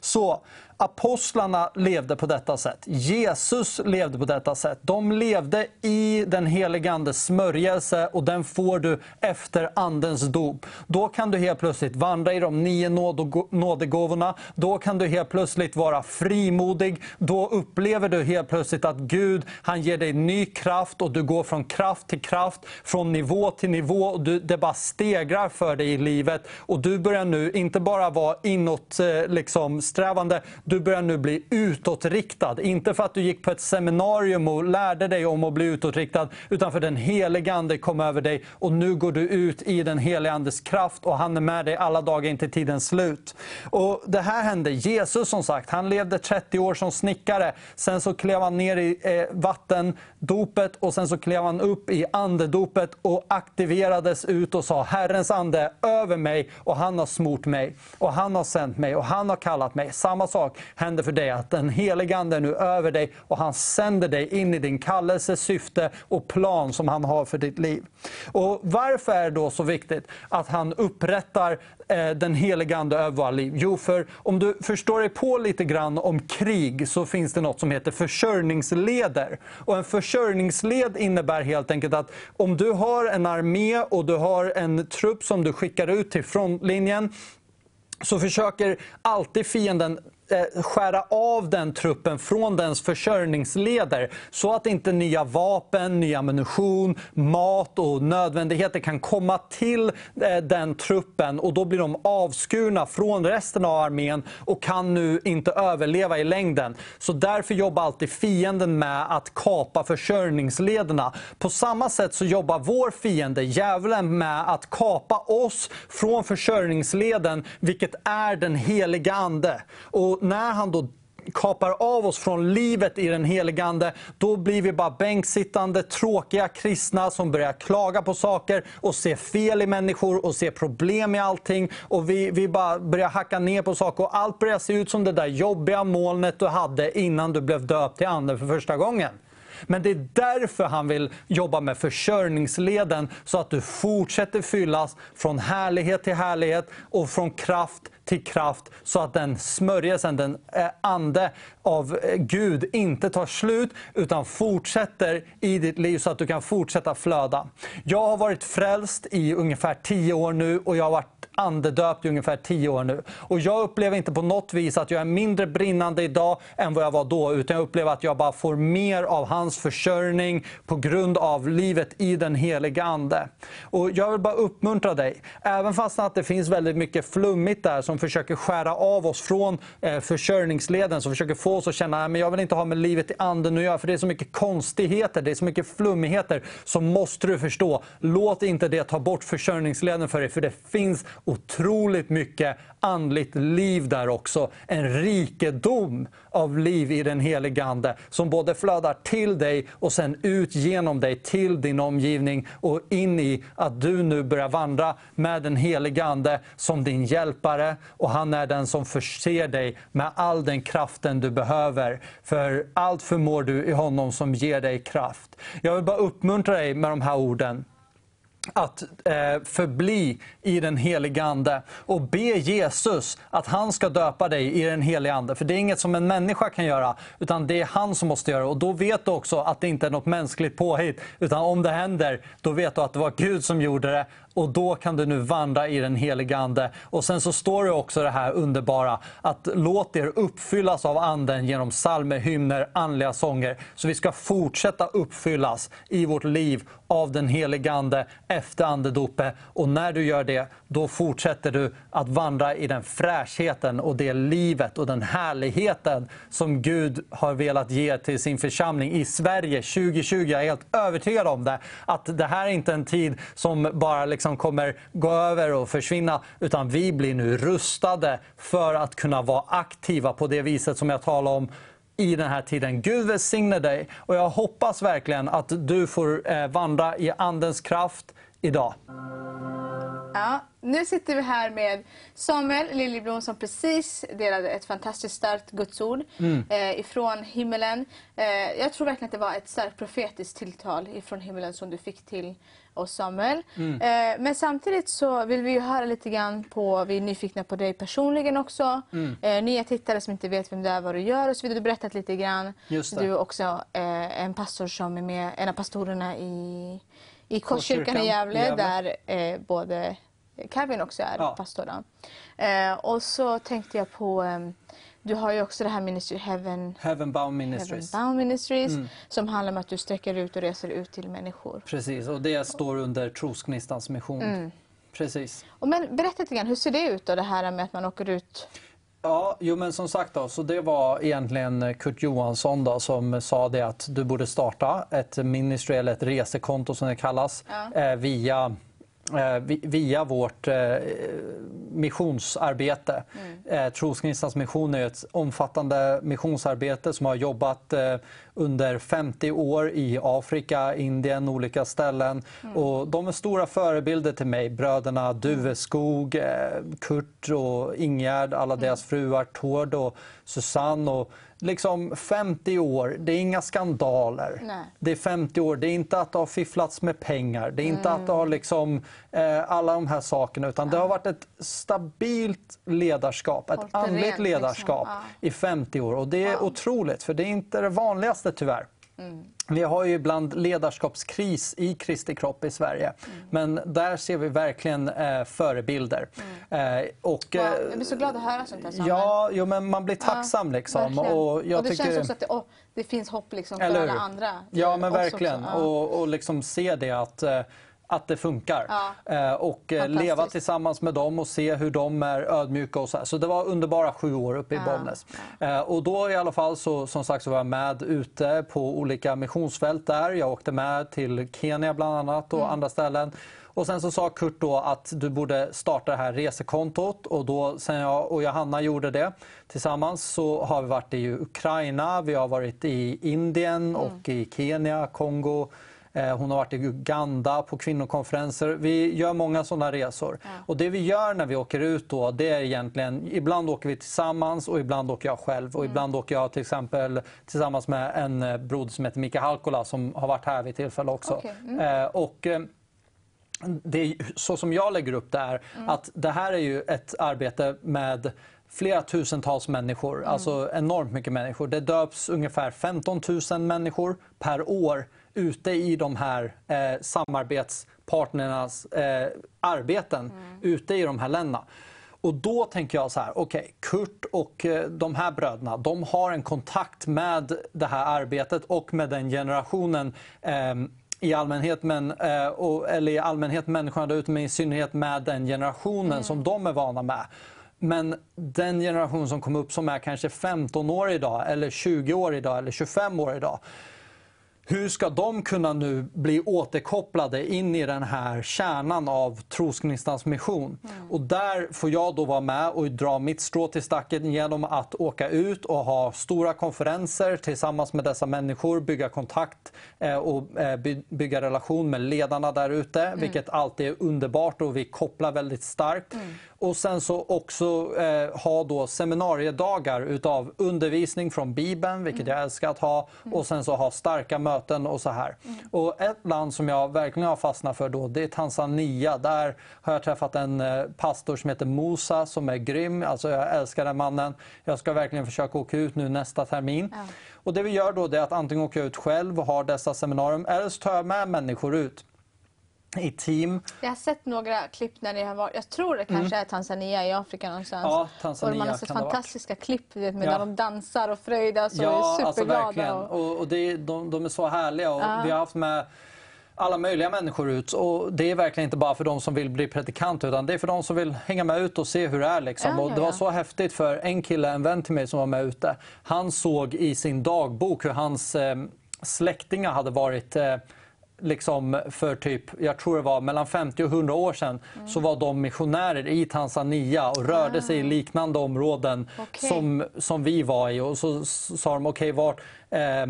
Så apostlarna levde på detta sätt. Jesus levde på detta sätt. De levde i den helige Andes smörjelse och den får du efter Andens dop. Då kan du helt plötsligt vandra i de nio nådegåvorna. Då kan du helt plötsligt vara frimodig. Då upplever du helt plötsligt att Gud han ger dig ny kraft och du går från kraft till kraft, från nivå till nivå. Och du, det bara stegrar för dig i livet. Och du börjar nu inte bara vara inåt eh, liksom, strävande, du börjar nu bli utåtriktad. Inte för att du gick på ett seminarium och lärde dig om att bli utåtriktad, utan för den helige Ande kom över dig och nu går du ut i den helige Andes kraft och han är med dig alla dagar in till tidens slut. Och Det här hände. Jesus som sagt, han levde 30 år som snickare. Sen så klev han ner i eh, vattendopet och sen så klev han upp i andedopet och aktiverades ut och sa Herrens ande över mig och han har smort mig och han har sänt mig och han har kallat mig. Samma sak händer för dig, att den helige Ande är nu över dig och han sänder dig in i din kallelse, syfte och plan som han har för ditt liv. Och Varför är det då så viktigt att han upprättar eh, den helige Ande över våra liv? Jo, för om du förstår dig på lite grann om krig så finns det något som heter försörjningsleder. Och en försörjningsled innebär helt enkelt att om du har en armé och du har en trupp som du skickar ut till frontlinjen så försöker alltid fienden skära av den truppen från dens försörjningsleder så att inte nya vapen, ny ammunition, mat och nödvändigheter kan komma till eh, den truppen och då blir de avskurna från resten av armén och kan nu inte överleva i längden. Så därför jobbar alltid fienden med att kapa försörjningslederna. På samma sätt så jobbar vår fiende, djävulen, med att kapa oss från försörjningsleden, vilket är den heliga Ande. Och när han då kapar av oss från livet i den heligande, då blir vi bara bänksittande, tråkiga kristna som börjar klaga på saker och se fel i människor och se problem i allting. Och vi, vi bara börjar hacka ner på saker och allt börjar se ut som det där jobbiga molnet du hade innan du blev döpt till Anden för första gången. Men det är därför han vill jobba med försörjningsleden så att du fortsätter fyllas från härlighet till härlighet och från kraft till kraft så att den smörjelsen, den eh, ande av eh, Gud inte tar slut utan fortsätter i ditt liv så att du kan fortsätta flöda. Jag har varit frälst i ungefär tio år nu och jag har varit andedöpt i ungefär tio år nu. Och jag upplever inte på något vis att jag är mindre brinnande idag än vad jag var då, utan jag upplever att jag bara får mer av hans försörjning på grund av livet i den heliga Ande. Och jag vill bara uppmuntra dig, även fast att det finns väldigt mycket flummigt där som försöker skära av oss från eh, försörjningsleden, som försöker få oss att känna att jag vill inte ha med livet i anden att göra, för det är så mycket konstigheter, det är så mycket flummigheter, så måste du förstå, låt inte det ta bort försörjningsleden för dig, för det finns otroligt mycket andligt liv där också. En rikedom av liv i den helige Ande som både flödar till dig och sen ut genom dig till din omgivning och in i att du nu börjar vandra med den helige Ande som din hjälpare och han är den som förser dig med all den kraften du behöver. För allt förmår du i honom som ger dig kraft. Jag vill bara uppmuntra dig med de här orden att eh, förbli i den helige Ande och be Jesus att han ska döpa dig i den helige Ande. För det är inget som en människa kan göra, utan det är han som måste göra Och då vet du också att det inte är något mänskligt påhitt. Utan om det händer, då vet du att det var Gud som gjorde det och då kan du nu vandra i den helige Ande. Och sen så står det också det här underbara att låt er uppfyllas av Anden genom psalmer, hymner, andliga sånger. Så vi ska fortsätta uppfyllas i vårt liv av den helige Ande efter andedopet. Och när du gör det, då fortsätter du att vandra i den fräschheten och det livet och den härligheten som Gud har velat ge till sin församling i Sverige 2020. Jag är helt övertygad om det. Att det här är inte en tid som bara liksom Liksom kommer gå över och försvinna, utan vi blir nu rustade för att kunna vara aktiva på det viset som jag talade om i den här tiden. Gud välsigne dig och jag hoppas verkligen att du får eh, vandra i Andens kraft idag. Ja, nu sitter vi här med Samuel Liljeblom som precis delade ett fantastiskt starkt gudsord Mm. eh, ifrån himmelen. Eh, jag tror verkligen att det var ett starkt profetiskt tilltal ifrån himmelen som du fick till oss Samuel. Mm. Eh, men samtidigt så vill vi ju höra lite grann på, vi är nyfikna på dig personligen också. Mm. Eh, nya tittare som inte vet vem du är, vad du gör och så vidare. Du har berättat lite grann. Du är också eh, en pastor som är med, en av pastorerna i, i Korskyrkan i Gävle, Gävle. där eh, både Kevin också är Ja. pastor. Eh, och så tänkte jag på, eh, du har ju också det här Ministry Heaven, Heavenbound Ministries. Heaven Bound Ministries Mm. som handlar om att du sträcker ut och reser ut till människor. Precis, och det står under Trosgnistans mission. Mm. Precis. Och men, berätta lite grann, hur ser det ut då det här med att man åker ut? Ja, jo men som sagt då, så det var egentligen Kurt Johansson då, som sa det att du borde starta ett ministry eller ett resekonto som det kallas Ja. eh, via eh, vi- via vårt eh, missionsarbete. Mm. Eh, Trosgnistans mission är ett omfattande missionsarbete som har jobbat eh, under 50 år i Afrika, Indien, olika ställen. Mm. Och de är stora förebilder till mig. Bröderna Duveskog, eh, Kurt och Ingegärd, alla deras fruar, Tord och Susanne. Och liksom 50 år, det är inga skandaler. Nej. Det är 50 år, det är inte att det har fifflats med pengar, det är inte att det har Mm. liksom, eh, alla de här sakerna, utan det har varit ett stabilt ledarskap, ett Hållit det andligt liksom. ledarskap Ja. i 50 år. Och det är Wow. otroligt, för det är inte det vanligaste tyvärr. Mm. Vi har ju ibland ledarskapskris i Kristi kropp i Sverige. Mm. Men där ser vi verkligen eh, förebilder. Eh, och, Wow, eh, jag blir så glad att höra sånt här Samuel. Ja, jo, men man blir tacksam liksom. verkligen. Och jag det tycker... känns också att det, åh, det finns hopp liksom för alla andra. Ja, men Oss verkligen. också, ja. Och, och liksom se det att, eh, att det funkar. Ja. Eh, Och eh, leva tillsammans med dem och se hur de är ödmjuka och så här. Så det var underbara sju år uppe i Ja, Bollnäs. Eh, Och då i alla fall så, som sagt så var jag med ute på olika missionsfält där. Jag åkte med till Kenya bland annat och Mm. andra ställen. Och sen så sa Kurt då att du borde starta det här resekontot och då sen jag och Johanna gjorde det tillsammans så har vi varit i Ukraina, vi har varit i Indien och i Kenya, Kongo. Eh, Hon har varit i Uganda på kvinnokonferenser. Vi gör många sådana resor. Och det vi gör när vi åker ut då, det är egentligen, ibland åker vi tillsammans och ibland åker jag själv. Och ibland åker jag till exempel tillsammans med en eh, broder som heter Mika Halkola som har varit här vid tillfälle också. Okej, Eh, Och, det är, så som jag lägger upp det är att det här är ju ett arbete med flera tusentals människor, alltså enormt mycket människor. Det döps ungefär 15 000 människor per år ute i de här eh, samarbetspartnernas eh, arbeten ute i de här länderna. Och då tänker jag så här, okej, Kurt och eh, de här bröderna, de har en kontakt med det här arbetet och med den generationen eh, i allmänhet, men, eh, och, eller i allmänhet människorna där ute, men i synnerhet med den generationen som de är vana med. Men den generation som kom upp som är kanske 15 år idag, eller 20 år idag, eller 25 år idag. Hur ska de kunna nu bli återkopplade in i den här kärnan av Trosgnistans mission? Och där får jag då vara med och dra mitt strå till stacken genom att åka ut och ha stora konferenser tillsammans med dessa människor, bygga kontakt eh, och eh, by- bygga relation med ledarna där ute, vilket alltid är underbart och vi kopplar väldigt starkt. Och sen så också eh, ha då seminariedagar utav undervisning från Bibeln, vilket jag älskar att ha. Och sen så ha starka möten och så här. Och ett land som jag verkligen har fastnat för då, det är Tanzania. Där har jag träffat en eh, pastor som heter Musa som är grym. Alltså jag älskar den mannen. Jag ska verkligen försöka åka ut nu nästa termin. Ja. Och det vi gör då det är att antingen åka ut själv och ha dessa seminarium eller så tar jag med människor ut i team. Jag har sett några klipp när ni har varit, jag tror det kanske är Tanzania i Afrika någonstans. Mm. Ja, Tanzania och man har sett det fantastiska klipp vet, med Ja. när de dansar och fröjdas och är Ja, alltså superglada. verkligen. och... Och, och det, är- de, de är så härliga. Och Ja. Vi har haft med alla möjliga människor ut. Och Det är verkligen inte bara för de som vill bli predikant utan det är för de som vill hänga med ut och se hur det är. Liksom. Ja, och ja, det var ja. så häftigt för en kille, en vän till mig som var med ute. Han såg i sin dagbok hur hans eh, släktingar hade varit eh, liksom för typ, jag tror det var mellan 50 och 100 år sedan, Mm. så var de missionärer i Tanzania och rörde sig i liknande områden Ah. Okej. som, som vi var i. Och så sa de, okej, vart, eh,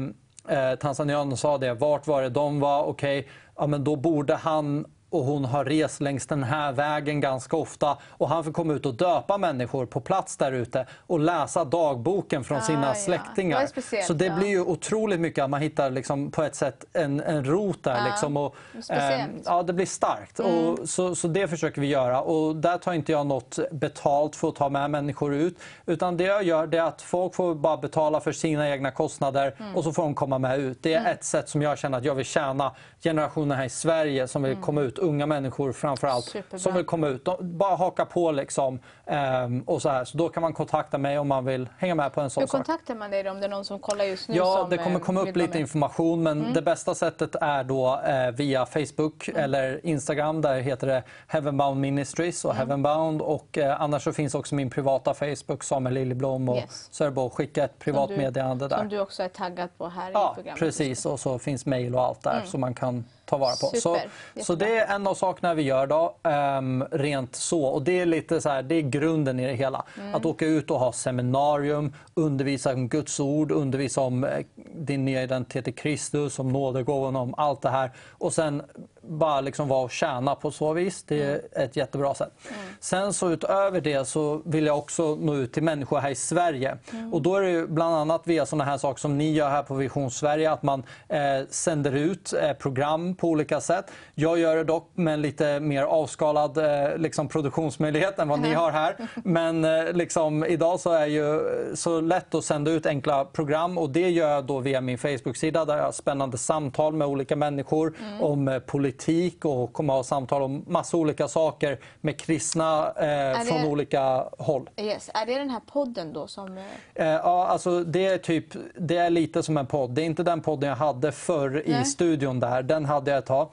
eh, tanzanianerna sa det, vart var det de var? Okej, ja, men då borde han och hon har rest längs den här vägen ganska ofta och han får komma ut och döpa människor på plats där ute och läsa dagboken från Ah, sina ja. släktingar. Det speciellt, så det ja. blir ju otroligt mycket att man hittar liksom på ett sätt en, en rot där. Ja, Liksom, och, ehm, ja, det blir starkt. Och, så, så det försöker vi göra. Och där tar inte jag något betalt för att ta med människor ut. Utan det jag gör det är att folk får bara betala för sina egna kostnader och så får de komma med ut. Det är ett sätt som jag känner att jag vill tjäna generationen här i Sverige som vill komma ut. Unga människor framför allt Superbra. som vill komma ut. De, bara haka på liksom. ehm, och så, här. så då kan man kontakta mig om man vill hänga med på en sån Hur sak. kontaktar man dig om det är någon som kollar just nu? Ja, det kommer eh, komma upp lite information men Mm. det bästa sättet är då eh, via Facebook Mm. eller Instagram. Där heter det Heavenbound Ministries och Heavenbound. Och, eh, annars så finns också min privata Facebook, Samuel Liljeblom. Och Yes. Så är det bara att skicka ett privat meddelande där. Som du också är taggad på här i Ja, programmet. precis. Och så finns mejl och allt där som man kan Um, ta vara på. Mm. Super. Så, så det är en av sakerna vi gör då, ehm, rent så. Och det är lite så här, det är grunden i det hela. Mm. Att åka ut och ha seminarium, undervisa om Guds ord, undervisa om eh, din nya identitet i Kristus, om nådegåvan, om allt det här. Och sen bara liksom vara och tjäna på så vis. Det är ett jättebra sätt. Sen så utöver det så vill jag också nå ut till människor här i Sverige. Och då är det ju bland annat via sådana här saker som ni gör här på Vision Sverige, att man eh, sänder ut eh, program på olika sätt. Jag gör det dock med en lite mer avskalad eh, liksom produktionsmöjlighet än vad ni har här. [laughs] Men eh, liksom, idag så är det ju så lätt att sända ut enkla program och det gör jag då via min Facebook-sida där jag har spännande samtal med olika människor om eh, politik och kommer ha samtal om massa olika saker med kristna eh, det- från olika håll. Yes. Är det den här podden då som... eh, ja, alltså det är typ, det är lite som en podd. Det är inte den podden jag hade förr i Nej. studion där. Den hade jag ett tag.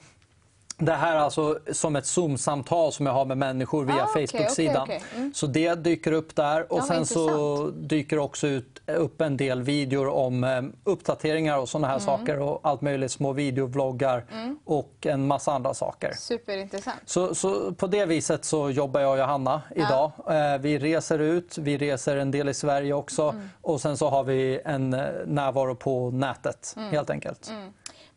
Det här är alltså som ett Zoom-samtal som jag har med människor via Ah, okej, Facebook-sidan. okej, okej. Mm. Så det dyker upp där. Och Ja, sen så dyker också ut, upp en del videor om eh, uppdateringar och sådana här Mm. saker. Och allt möjligt, små videovloggar och en massa andra saker. Superintressant. Så, så på det viset så jobbar jag och Johanna idag. Eh, vi reser ut, vi reser en del i Sverige också Mm. och sen så har vi en eh, närvaro på nätet Mm. helt enkelt.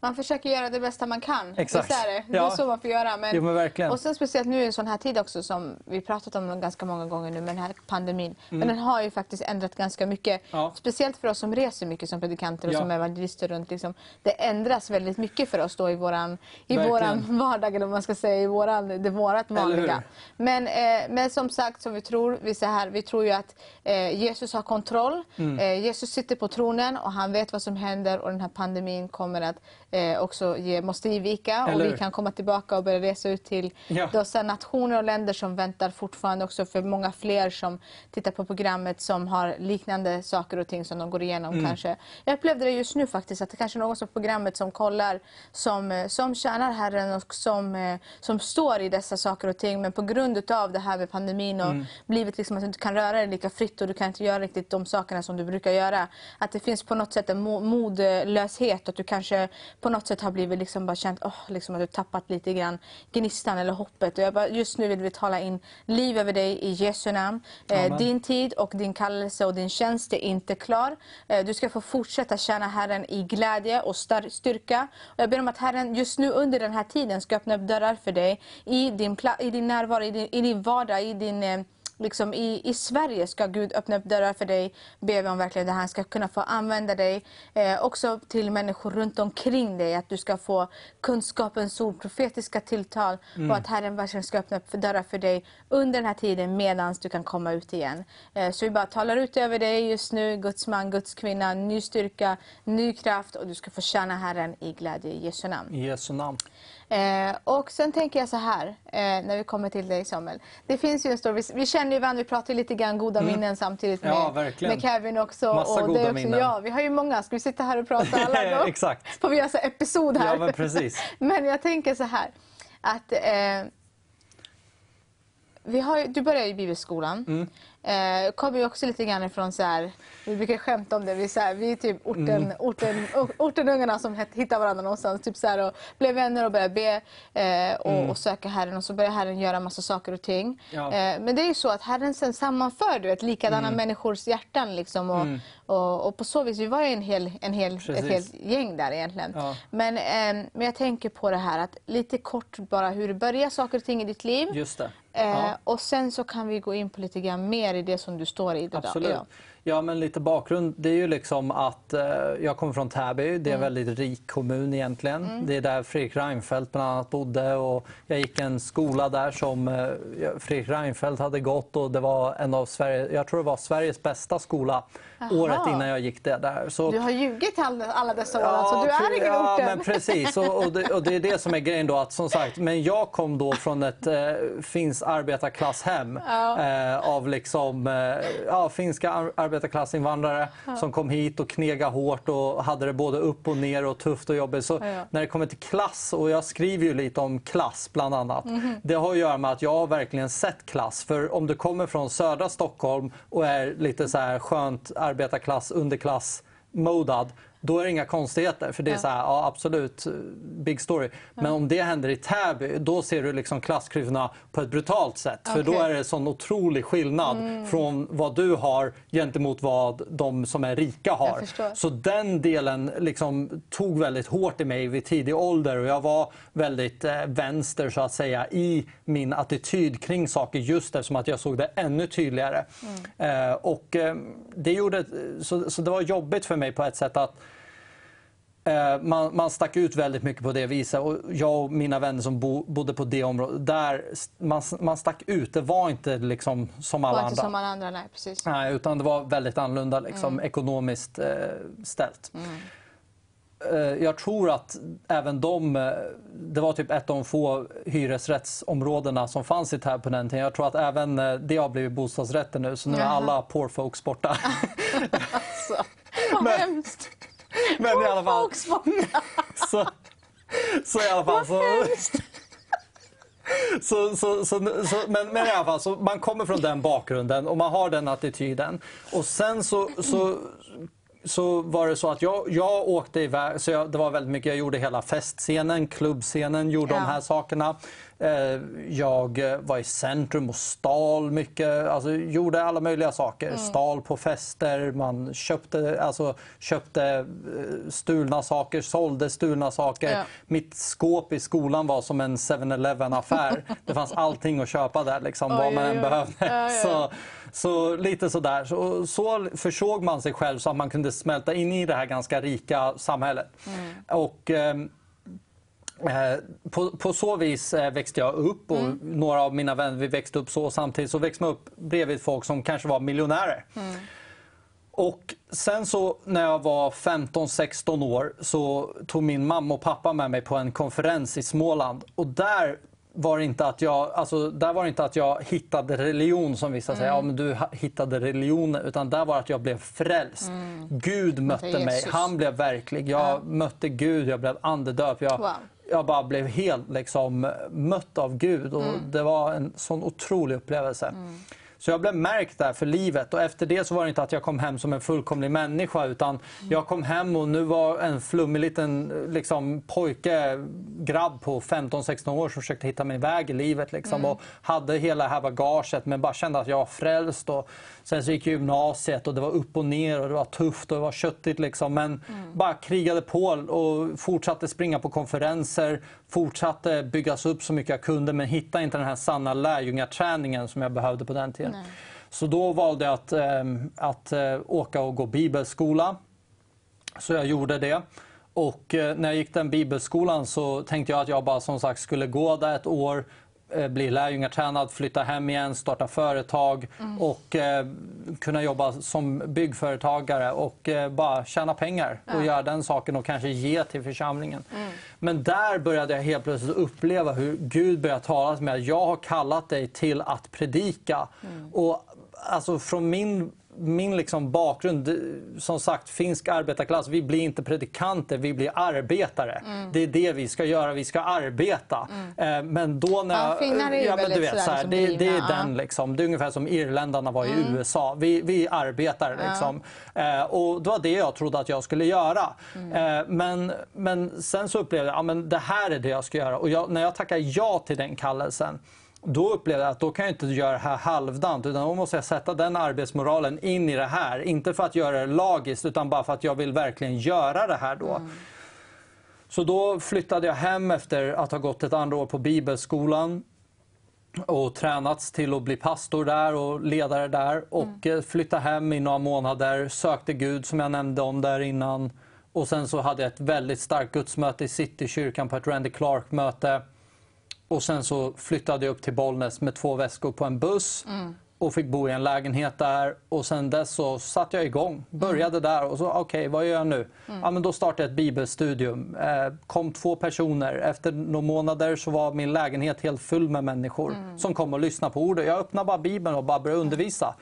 Man försöker göra det bästa man kan. Exakt. Visst är det? Det är Ja. så man får göra. Men... Jo, men verkligen. Och sen speciellt nu i en sån här tid också som vi pratat om ganska många gånger nu med den här pandemin. Men den har ju faktiskt ändrat ganska mycket. Mm. Ja. Speciellt för oss som reser mycket som predikanter och Ja. som evangelister runt. Liksom. Det ändras väldigt mycket för oss då i våran, i Verkligen. våran vardag eller vad man ska säga, i våran, det vårat vanliga. Men, eh, men som sagt, som vi tror, vi, så här, vi tror ju att eh, Jesus har kontroll. Mm. Eh, Jesus sitter på tronen och han vet vad som händer och den här pandemin kommer att eh, också ge, måste ge vika och Eller vi hur? kan komma tillbaka och börja resa ut till Ja. dessa nationer och länder som väntar fortfarande också för många fler som tittar på programmet som har liknande saker och ting som de går igenom Mm. kanske. Jag upplevde det just nu faktiskt att det kanske är någon som på programmet som kollar som, eh, som tjänar Herren och som, eh, som står i dessa saker och ting men på grund av det här med pandemin och Mm. blivit liksom att du inte kan röra dig lika fritt och du kan inte göra riktigt de sakerna som du brukar göra. Att det finns på något sätt en mo- modlöshet att du kanske på något sätt har blivit liksom bara känt oh, liksom att du tappat lite grann gnistan eller hoppet. Och jag bara, just nu vill vi tala in liv över dig i Jesu namn. Eh, din tid och din kallelse och din tjänst är inte klar. Eh, du ska få fortsätta tjäna Herren i glädje och styrka. Och jag ber om att Herren just nu under den här tiden ska öppna upp dörrar för dig i din, i din närvaro, i din, i din vardag, i din eh, liksom i, i Sverige ska Gud öppna upp dörrar för dig. Ber vi om verkligen att han ska kunna få använda dig. Eh, också till människor runt omkring dig. Att du ska få kunskapens ord, profetiska tilltal. Mm. Och att Herren verkligen ska öppna upp dörrar för dig under den här tiden medan du kan komma ut igen. Eh, så vi bara talar ut över dig just nu, Guds man, Guds kvinna. Ny styrka, ny kraft och du ska få tjäna Herren i glädje i Jesu namn. I Jesu namn. Eh, och sen tänker jag så här, eh, när vi kommer till dig Samuel. Det finns ju en stor, vi, vi känner ju varandra, vi pratar lite grann goda mm. minnen samtidigt med, ja, med Kevin också. Massa och goda också, minnen. Ja, vi har ju många. Ska vi sitta här och prata alla [laughs] då? Exakt. Får vi göra så episod här? Ja, men precis. [laughs] men jag tänker så här, att eh, vi har, du började i bibelskolan. Mm. Eh, kommer ju också lite grann ifrån så här, vi brukar skämta om det, vi, så här, vi är typ orten, mm. orten, ortenungarna som hittar varandra någonstans. Typ så här, och blev vänner och började be eh, och, mm. och, söka Herren och så börjar Herren göra massa saker och ting. Ja. Eh, men det är ju så att Herren sen sammanför du vet, likadana mm. människors hjärtan. Liksom, och, mm. och, och, på så vis, vi var ju en hel, en hel, ett helt gäng där egentligen. Ja. Men, eh, men jag tänker på det här att lite kort bara hur börjar saker och ting i ditt liv. Just det. Eh, ja. Och sen så kan vi gå in på lite grann mer i det som du står i. Det Absolut. Ja. ja. men lite bakgrund. Det är ju liksom att eh, jag kommer från Täby. Det är en mm. väldigt rik kommun egentligen. Mm. Det är där Fredrik Reinfeldt bland annat bodde och jag gick en skola där som eh, Fredrik Reinfeldt hade gått och det var en av Sverige, jag tror det var Sveriges bästa skola Aha. året innan jag gick det där. Så, du har ljugit alla, dessa år, ja, alltså. du är ingen ja, men precis. Och, och, det, och, det, är det som är grejen då. Att, som sagt, men jag kom då från ett eh, finns arbetarklasshem ja. eh, av liksom, eh, ja, finska arbetarklassinvandrare ja. som kom hit och knega hårt och hade det både upp och ner och tufft och jobbigt. Så när det kommer till klass, och jag skriver ju lite om klass bland annat. Mm -hmm. Det har att göra med att jag har verkligen sett klass. För om du kommer från södra Stockholm och är lite så här skönt arbetarklass, arbetarklass, underklass modad då är det inga konstigheter. För det är så här, ja absolut, big story. Men om det händer i Täby, då ser du liksom klassklyftorna på ett brutalt sätt. Okay. För då är det sån otrolig skillnad mm. från vad du har gentemot vad de som är rika har. Så den delen liksom tog väldigt hårt i mig vid tidig ålder och jag var väldigt eh, vänster så att säga i min attityd kring saker just eftersom att jag såg det ännu tydligare. Mm. Eh, och eh, det gjorde, så, så det var jobbigt för mig på ett sätt att Eh, man, man stack ut väldigt mycket på det viset. Och jag och mina vänner som bo, bodde på det området, där man, man stack ut. Det var inte liksom som alla inte som alla andra, nej precis. Nej, utan det var väldigt annorlunda liksom, mm. ekonomiskt eh, ställt. Mm. Eh, jag tror att även de, eh, det var typ ett av de få hyresrättsområdena som fanns i Täby på den tiden. Jag tror att även det har blivit bostadsrätter nu, så nu är alla poor folks borta. [laughs] alltså, [laughs] vad Men, hemskt! [laughs] Men i alla fall. [laughs] Så, så i alla fall [laughs] så... Så, så, så, men, men i alla fall, så man kommer från den bakgrunden och man har den attityden. Och sen så, så, så var det så att jag, jag åkte iväg, så jag, det var väldigt mycket, jag gjorde hela festscenen, klubbscenen, gjorde ja. de här sakerna. Eh, jag var i centrum och stal mycket, alltså gjorde alla möjliga saker. Mm. Stal på fester, man köpte, alltså, köpte eh, stulna saker, sålde stulna saker. Ja. Mitt skåp i skolan var som en 7-Eleven affär. [laughs] Det fanns allting att köpa där, liksom, oj, vad man än behövde. Ja, så, så lite sådär. Så, så försåg man sig själv så att man kunde smälta in i det här ganska rika samhället. Mm. Och, ehm, Eh, på, på, så vis eh, växte jag upp och mm. några av mina vänner vi växte upp så. Samtidigt så växte man upp bredvid folk som kanske var miljonärer. Mm. Och sen så när jag var 15-16 år så tog min mamma och pappa med mig på en konferens i Småland. Och där var det inte att jag, alltså, där var inte att jag hittade religion som vissa mm. säger, ja men du hittade religion, utan där var att jag blev frälst. Mm. Gud mötte mig, han blev verklig. Jag ja. mötte Gud, jag blev andedöpt. Jag, wow jag bara blev helt liksom, mött av Gud och mm. det var en sån otrolig upplevelse. Mm. Så jag blev märkt där för livet och efter det så var det inte att jag kom hem som en fullkomlig människa utan jag kom hem och nu var en flummig liten liksom, pojke, grabb på 15-16 år som försökte hitta min väg i livet liksom, mm. och hade hela det här bagaget men bara kände att jag var frälst. Och sen så gick gymnasiet och det var upp och ner och det var tufft och det var köttigt liksom men mm. bara krigade på och fortsatte springa på konferenser, fortsatte byggas upp så mycket jag kunde men hittade inte den här sanna lärjungaträningen som jag behövde på den tiden. Nej. Så då valde jag att, äh, att äh, åka och gå bibelskola. Så jag gjorde det. Och äh, när jag gick den bibelskolan så tänkte jag att jag bara som sagt skulle gå där ett år, Eh, bli lärjungatränad, flytta hem igen, starta företag mm. och eh, kunna jobba som byggföretagare och eh, bara tjäna pengar och ja. göra den saken och kanske ge till församlingen. Mm. Men där började jag helt plötsligt uppleva hur Gud började tala till mig. Jag har kallat dig till att predika. Mm. Och alltså från min min liksom bakgrund, som sagt, finsk arbetarklass, vi blir inte predikanter, vi blir arbetare. Mm. Det är det vi ska göra, vi ska arbeta. Mm. Eh, men då när... Ja, finnar är ju ja, men du vet, så här, det, det, är den liksom. Det är ungefär som irländarna var i mm. USA. Vi, vi arbetar liksom. Eh, och det var det jag trodde att jag skulle göra. Mm. Eh, men, men sen så upplevde jag att ja, det här är det jag ska göra. Och jag, när jag tackar ja till den kallelsen då upplevde jag att då kan jag inte göra det här halvdant utan då måste jag sätta den arbetsmoralen in i det här. Inte för att göra det lagiskt utan bara för att jag vill verkligen göra det här då. Mm. Så då flyttade jag hem efter att ha gått ett andra år på bibelskolan och tränats till att bli pastor där och ledare där och mm. Flyttade hem i några månader, sökte Gud som jag nämnde om där innan och sen så hade jag ett väldigt starkt gudsmöte i Citykyrkan på ett Randy Clark-möte och sen så flyttade jag upp till Bollnäs med två väskor på en buss. Mm. och fick bo i en lägenhet där. Och sen dess så satte jag igång. Började mm. där och så okej, okay, vad gör jag nu? Mm. Ja, men då startade jag ett bibelstudium. Eh, kom två personer. Efter några månader så var min lägenhet helt full med människor mm. som kom och lyssnade på ordet. Jag öppnade bara bibeln och bara började undervisa.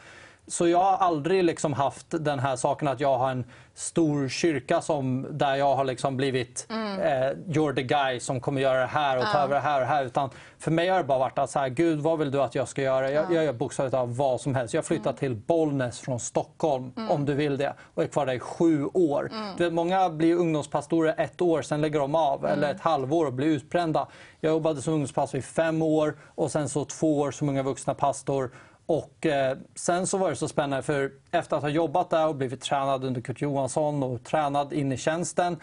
Så jag har aldrig liksom haft den här saken att jag har en stor kyrka som, där jag har liksom blivit mm. eh, you're the guy som kommer göra det här och ta över det här och här. Utan för mig har det bara varit att så här, Gud vad vill du att jag ska göra? Jag, jag gör bokstavligt av vad som helst. Jag flyttar mm. till Bollnäs från Stockholm mm. om du vill det och är kvar där i sju år. Mm. Du vet, många blir ungdomspastorer ett år, sen lägger de av eller mm. ett halvår och blir utbrända. Jag jobbade som ungdomspastor i fem år och sen så två år som unga vuxna pastor. Och eh, sen så var det så spännande för efter att ha jobbat där och blivit tränad under Kurt Johansson och tränad in i tjänsten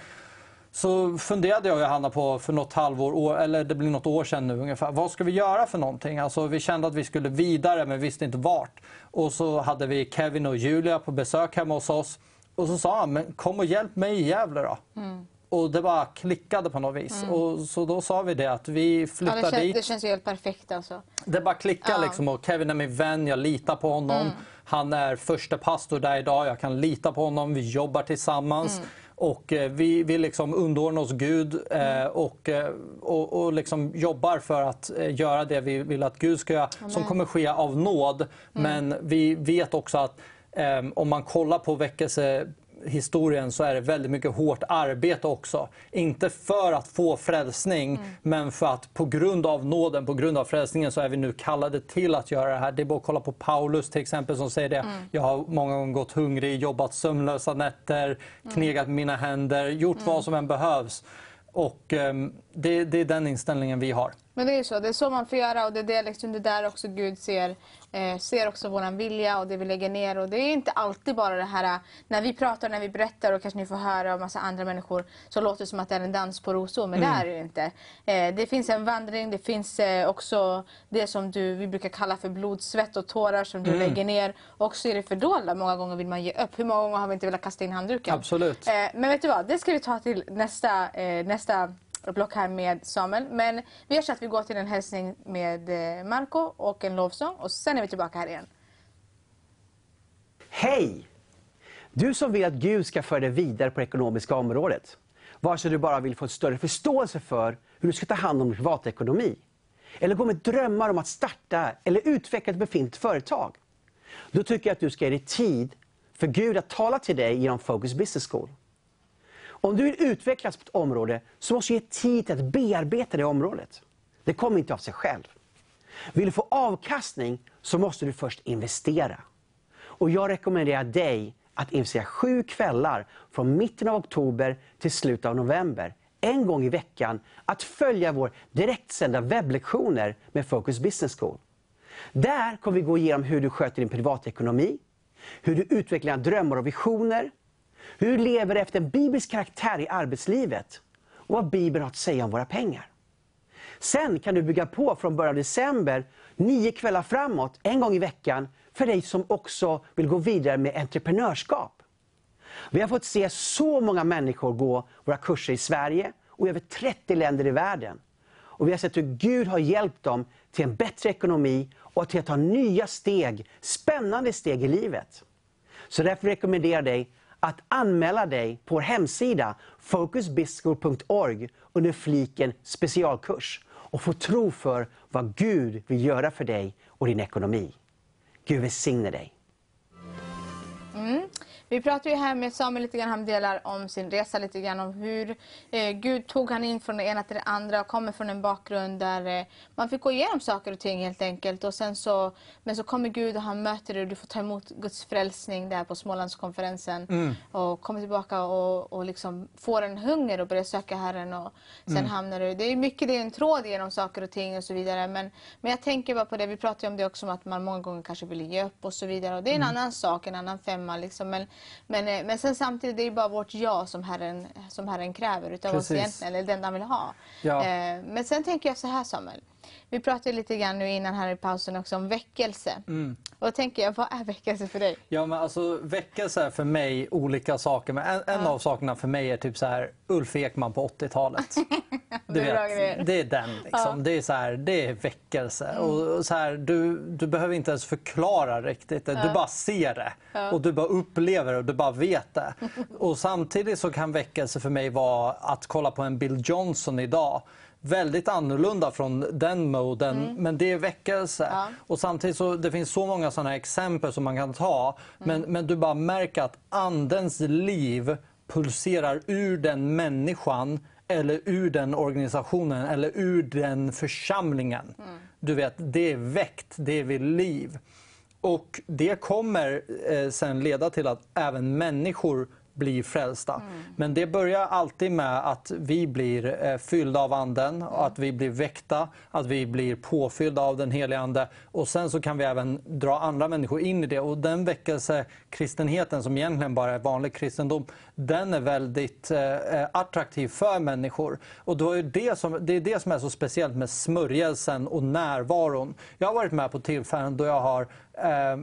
så funderade jag och Johanna på för något halvår, eller det blir något år sedan nu ungefär, vad ska vi göra för någonting? Alltså, vi kände att vi skulle vidare men visste inte vart. Och så hade vi Kevin och Julia på besök hemma hos oss. Och så sa han, men kom och hjälp mig i Gävle då. Mm. Och det bara klickade på något vis. Mm. Och så då sa vi det att vi flyttar ja, det känns, dit. Det känns ju helt perfekt alltså. Det bara klickade ja. liksom och Kevin är min vän, jag litar på honom. Mm. Han är första pastor där idag, jag kan lita på honom, vi jobbar tillsammans. Mm. Och eh, vi, vi liksom underordnar oss Gud eh, mm. och, eh, och, och liksom jobbar för att eh, göra det vi vill att Gud ska göra, Amen. som kommer ske av nåd. Mm. Men vi vet också att om man kollar på väckelse historien så är det väldigt mycket hårt arbete också. Inte för att få frälsning, mm. men för att på grund av nåden, på grund av frälsningen så är vi nu kallade till att göra det här. Det är bara att kolla på Paulus till exempel som säger det. Mm. Jag har många gånger gått hungrig, jobbat sömnlösa nätter, mm. knegat mina händer, gjort vad mm. som än behövs. Och um, det, det är den inställningen vi har. Men det är så, det är så man får göra och det är det, liksom, det där också Gud ser, eh, ser också våran vilja och det vi lägger ner. Och det är inte alltid bara det här, när vi pratar, när vi berättar och kanske ni får höra av massa andra människor så låter det som att det är en dans på rosor, men mm. det är det inte. Eh, det finns en vandring, det finns eh, också det som du, vi brukar kalla för blod, svett och tårar som du mm. lägger ner. Och så är det fördolda, många gånger vill man ge upp. Hur många gånger har vi inte velat kasta in handduken? Absolut. Eh, men vet du vad, det ska vi ta till nästa, eh, nästa block här med Samuel. Men vi gör så att vi går till en hälsning med eh, Marco och en lovsång och sen är vi tillbaka här igen. Hej! Du som vill att Gud ska föra dig vidare på det ekonomiska området. Vare sig du bara vill få en större förståelse för hur du ska ta hand om din privatekonomi. Eller gå med drömmar om att starta eller utveckla ett befintligt företag. Då tycker jag att du ska ge dig tid för Gud att tala till dig genom Focus Business School. Om du vill utvecklas på ett område så måste du ge tid till att bearbeta det området. Det kommer inte av sig själv. Vill du få avkastning så måste du först investera. Och jag rekommenderar dig att investera sju kvällar från mitten av oktober till slutet av november. En gång i veckan att följa vår direktsända webblektioner med Focus Business School. Där kommer vi gå igenom hur du sköter din privatekonomi, hur du utvecklar drömmar och visioner, hur du lever efter en biblisk karaktär i arbetslivet och vad Bibeln har att säga om våra pengar. Sen kan du bygga på från början av december, nio kvällar framåt, en gång i veckan, för dig som också vill gå vidare med entreprenörskap. Vi har fått se så många människor gå våra kurser i Sverige och i över 30 länder i världen. Och vi har sett hur Gud har hjälpt dem till en bättre ekonomi och till att ta nya steg, spännande steg i livet. Så därför rekommenderar jag dig att anmäla dig på vår hemsida focusbischool.org under fliken specialkurs och få tro för vad Gud vill göra för dig och din ekonomi. Gud välsigne dig. Vi pratar ju här med Samuel lite grann, han delar om sin resa lite grann om hur eh, Gud tog han in från det ena till det andra och kommer från en bakgrund där eh, man fick gå igenom saker och ting helt enkelt. Och sen så, men så kommer Gud och han möter dig och du får ta emot Guds frälsning där på Smålandskonferensen. Mm. Och kommer tillbaka och, och liksom får en hunger och börjar söka Herren. Och sen mm. hamnar du, det är mycket det är en tråd genom saker och ting och så vidare. Men, men jag tänker bara på det, vi pratar ju om det också om att man många gånger kanske vill ge upp och så vidare. Och det är en mm. annan sak, en annan femma liksom. Men, men, eh, men sen samtidigt, det är bara vårt ja som Herren, som Herren kräver utav Precis. oss egentligen, eller den han vill ha. Ja. Eh, men sen tänker jag så här Samuel. Vi pratade lite grann nu innan här i pausen också om väckelse. Mm. Och tänker jag, vad är väckelse för dig? Ja, men alltså väckelse är för mig olika saker. Men en, en ja. av sakerna för mig är typ så här Ulf Ekman på 80-talet. [laughs] Du vet, det är den liksom. Ja. Det är så här, det är väckelse. Mm. Och så här, du, du behöver inte ens förklara riktigt det. Du bara ser det. Och du bara upplever det och du bara vet det. [laughs] och samtidigt så kan väckelse för mig vara att kolla på en Bill Johnson idag väldigt annorlunda från den moden, mm. men det är väckelse. Ja. Och samtidigt så det finns så många sådana exempel som man kan ta, men, mm. men du bara märker att andens liv pulserar ur den människan eller ur den organisationen eller ur den församlingen. Mm. Du vet, det är väckt, det är vid liv. Och det kommer eh, sen leda till att även människor blir frälsta. Mm. Men det börjar alltid med att vi blir eh, fyllda av Anden, mm. att vi blir väckta, att vi blir påfyllda av den helige Ande. Och sen så kan vi även dra andra människor in i det. Och den väckelsekristenheten som egentligen bara är vanlig kristendom, den är väldigt eh, eh attraktiv för människor. Och då är det, som, det är det som är så speciellt med smörjelsen och närvaron. Jag har varit med på tillfällen då jag har eh,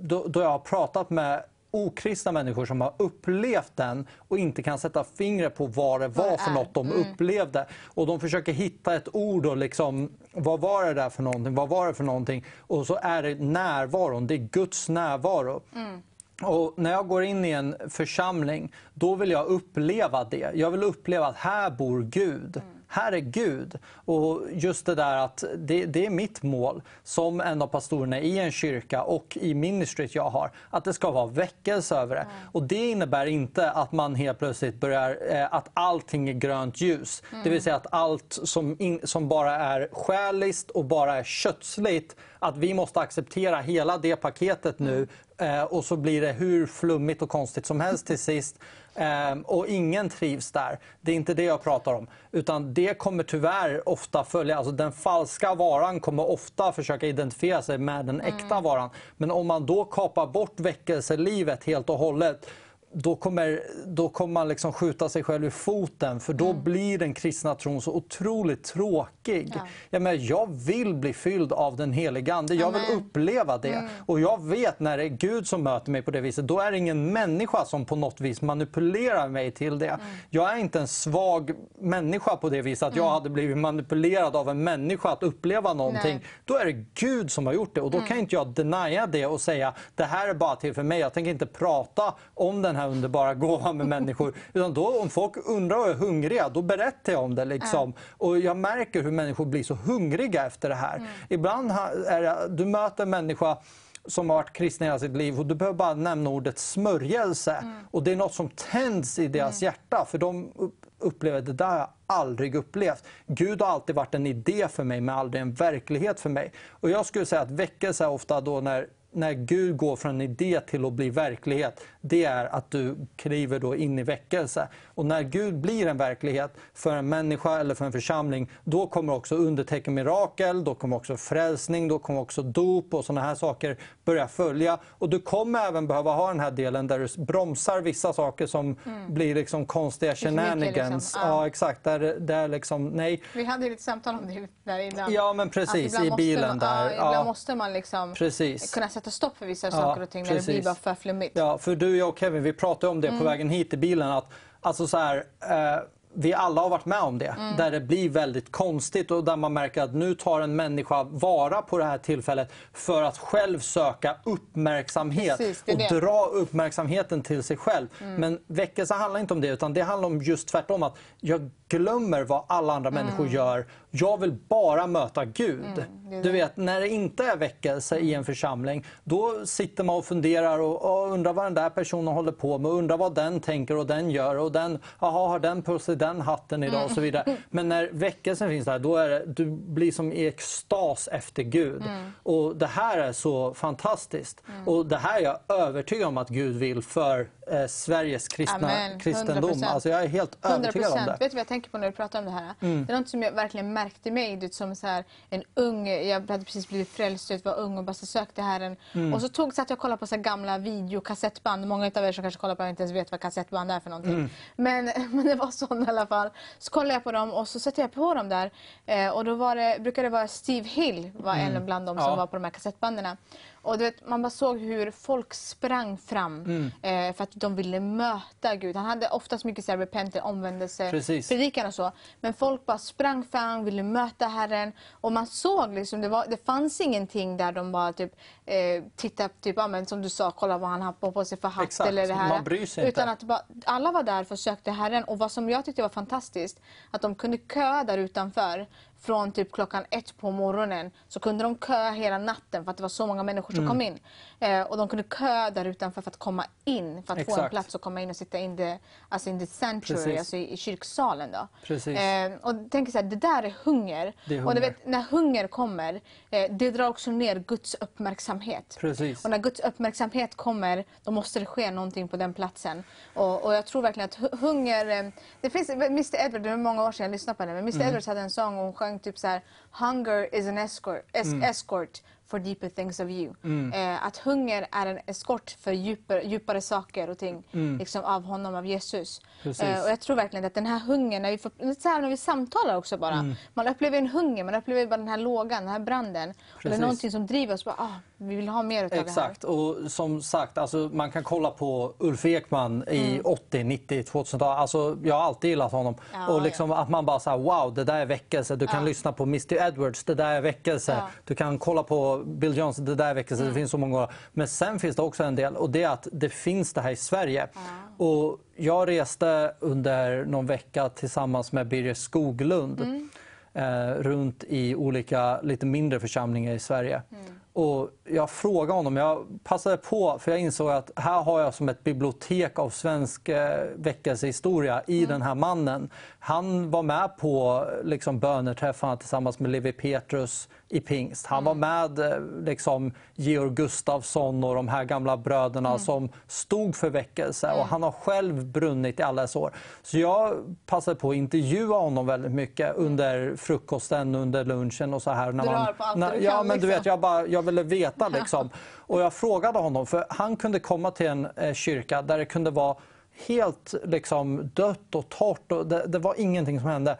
då, då jag har pratat med okristna människor som har upplevt den och inte kan sätta fingret på vad det var för något de mm. upplevde. Och de försöker hitta ett ord och liksom, vad var det där för någonting, vad var det för någonting? Och så är det närvaron, det är Guds närvaro. Mm. Och när jag går in i en församling, då vill jag uppleva det. Jag vill uppleva att här bor Gud. Mm här är Gud. Och just det där att det, det, är mitt mål som en av pastorerna i en kyrka och i ministryt jag har, att det ska vara väckelse över det. Mm. Och det innebär inte att man helt plötsligt börjar, eh, att allting är grönt ljus. Mm. Det vill säga att allt som, in, som bara är själiskt och bara är kötsligt, att vi måste acceptera hela det paketet nu mm. eh, och så blir det hur flummigt och konstigt som helst till sist. Ehm, och ingen trivs där. Det är inte det jag pratar om. Utan det kommer tyvärr ofta följa, alltså den falska varan kommer ofta försöka identifiera sig med den äkta mm. varan. Men om man då kapar bort väckelselivet helt och hållet då kommer, då kommer man liksom skjuta sig själv i foten för då mm. blir den kristna tron så otroligt tråkig. Ja. Jag, menar, jag vill bli fylld av den helige Ande, jag vill uppleva det. Mm. Och jag vet när det är Gud som möter mig på det viset, då är det ingen människa som på något vis manipulerar mig till det. Mm. Jag är inte en svag människa på det viset att jag mm. hade blivit manipulerad av en människa att uppleva någonting. Nej. Då är det Gud som har gjort det och då kan mm. inte jag denia det och säga det här är bara till för mig. Jag tänker inte prata om den här här underbara gåvan med människor. Utan då, om folk undrar och är hungriga, då berättar jag om det. Liksom. Och jag märker hur människor blir så hungriga efter det här. Mm. Ibland är det, du möter en människa som har varit kristna hela sitt liv och du behöver bara nämna ordet smörjelse Mm. och det är något som tänds i deras hjärta för de upp- upplever det där jag aldrig upplevt. Gud har alltid varit en idé för mig men aldrig en verklighet för mig. Och jag skulle säga att väckelse är ofta då när när Gud går från en idé till att bli verklighet, det är att du kliver då in i väckelse. Och när Gud blir en verklighet för en människa eller för en församling, då kommer också undertecken mirakel, då kommer också frälsning, då kommer också dop och sådana här saker börja följa. Och du kommer även behöva ha den här delen där du bromsar vissa saker som blir liksom konstiga Mm. mycket, shenanigans. liksom. Ja. Ja, exakt. Där, där liksom, nej. Vi hade ju lite samtal om det där ibland. Ja, men precis. I bilen man, där. Ja, ibland Ja. måste man liksom Precis. kunna sätta stopp för vissa saker och ting när det blir precis. bara för flummigt. Ja, för du, jag och Kevin, vi pratade om det Mm. på vägen hit i bilen. Att, alltså så här, eh, vi alla har varit med om det, Mm. där det blir väldigt konstigt och där man märker att nu tar en människa vara på det här tillfället för att själv söka uppmärksamhet Precis, och det. Mm. dra uppmärksamheten till sig själv. Men väckelse handlar inte om det, utan det handlar om just tvärtom. att Jag glömmer vad alla andra människor gör. Jag vill bara möta Gud. Mm, Du vet, när det inte är väckelse i en församling, då sitter man och funderar och, och undrar vad den där personen håller på med, undrar vad den tänker och den gör och den, jaha, har den på sig den hatten idag och så vidare. Men när väckelsen finns där, då är det, du blir som i extas efter Gud. Och det här är så fantastiskt. Och det här är jag övertygad om att Gud vill för eh, Sveriges kristna, Amen, kristendom. 100%. Alltså jag är helt 100 övertygad om det. Vet du vad jag tänker på när du pratar om det här? Mm. Det är något som jag verkligen märkte mig. Du, som så här, en ung, jag hade precis blivit frälst, vet, var ung och bara sökte Herren. Mm. Och så tog, satt jag och kollade på så gamla videokassettband. Många av er som kanske kollar på det inte ens vet vad kassettband är för någonting. Mm. Men, [laughs] men det var sån i alla fall. Så kollade jag på dem och så satte jag på dem där. Eh, och då var det, brukade det vara Steve Hill var en bland dem som Mm. Ja. var på de här kassettbanden. Och du vet, man bara såg hur folk sprang fram Mm. eh, för att de ville möta Gud. Han hade oftast mycket så här repentant, omvändelse, Precis. predikan och så. Men folk bara sprang fram, ville möta Herren. Och man såg liksom, det, var, det fanns ingenting där de bara typ, eh, tittade, typ, ja, men som du sa, kolla vad han har på, sig för hatt. Exakt, Eller det här. man bryr sig inte. Utan att bara, alla var där för att söka Herren. Och vad som jag tyckte var fantastiskt, att de kunde köa där utanför. Från typ klockan ett på morgonen så kunde de köa hela natten för att det var så många människor Mm. som kom in. Eh, och de kunde köa där utanför för att komma in, för att få en Exakt. plats och komma in och sitta in the, alltså in the sanctuary, Precis. alltså i, i kyrksalen. Då. Precis. Eh, och tänker så här, det där är hunger. Det är Och du hunger. vet, när hunger kommer, eh, det drar också ner Guds uppmärksamhet. Precis. Och när Guds uppmärksamhet kommer, då måste det ske någonting på den platsen. Och, och jag tror verkligen att hu- hunger... eh, Det finns, Mr Edward, det var många år sedan jag lyssnade på henne, men Mr Mm. Edwards hade en sång och hon sjöng typ så här Hunger is an escort, es, Mm. escort for deeper things of you. Eh, att hunger är en eskort för djupare, djupare saker och ting liksom, av honom, av Jesus. Mm. Precis. Eh, och jag tror verkligen att den här hungern, när vi, får, så här, när vi samtalar också bara, Mm. man upplever en hunger, man upplever bara den här lågan, den här branden. Och det är Precis. någonting som driver oss, bara, ah, vi vill ha mer utav Exakt, och som sagt, alltså, man kan kolla på Ulf Ekman i Mm. 80, 90, 2000-talet. Alltså, jag har alltid gillat honom. Ja, och liksom, Att man bara säger wow, det där är väckelse. Du kan lyssna på Mr Edwards, det där är väckelse. Ja. Mm. Du kan kolla på Bill Johnson, det där är väckelse. Det finns så många. Men sen finns det också en del och det är att det finns det här i Sverige. Och jag reste under någon vecka tillsammans med Birger Skoglund Mm. eh, runt i olika lite mindre församlingar i Sverige. Och jag frågade honom, jag passade på för jag insåg att här har jag som ett bibliotek av svensk eh, väckelsehistoria i den här mannen. Han var med på liksom, böneträffarna tillsammans med Levi Petrus i pingst. Han var med eh, liksom, Georg Gustafsson och de här gamla bröderna som stod för väckelse och han har själv brunnit i alla dessa år. Så jag passade på att intervjua honom väldigt mycket under frukosten, under lunchen och så här. När Drar på allt när, du Ja, kan, men du liksom. vet, jag, bara, jag ville veta [laughs] liksom. Och jag frågade honom, för han kunde komma till en eh, kyrka där det kunde vara helt liksom, dött och torrt och det, det var ingenting som hände.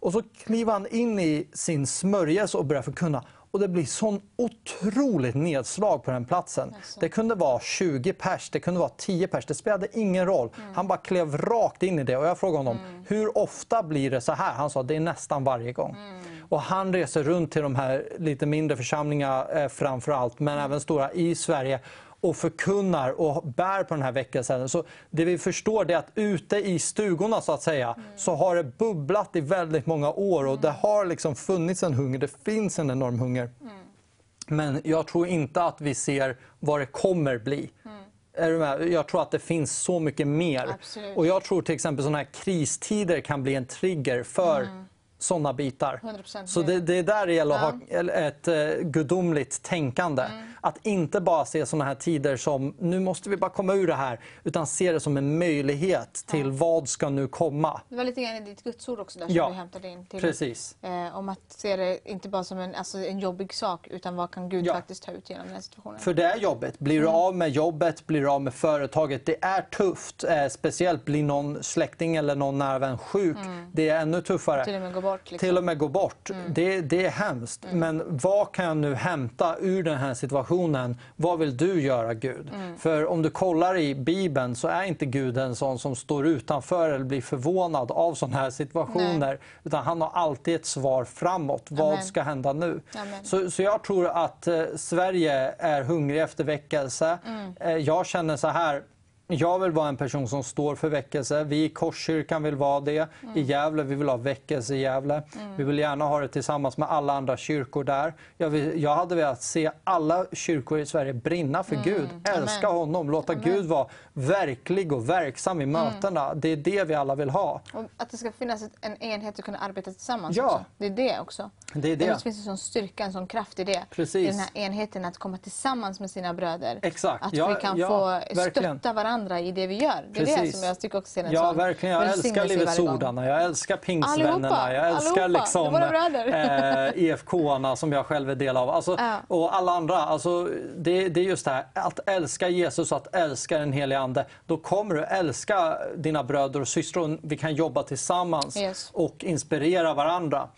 Och så kliver han in i sin smörjelse och börjar förkunna. Och det blir sån otroligt nedslag på den platsen. Det kunde vara 20 pers, det kunde vara 10 pers, det spelade ingen roll. Han bara klev rakt in i det och jag frågade honom, hur ofta blir det så här? Han sa, det är nästan varje gång. Och han reser runt till de här lite mindre församlingarna eh, framför allt, men även stora i Sverige och förkunnar och bär på den här väckelsen. Så det vi förstår är att ute i stugorna så att säga så har det bubblat i väldigt många år och det har liksom funnits en hunger, det finns en enorm hunger. Men jag tror inte att vi ser vad det kommer bli. Är du med? Jag tror att det finns så mycket mer. Absolut. Och jag tror till exempel sådana här kristider kan bli en trigger för sådana bitar. 100% Så det, det är där det gäller att ha ett eh, gudomligt tänkande. Att inte bara se sådana här tider som nu måste vi bara komma ur det här, utan se det som en möjlighet till vad ska nu komma. Det var lite grann i ditt gudsord också där som Ja, du hämtade in till. precis. Eh, om att se det inte bara som en, alltså, en jobbig sak utan vad kan Gud Ja. faktiskt ta ut genom den här situationen. För det är jobbigt. Blir du Mm. av med jobbet, blir du av med företaget. Det är tufft. Eh, speciellt blir någon släkting eller någon nära vän sjuk. Det är ännu tuffare. Mm. Till och med gå bort. Liksom. Till och med gå bort. Det, det är hemskt. Men vad kan jag nu hämta ur den här situationen? Vad vill du göra Gud? För om du kollar i Bibeln så är inte Gud en sån som står utanför eller blir förvånad av sådana här situationer. Utan han har alltid ett svar framåt. Vad Amen. ska hända nu? Så, så jag tror att eh, Sverige är hungrig efter väckelse. Eh, jag känner så här. Jag vill vara en person som står för väckelse. Vi i Korskyrkan vill vara det. I Gävle vi vill ha väckelse i Gävle. Vi vill gärna ha det tillsammans med alla andra kyrkor där. Jag, vill, jag hade velat se alla kyrkor i Sverige brinna för Gud. Älska honom. Låta Gud vara verklig och verksam i mötena. Det är det vi alla vill ha. Och att det ska finnas en enhet att kunna arbeta tillsammans Ja. också. Det är det också. Det är det. Det finns en sån styrka, en sån kraft i det. Precis. I den här enheten att komma tillsammans med sina bröder. Exakt. Att Ja, vi kan ja, få verkligen. stötta varandra i det vi gör. Det är det Precis. som jag tycker också är en Ja, verkligen. Jag älskar Livets. Ordarna, jag älskar Pingstvännerna, Allihopa, jag älskar liksom, Det eh, IFK-arna som jag själv är del av. Alltså, Ja. Och alla andra. Alltså, det, det är just det här, att älska Jesus och att älska den helige Ande. Då kommer du älska dina bröder och systrar och vi kan jobba tillsammans Yes. och inspirera varandra.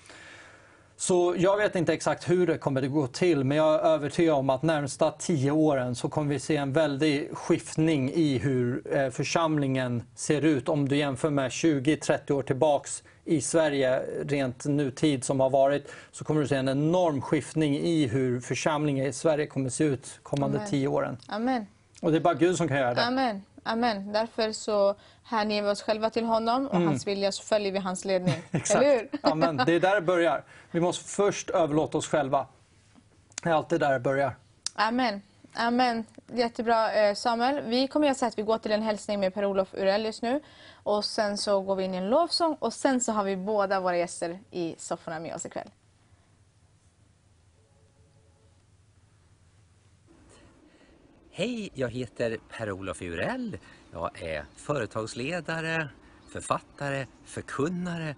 Så jag vet inte exakt hur det kommer att gå till, men jag är övertygad om att närmsta tio åren så kommer vi se en väldig skiftning i hur eh, församlingen ser ut. Om du jämför med 20-30 år tillbaks i Sverige, rent nutid som har varit, så kommer du se en enorm skiftning i hur församlingen i Sverige kommer att se ut kommande Amen. tio åren. Amen. Och det är bara Gud som kan göra det. Amen. Amen. Därför så hänger vi oss själva till honom och hans vilja så följer vi hans ledning. [laughs] Mm. Exakt. Eller hur? [laughs] Amen. Det är där det börjar. Vi måste först överlåta oss själva. Det är alltid där det börjar. Amen. Amen. Jättebra eh, Samuel. Vi kommer göra så att vi går till en hälsning med Per-Olof Urell just nu. Och sen så går vi in i en lovsång och sen så har vi båda våra gäster i sofforna med oss ikväll. Hej, jag heter Per-Olof Urell. Jag är företagsledare, författare, förkunnare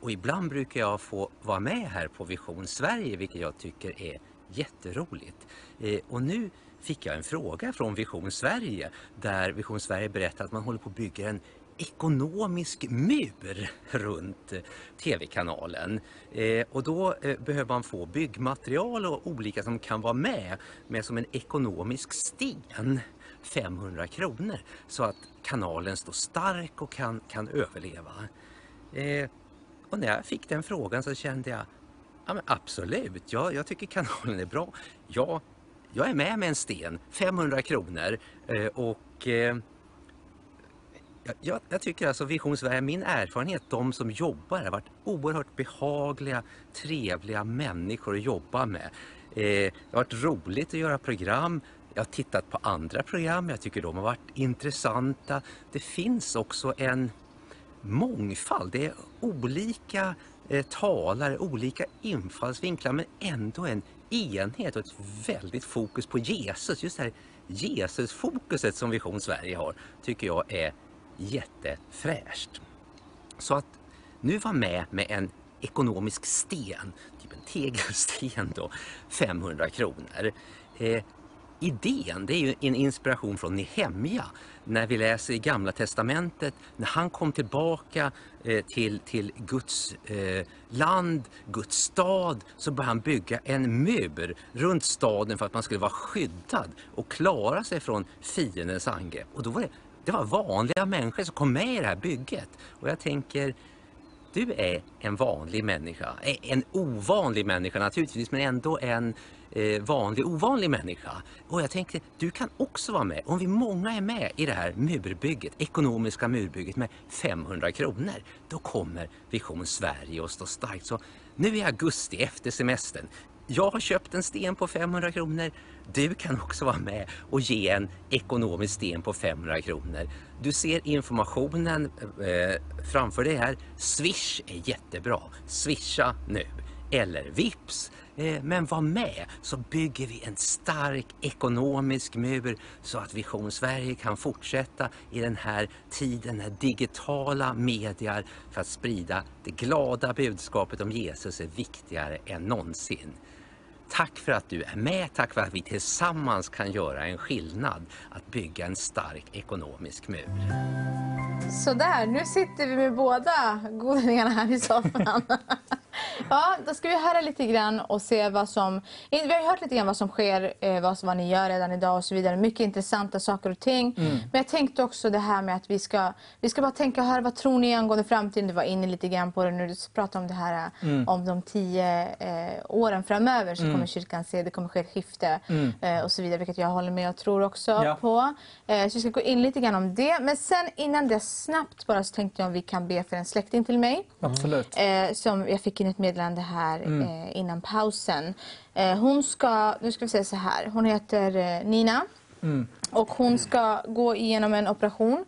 och ibland brukar jag få vara med här på Vision Sverige vilket jag tycker är jätteroligt. Eh, och nu fick jag en fråga från Vision Sverige där Vision Sverige berättar att man håller på att bygga en ekonomisk mur runt tv-kanalen. Eh, och då eh, behöver man få byggmaterial och olika som kan vara med, med som en ekonomisk sten. 500 kronor så att kanalen står stark och kan, kan överleva. Eh, och när jag fick den frågan så kände jag Ja, men absolut, ja, jag tycker kanalen är bra. Ja, jag är med med en sten, 500 kronor. Eh, och eh, jag- jag, jag tycker alltså Vision Sverige, min erfarenhet, de som jobbar här har varit oerhört behagliga, trevliga människor att jobba med. Eh, det har varit roligt att göra program. Jag har tittat på andra program, jag tycker de har varit intressanta. Det finns också en mångfald. Det är olika eh, talare, olika infallsvinklar men ändå en enhet och ett väldigt fokus på Jesus. Just det här Jesusfokuset som Vision Sverige har tycker jag är jättefräscht. Så att nu vara med med en ekonomisk sten, typ en tegelsten då, 500 kronor. Eh, idén, det är ju en inspiration från Nehemja när vi läser i Gamla Testamentet när han kom tillbaka eh, till, till Guds eh, land, Guds stad, så började han bygga en mur runt staden för att man skulle vara skyddad och klara sig från fiendens angrepp. Och då var det, det var vanliga människor som kom med i det här bygget. Och jag tänker, du är en vanlig människa. Eh, en ovanlig människa naturligtvis, men ändå en eh, vanlig ovanlig människa. Och jag tänkte, du kan också vara med. Om vi många är med i det här murbygget, ekonomiska murbygget med 500 kronor, då kommer Vision Sverige att stå starkt. Så nu i augusti efter semestern, jag har köpt en sten på 500 kronor. Du kan också vara med och ge en ekonomisk sten på 500 kronor. Du ser informationen eh, eh, framför dig här. Swish är jättebra. Swisha nu. Eller Vips. Eh, men var med så bygger vi en stark ekonomisk mur så att Vision Sverige kan fortsätta i den här tiden när digitala medier för att sprida det glada budskapet om Jesus är viktigare än någonsin. Tack för att du är med, tack för att vi tillsammans kan göra en skillnad att bygga en stark ekonomisk mur. Sådär, nu sitter vi med båda godingarna här i soffan. [laughs] ja, då ska vi höra lite grann och se vad som... Vi har hört lite grann vad som sker, eh, vad, vad ni gör redan idag och så vidare. Mycket intressanta saker och ting. Mm. Men jag tänkte också det här med att vi ska, vi ska bara tänka höra vad tror ni angående framtiden? Du var inne lite grann på det nu. Du pratade om det här mm. om de tio eh, åren framöver så mm. Kommer kyrkan se, det kommer ske ett skifte mm. eh, och så vidare. Vilket jag håller med och tror också ja. på. Eh, så vi ska gå in lite grann om det. Men sen innan det snabbt bara så tänkte jag om vi kan be för en släkting till mig. Absolut. Eh, som jag fick in ett meddelande här mm. innan pausen. Hon ska, nu ska vi säga så här, hon heter Nina. Mm. Och hon ska gå igenom en operation.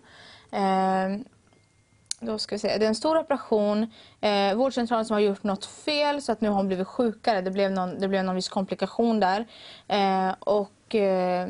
Då ska vi se. Det är en stor operation. Eh, vårdcentralen som har gjort något fel så att nu har hon blivit sjukare. Det blev någon, det blev någon viss komplikation där. Eh, och eh,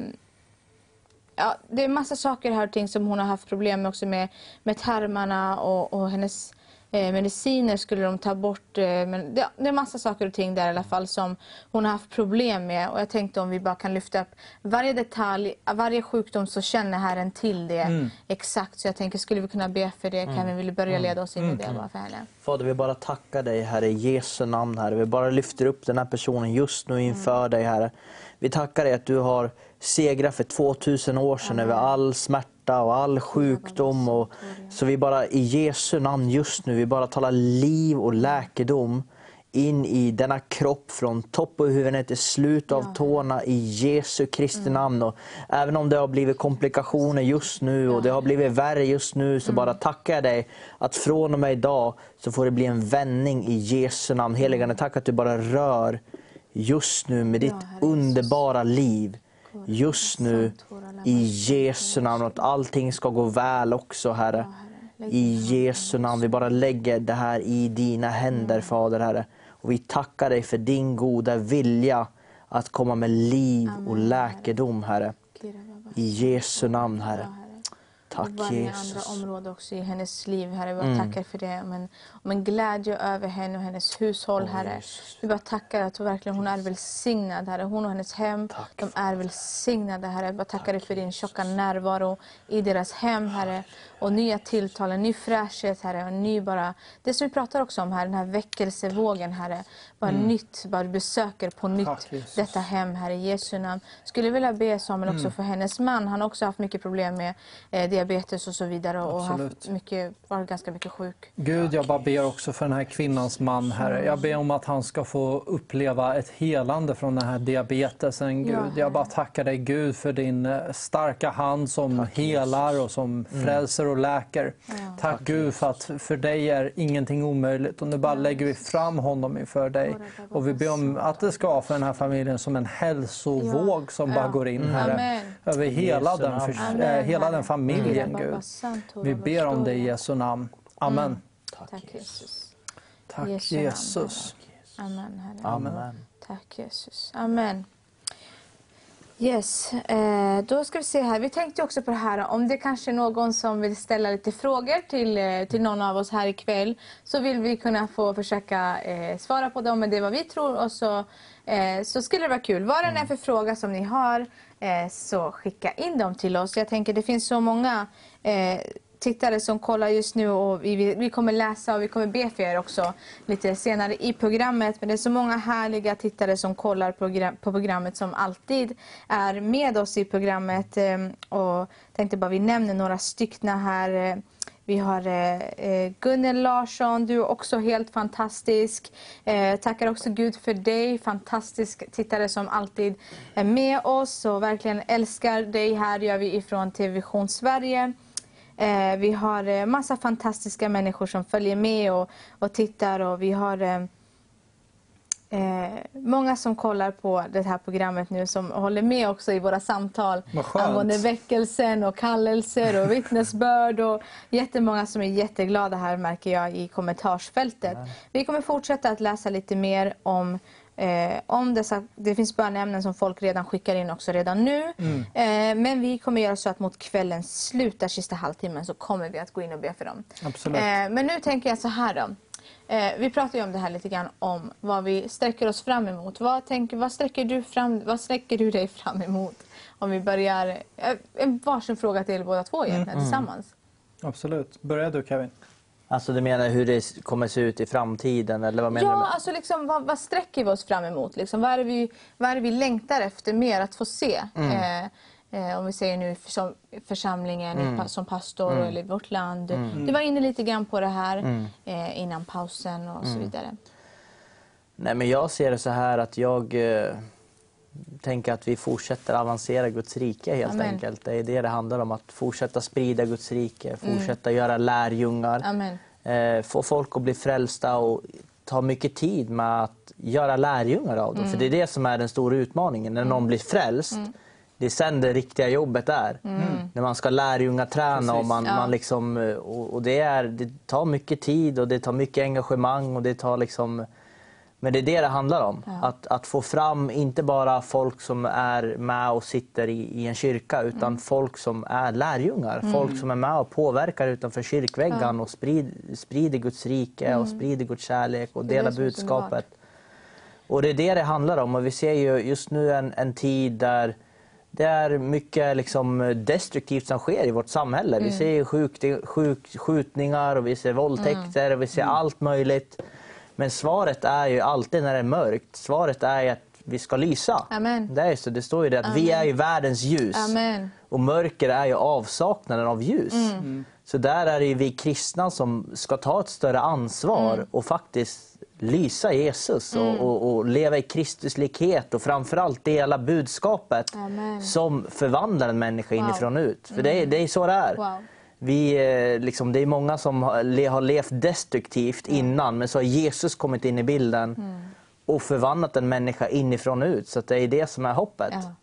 ja, det är massa saker här och ting som hon har haft problem med också med, med tarmarna och, och hennes eh, mediciner skulle de ta bort. Eh, men det, det är massa saker och ting där i alla fall som hon har haft problem med. Och jag tänkte om vi bara kan lyfta upp varje detalj, varje sjukdom så känner Herren till det mm. exakt. Så jag tänker, skulle vi kunna be för det? Mm. Kan vi vill börja leda oss in i mm. det bara för henne? Fader, vi bara tackar dig Herre i Jesu namn Herre. Vi bara lyfter upp den här personen just nu inför mm. dig Herre. Vi tackar dig att du har segrat för 2000 år sedan Amen. över all smärta och all sjukdom. Och, så vi bara i Jesu namn just nu, vi bara talar liv och läkedom in i denna kropp från topp och huvudet till slut av tårna i Jesu Kristi mm. namn. Och även om det har blivit komplikationer just nu och det har blivit värre just nu så mm. bara tackar jag dig att från och med idag så får det bli en vändning i Jesu namn. Heligande, tack att du bara rör just nu med ditt underbara liv. Just nu i Jesu namn. Att allting ska gå väl också Herre. I Jesu namn. Vi bara lägger det här i dina händer Fader Herre. Och vi tackar dig för din goda vilja att komma med liv och läkedom Herre. I Jesu namn Herre. Tack och varje Jesus. andra område också i hennes liv, Herre. Vi bara mm. tackar för det. Om en, om en glädje över henne och hennes hushåll, oh, Herre. Jesus. Vi bara tackar att hon verkligen hon är välsignad, Herre. Hon och hennes hem, Tack. de är välsignade, Herre. Vi bara tackar dig för din tjocka närvaro i deras hem, Herre och nya tilltal, en ny fräschhet, Herre. Och ny bara, det som vi pratar också om här, den här väckelsevågen, Herre. Bara mm. nytt, bara besöker på nytt Tack, detta hem, Herre, i Jesu namn. Skulle vilja be Samuel också mm. för hennes man. Han har också haft mycket problem med eh, diabetes och så vidare. Och haft mycket, varit ganska mycket sjuk. Gud, jag bara ber också för den här kvinnans man, Herre. Jag ber om att han ska få uppleva ett helande från den här diabetesen, Gud. Ja, jag bara tackar dig, Gud, för din eh, starka hand som Tack, helar och som mm. Frälser och läker. Ja. Tack Gud för att för dig är ingenting omöjligt. Och nu bara lägger vi fram honom inför dig. Och vi ber om att det ska för den här familjen som en hälsovåg som bara går in här över hela den, för, äh, hela den familjen Gud. Vi ber om det i Jesu namn. Amen. Mm. Tack Jesus. Tack Jesus. Amen. Amen. Tack Jesus. Amen. Yes, eh, då ska vi se här. Vi tänkte också på det här om det kanske är någon som vill ställa lite frågor till, eh, till någon av oss här ikväll så vill vi kunna få försöka eh, svara på dem med det vad vi tror och så, eh, så skulle det vara kul. Vad det än är för fråga som ni har så skicka in dem till oss. Jag tänker det finns så många tittare som kollar just nu och vi, vi kommer läsa och vi kommer be för er också lite senare i programmet. Men det är så många härliga tittare som kollar program, på programmet som alltid är med oss i programmet. Ehm, och tänkte bara vi nämner några stycken här. Vi har eh, eh, Gunnel Larsson, du är också helt fantastisk. Eh, tackar också Gud för dig, fantastisk tittare som alltid är med oss och verkligen älskar dig. Här gör vi ifrån TV Vision Sverige. Eh, vi har eh, massa fantastiska människor som följer med och, och tittar och vi har eh, eh, många som kollar på det här programmet nu som håller med också i våra samtal angående väckelsen och kallelser och vittnesbörd. Och jättemånga som är jätteglada här märker jag i kommentarsfältet. Vi kommer fortsätta att läsa lite mer om Eh, om dessa, det finns bönämnen som folk redan skickar in också redan nu. Eh, men vi kommer göra så att mot kvällens slut, där sista halvtimmen, så kommer vi att gå in och be för dem. Absolut. Eh, men nu tänker jag så här då. Eh, vi pratar ju om det här lite grann om vad vi sträcker oss fram emot. Vad, tänker, vad, sträcker, du fram, vad sträcker du dig fram emot? Om vi börjar, eh, en varsin fråga till båda två egentligen tillsammans. Absolut. Börja du Kevin. Alltså du menar hur det kommer se ut i framtiden eller vad menar du? Ja, med- alltså liksom, vad, vad sträcker vi oss fram emot? Liksom, vad, är det vi, vad är det vi längtar efter mer att få se? Eh, eh, om vi säger nu som församlingen pa- som pastor eller i vårt land. Du var inne lite grann på det här eh, innan pausen och så vidare. Nej, men jag ser det så här att jag tänker att vi fortsätter avancera Guds rike helt Amen. enkelt. Det är det det handlar om, att fortsätta sprida Guds rike, fortsätta göra lärjungar, eh, få folk att bli frälsta och ta mycket tid med att göra lärjungar av dem. För det är det som är den stora utmaningen, när någon blir frälst. Det är sen det riktiga jobbet är. När man ska lärjungaträna och, man, Ja. man liksom, eh, och, och det, är, det tar mycket tid och det tar mycket engagemang och det tar liksom men det är det det handlar om. Att, att få fram inte bara folk som är med och sitter i, i en kyrka utan folk som är lärjungar. Folk som är med och påverkar utanför kyrkväggen och sprid, sprider Guds rike och sprider Guds kärlek och delar budskapet. Och det är det det handlar om. Och vi ser ju just nu en, en tid där det är mycket liksom destruktivt som sker i vårt samhälle. Vi ser sjuk, sjuk, skjutningar och vi ser våldtäkter och vi ser allt möjligt. Men svaret är ju alltid när det är mörkt, svaret är ju att vi ska lysa. Amen. Det, är så, det står ju det att vi är ju världens ljus. Amen. Och mörker är ju avsaknaden av ljus. Mm. Så där är det ju vi kristna som ska ta ett större ansvar Mm. och faktiskt lysa Jesus och, och, och leva i Kristuslikhet och framförallt dela budskapet Amen. som förvandlar en människa Wow. Mm. inifrån ut. För det, är, det är så det är. Wow. Vi, eh, liksom, det är många som har le- har levt destruktivt innan men så har Jesus kommit in i bilden Mm. och förvandlat en människa inifrån och ut. Så det är det som är hoppet. Ja.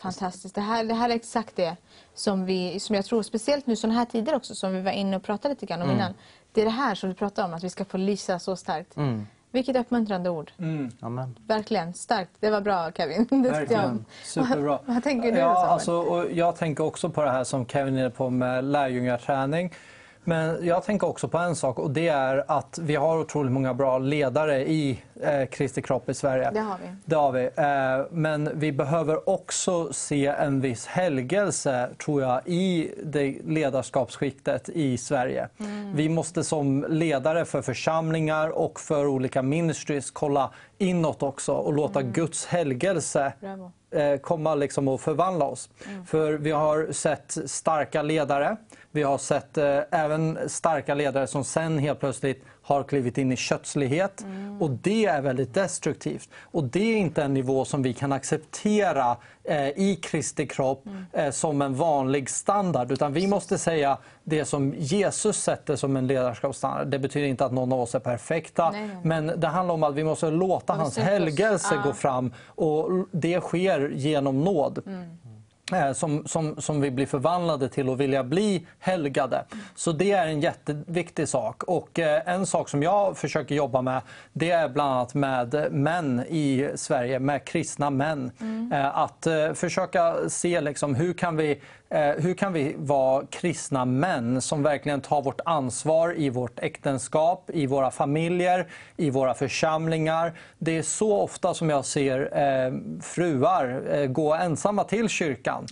Fantastiskt. Det här, det här är exakt det som, vi, som jag tror, speciellt nu sådana här tider också, som vi var inne och pratade lite grann om innan. Det är det här som vi pratar om, att vi ska få lysa så starkt. Vilket uppmuntrande ord. Amen. Verkligen, starkt. Det var bra Kevin. [laughs] Verkligen. Superbra. Vad, vad tänker du ja, alltså, och Jag tänker också på det här som Kevin är inne på med lärjungaträning. Men jag tänker också på en sak och det är att vi har otroligt många bra ledare i eh, Kristi kropp i Sverige. Det har vi. Det har vi. Eh, men vi behöver också se en viss helgelse, tror jag, i det ledarskapsskiktet i Sverige. Mm. Vi måste som ledare för församlingar och för olika ministries kolla inåt också och låta Mm. Guds helgelse eh, komma liksom och förvandla oss. För vi har sett starka ledare. Vi har sett eh, även starka ledare som sen helt plötsligt har klivit in i kötslighet. Och det är väldigt destruktivt. Och det är inte en nivå som vi kan acceptera eh, i Kristi kropp eh, som en vanlig standard. Utan vi måste säga det som Jesus sätter som en ledarskapsstandard. Det betyder inte att någon av oss är perfekta. Nej, nej. Men det handlar om att vi måste låta hans helgelse Ja. gå fram. Och det sker genom nåd. Mm. Som, som, som vi blir förvandlade till att vilja bli helgade. Så det är en jätteviktig sak. Och eh, en sak som jag försöker jobba med det är bland annat med män i Sverige, med kristna män. Eh, Att eh, försöka se liksom, hur kan vi hur kan vi vara kristna män som verkligen tar vårt ansvar i vårt äktenskap, i våra familjer, i våra församlingar? Det är så ofta som jag ser eh, fruar eh, gå ensamma till kyrkan.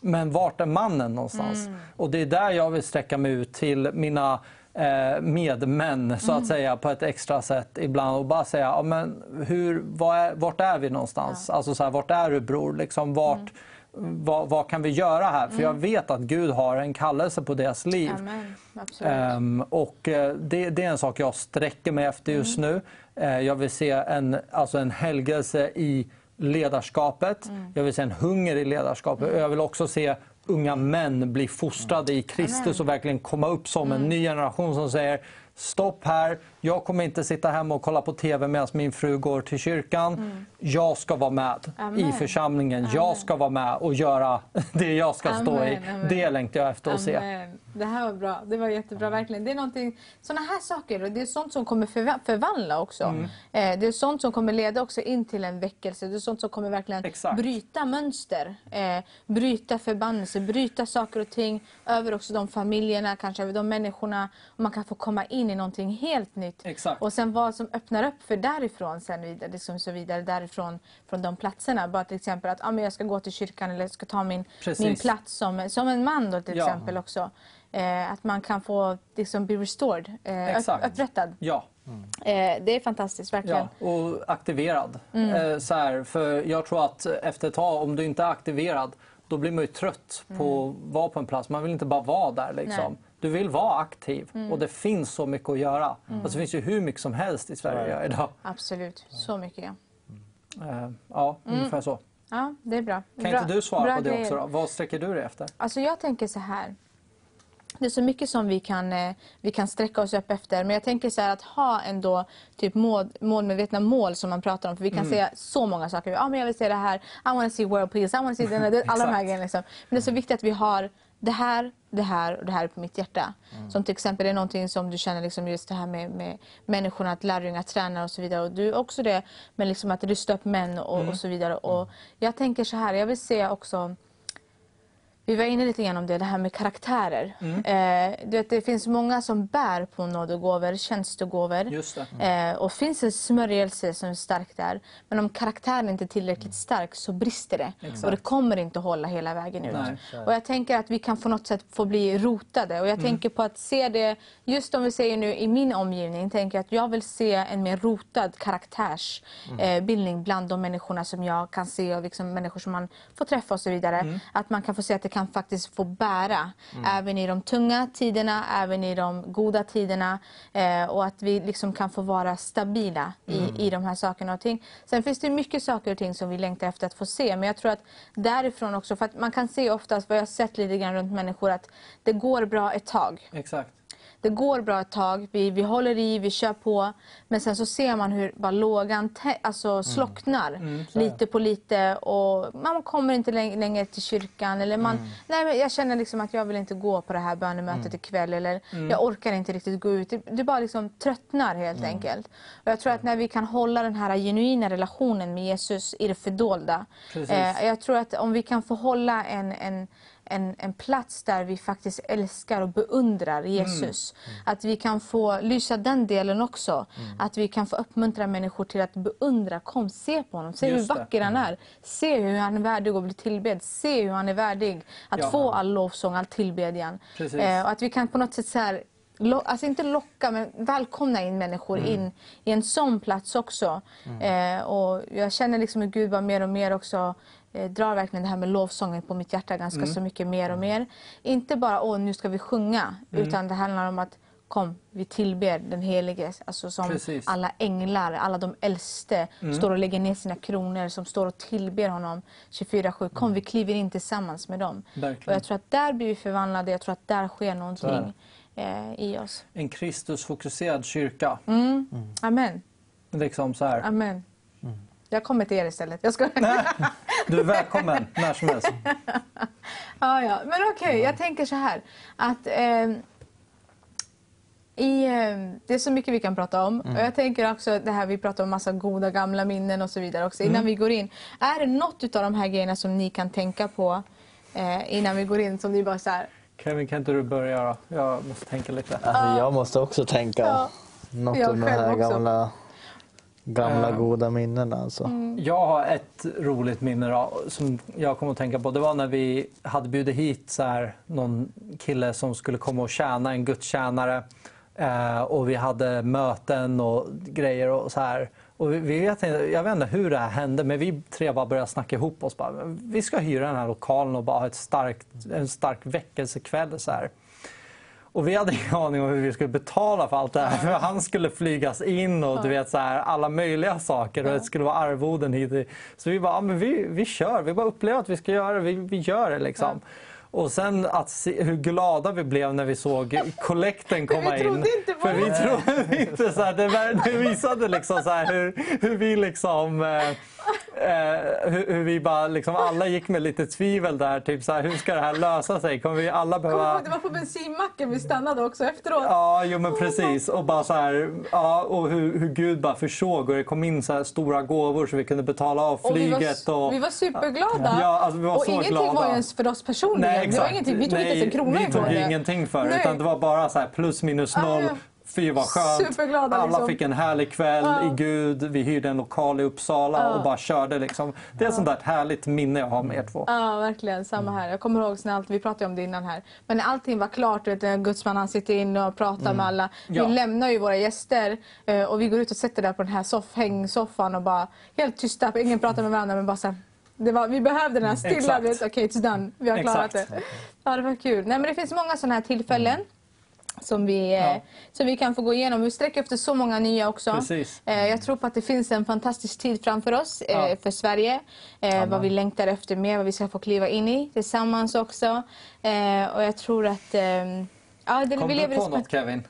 Men vart är mannen någonstans? Och det är där jag vill sträcka mig ut till mina eh, medmän så att säga på ett extra sätt ibland och bara säga ja, men hur, vad är, vart är vi någonstans? Alltså så här, vart är du bror? Liksom, vart, vad, vad kan vi göra här? För jag vet att Gud har en kallelse på deras liv. Amen. Ehm, och eh, det, det är en sak jag sträcker mig efter just Mm. nu. Eh, jag vill se en, alltså en helgelse i ledarskapet. Mm. Jag vill se en hunger i ledarskapet. Jag vill också se unga män bli fostrade i Kristus och verkligen komma upp som Mm. en ny generation som säger stopp här, jag kommer inte sitta hemma och kolla på TV medan min fru går till kyrkan. Jag ska vara med Amen. i församlingen, jag ska vara med och göra [laughs] det jag ska stå i. Amen, amen. Det längtar jag efter att se. Amen. Det här var bra. Det var jättebra, verkligen. Det är såna här saker, och det är sånt som kommer förva- förvandla också. Mm. Eh, det är sånt som kommer leda också in till en väckelse. Det är sånt som kommer verkligen Exakt. bryta mönster, eh, bryta förbannelse, bryta saker och ting över också de familjerna, kanske över de människorna. Och man kan få komma in i någonting helt nytt. Exakt. Och sen vad som öppnar upp för därifrån sen vidare, liksom så vidare därifrån från de platserna. Bara till exempel att ah, men jag ska gå till kyrkan eller jag ska ta min, Precis. min plats som, som en man då till Ja. exempel också. Eh, att man kan få liksom be restored, eh, upprättad. Ja. Eh, det är fantastiskt verkligen. Ja, och aktiverad. Mm. Eh, så här, för jag tror att efter ett tag, om du inte är aktiverad, då blir man ju trött på att vara på en plats. Man vill inte bara vara där. Liksom. Mm. Nej. Du vill vara aktiv Mm. och det finns så mycket att göra. Alltså, det finns ju hur mycket som helst i Sverige idag. Absolut, så mycket. Ja, Eh, ja, ungefär så. ja det är bra. Kan Mm. bra, inte du svara på det också? Då? Vad sträcker du dig efter? Alltså jag tänker så här. Det är så mycket som vi kan, eh, vi kan sträcka oss upp efter. Men jag tänker så här att ha ändå typ mål, målmedvetna mål som man pratar om. För vi kan säga så många saker. Ja, men jag vill se det här. I want to see world peace. I want to see den, alla de här grejerna. Liksom. Men det är så viktigt att vi har det här, det här och det här på mitt hjärta. Som till exempel är någonting som du känner liksom just det här med, med människorna, att lärjungar tränar och så vidare. Och du också det med liksom att rysta upp män och, och så vidare. Och jag tänker så här, jag vill se också vi var inne lite grann om det, det här med karaktärer. Eh, du vet, det finns många som bär på nådegåvor, tjänstegåvor. Just det. Eh, och finns en smörjelse som är stark där. Men om karaktären inte är tillräckligt stark så brister det. Och det kommer inte att hålla hela vägen ut. Nej. Och jag tänker att vi kan på något sätt få bli rotade. Och jag tänker på att se det, just om vi säger nu i min omgivning, tänker jag att jag vill se en mer rotad karaktärsbildning eh, bildning bland de människorna som jag kan se och liksom människor som man får träffa och så vidare. Att man kan få se att det kan faktiskt få bära även i de tunga tiderna, även i de goda tiderna. Eh, och att vi liksom kan få vara stabila i, i de här sakerna och ting. Sen finns det mycket saker och ting som vi längtar efter att få se. Men jag tror att därifrån också, för att man kan se oftast, vad jag har sett lite grann runt människor, att det går bra ett tag. Exakt. Det går bra ett tag, vi, vi håller i, vi kör på. Men sen så ser man hur bara lågan alltså slocknar lite på lite. Och man kommer inte läng- längre till kyrkan. Eller man, nej, men jag känner liksom att jag vill inte gå på det här bönemötet ikväll. Eller jag orkar inte riktigt gå ut. Det bara liksom tröttnar helt enkelt. Och jag tror att när vi kan hålla den här genuina relationen med Jesus i det fördolda. Eh, jag tror att om vi kan få hålla en, en en, en plats där vi faktiskt älskar och beundrar Jesus. Att vi kan få lysa den delen också. Att vi kan få uppmuntra människor till att beundra. Kom, se på honom. Se Just hur det. vacker han är. Se hur han är värdig att bli tillbedd. Se hur han är värdig att Ja. få all lovsång, all tillbedjan. Eh, och att vi kan på något sätt så här, Alltså inte locka, men välkomna in människor Mm. in i en sån plats också. Eh, och jag känner liksom hur Gud bara mer och mer också eh, drar verkligen det här med lovsången på mitt hjärta ganska Mm. så mycket mer och mer. Inte bara åh nu ska vi sjunga, Mm. utan det handlar om att kom, vi tillber den helige. Alltså som Precis. alla änglar, alla de äldste står och lägger ner sina kronor, som står och tillber honom 24-7. Kom, vi kliver in tillsammans med dem. Verkligen. Och jag tror att där blir vi förvandlade, jag tror att där sker någonting eh, i oss. En Kristusfokuserad kyrka. Amen. Liksom så här. Amen. Jag kommer till er istället. Jag ska... Du är välkommen när som helst. [laughs] ja, ja. Men okej, jag tänker så här. Att, ehm, i, ehm, det är så mycket vi kan prata om. Och jag tänker också det här vi pratar om massa goda gamla minnen och så vidare också. Innan vi går in. Är det något av de här grejerna som ni kan tänka på eh, innan vi går in som ni bara så här. Kevin, kan inte du börja då? Jag måste tänka lite. Alltså, jag måste också tänka Ja. något Jag av de här också. gamla, gamla Ja. goda minnena. Alltså. Jag har ett roligt minne då, som jag kommer att tänka på. Det var när vi hade bjudit hit så här, någon kille som skulle komma och tjäna, en gudstjänare. Eh, och vi hade möten och grejer och så här. Och vi, vet inte, jag vet inte hur det här hände, men vi tre bara började snacka ihop oss. Bara, vi ska hyra den här lokalen och bara ha ett starkt, en stark väckelsekväll. Så här. Och vi hade ingen aning om hur vi skulle betala för allt det här. För han skulle flygas in och du vet, så här, alla möjliga saker. Och det skulle vara arvoden hit. Så vi bara, ja, men vi, vi kör. Vi bara upplever att vi ska göra det. Vi, vi gör det liksom. Och sen att se, hur glada vi blev när vi såg kollekten [laughs] komma vi trodde in. inte på För vi det. trodde inte så här, det, visade liksom så hur, hur vi liksom eh, hur, hur vi bara liksom alla gick med lite tvivel där. Typ så här, hur ska det här lösa sig? Kommer vi alla Kommer behöva... ihåg, det var på bensinmacken vi stannade också efteråt. Ja, jo men precis. Och bara så här, ja, och hur, hur Gud bara försåg och det kom in så stora gåvor så vi kunde betala av Och vi, flyget. var, och, vi var superglada. Ja, alltså vi var och ingenting glada. var ens för oss personligen. Nej, det exakt. var ingenting, vi tog inte ens en krona vi tog det. ingenting för det, Nej. utan det var bara så här plus minus Ja, noll. Ja. Fy vad skönt. Superglada, Alla liksom. fick en härlig kväll Ja. i Gud. Vi hyrde en lokal i Uppsala Ja. och bara körde. Liksom. Det är ett sånt där härligt minne jag har med er två. Ja, verkligen. Samma här. Jag kommer ihåg allt, vi pratade om det innan här. Men när allting var klart, du vet, när Gudsman han sitter inne och pratar med alla. Ja. Vi lämnar ju våra gäster eh, och vi går ut och sätter där på den här soff, hängsoffan och bara helt tysta. Ingen pratar med varandra men bara så här, det var, vi behövde den här stilla, okej it's done. Vi har klarat Exakt. det. Ja, det var kul. Nej, men det finns många sådana här tillfällen. Som vi, eh, Ja. som vi kan få gå igenom. Vi sträcker efter så många nya också. Precis. Eh, jag tror på att det finns en fantastisk tid framför oss eh, Ja. för Sverige. Eh, vad vi längtar efter mer, vad vi ska få kliva in i tillsammans också. Och jag tror att... Ja, det, Kom vi du lever i på något Kevin?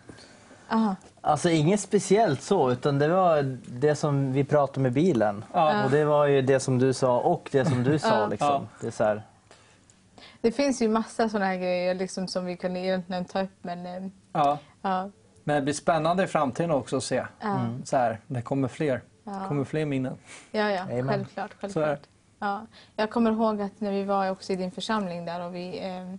Aha. Alltså inget speciellt så, utan det var det som vi pratade med bilen. Ja. Och det var ju det som du sa och det som du sa. Ja. Liksom. Ja. Det är så här, Det finns ju massa sådana här grejer liksom, som vi kunde egentligen ta upp. Men, Ja. ja. Men det blir spännande i framtiden också att se. Ja. Så här, det kommer fler. Ja. Kommer fler minnen. Ja, ja. Amen. Självklart. Självklart. Ja. Jag kommer ihåg att när vi var också i din församling där och vi, eh,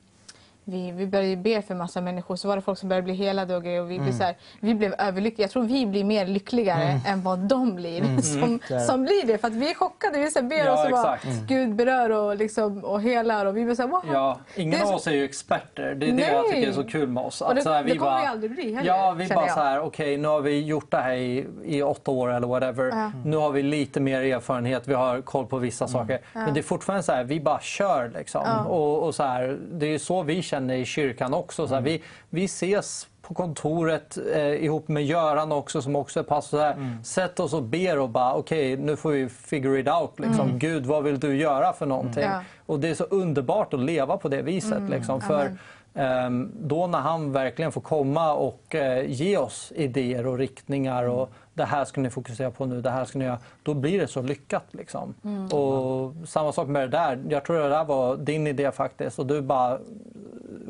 vi, vi började be för massa människor så var det folk som började bli helade och grejer. Och vi, Mm. blev så här, vi blev överlyckliga. Jag tror vi blir mer lyckligare än vad de blir [laughs] som, Det är det. som blir det. För att vi är chockade. Vi så här ber Mm. Ja, och så bara, exakt. Mm. Gud berör och, liksom, och helar. Och vi blir så här, wow. Ja, ingen av oss är ju experter. Det är det jag Nej. tycker är så kul med oss. Och det- så här, det kommer vi aldrig bli heller, Ja, vi bara jag. så här, okej nu har vi gjort det här i, i åtta år eller whatever. Ja. Nu har vi lite mer erfarenhet, vi har koll på vissa saker. Men det är fortfarande så här, vi bara kör liksom. Ja. Och, och så här, det är så vi känner i kyrkan också. Så här, vi, vi ses på kontoret eh, ihop med Göran också som också är pastor. Så här, Sätt oss och ber och bara okej nu får vi figure it out. Liksom. Gud vad vill du göra för någonting? Ja. Och det är så underbart att leva på det viset. Liksom, för ehm, då när han verkligen får komma och eh, ge oss idéer och riktningar och det här ska ni fokusera på nu, det här ska ni göra. Då blir det så lyckat. Liksom. Och samma sak med det där. Jag tror det där var din idé faktiskt och du bara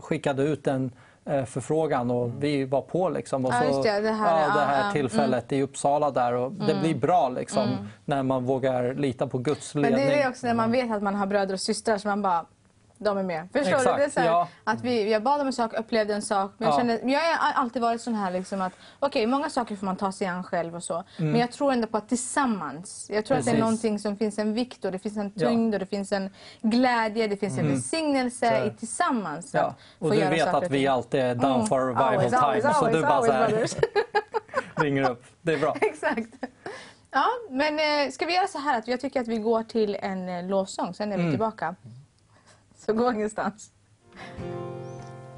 skickade ut en eh, förfrågan och vi var på liksom. Och Ja, så, just det, det här, ja, det ja, här ja, mm. tillfället i Uppsala där och det blir bra liksom när man vågar lita på Guds Men ledning. det är det också när man vet att man har bröder och systrar så man bara de är med. Förstår Exakt, du? Det är så här, ja. att vi, jag bad om en sak, upplevde en sak. Men jag, Ja. kände, jag har alltid varit sån här liksom att okej, många saker får man ta sig an själv och så. Men jag tror ändå på att tillsammans. Jag tror att det är Mm. Precis. någonting som finns en vikt och det finns en Ja. tyngd och det finns en glädje, det finns en Så välsignelse i tillsammans. Ja. Och du vet att vi alltid är down Mm. for revival Always, time. always, så always, du bara så här, [laughs] ringer upp. Det är bra. [laughs] Exakt. Ja, men eh, ska vi göra så här att jag tycker att vi går till en eh, lovsång, sen är vi Mm. tillbaka. Så gå ingenstans.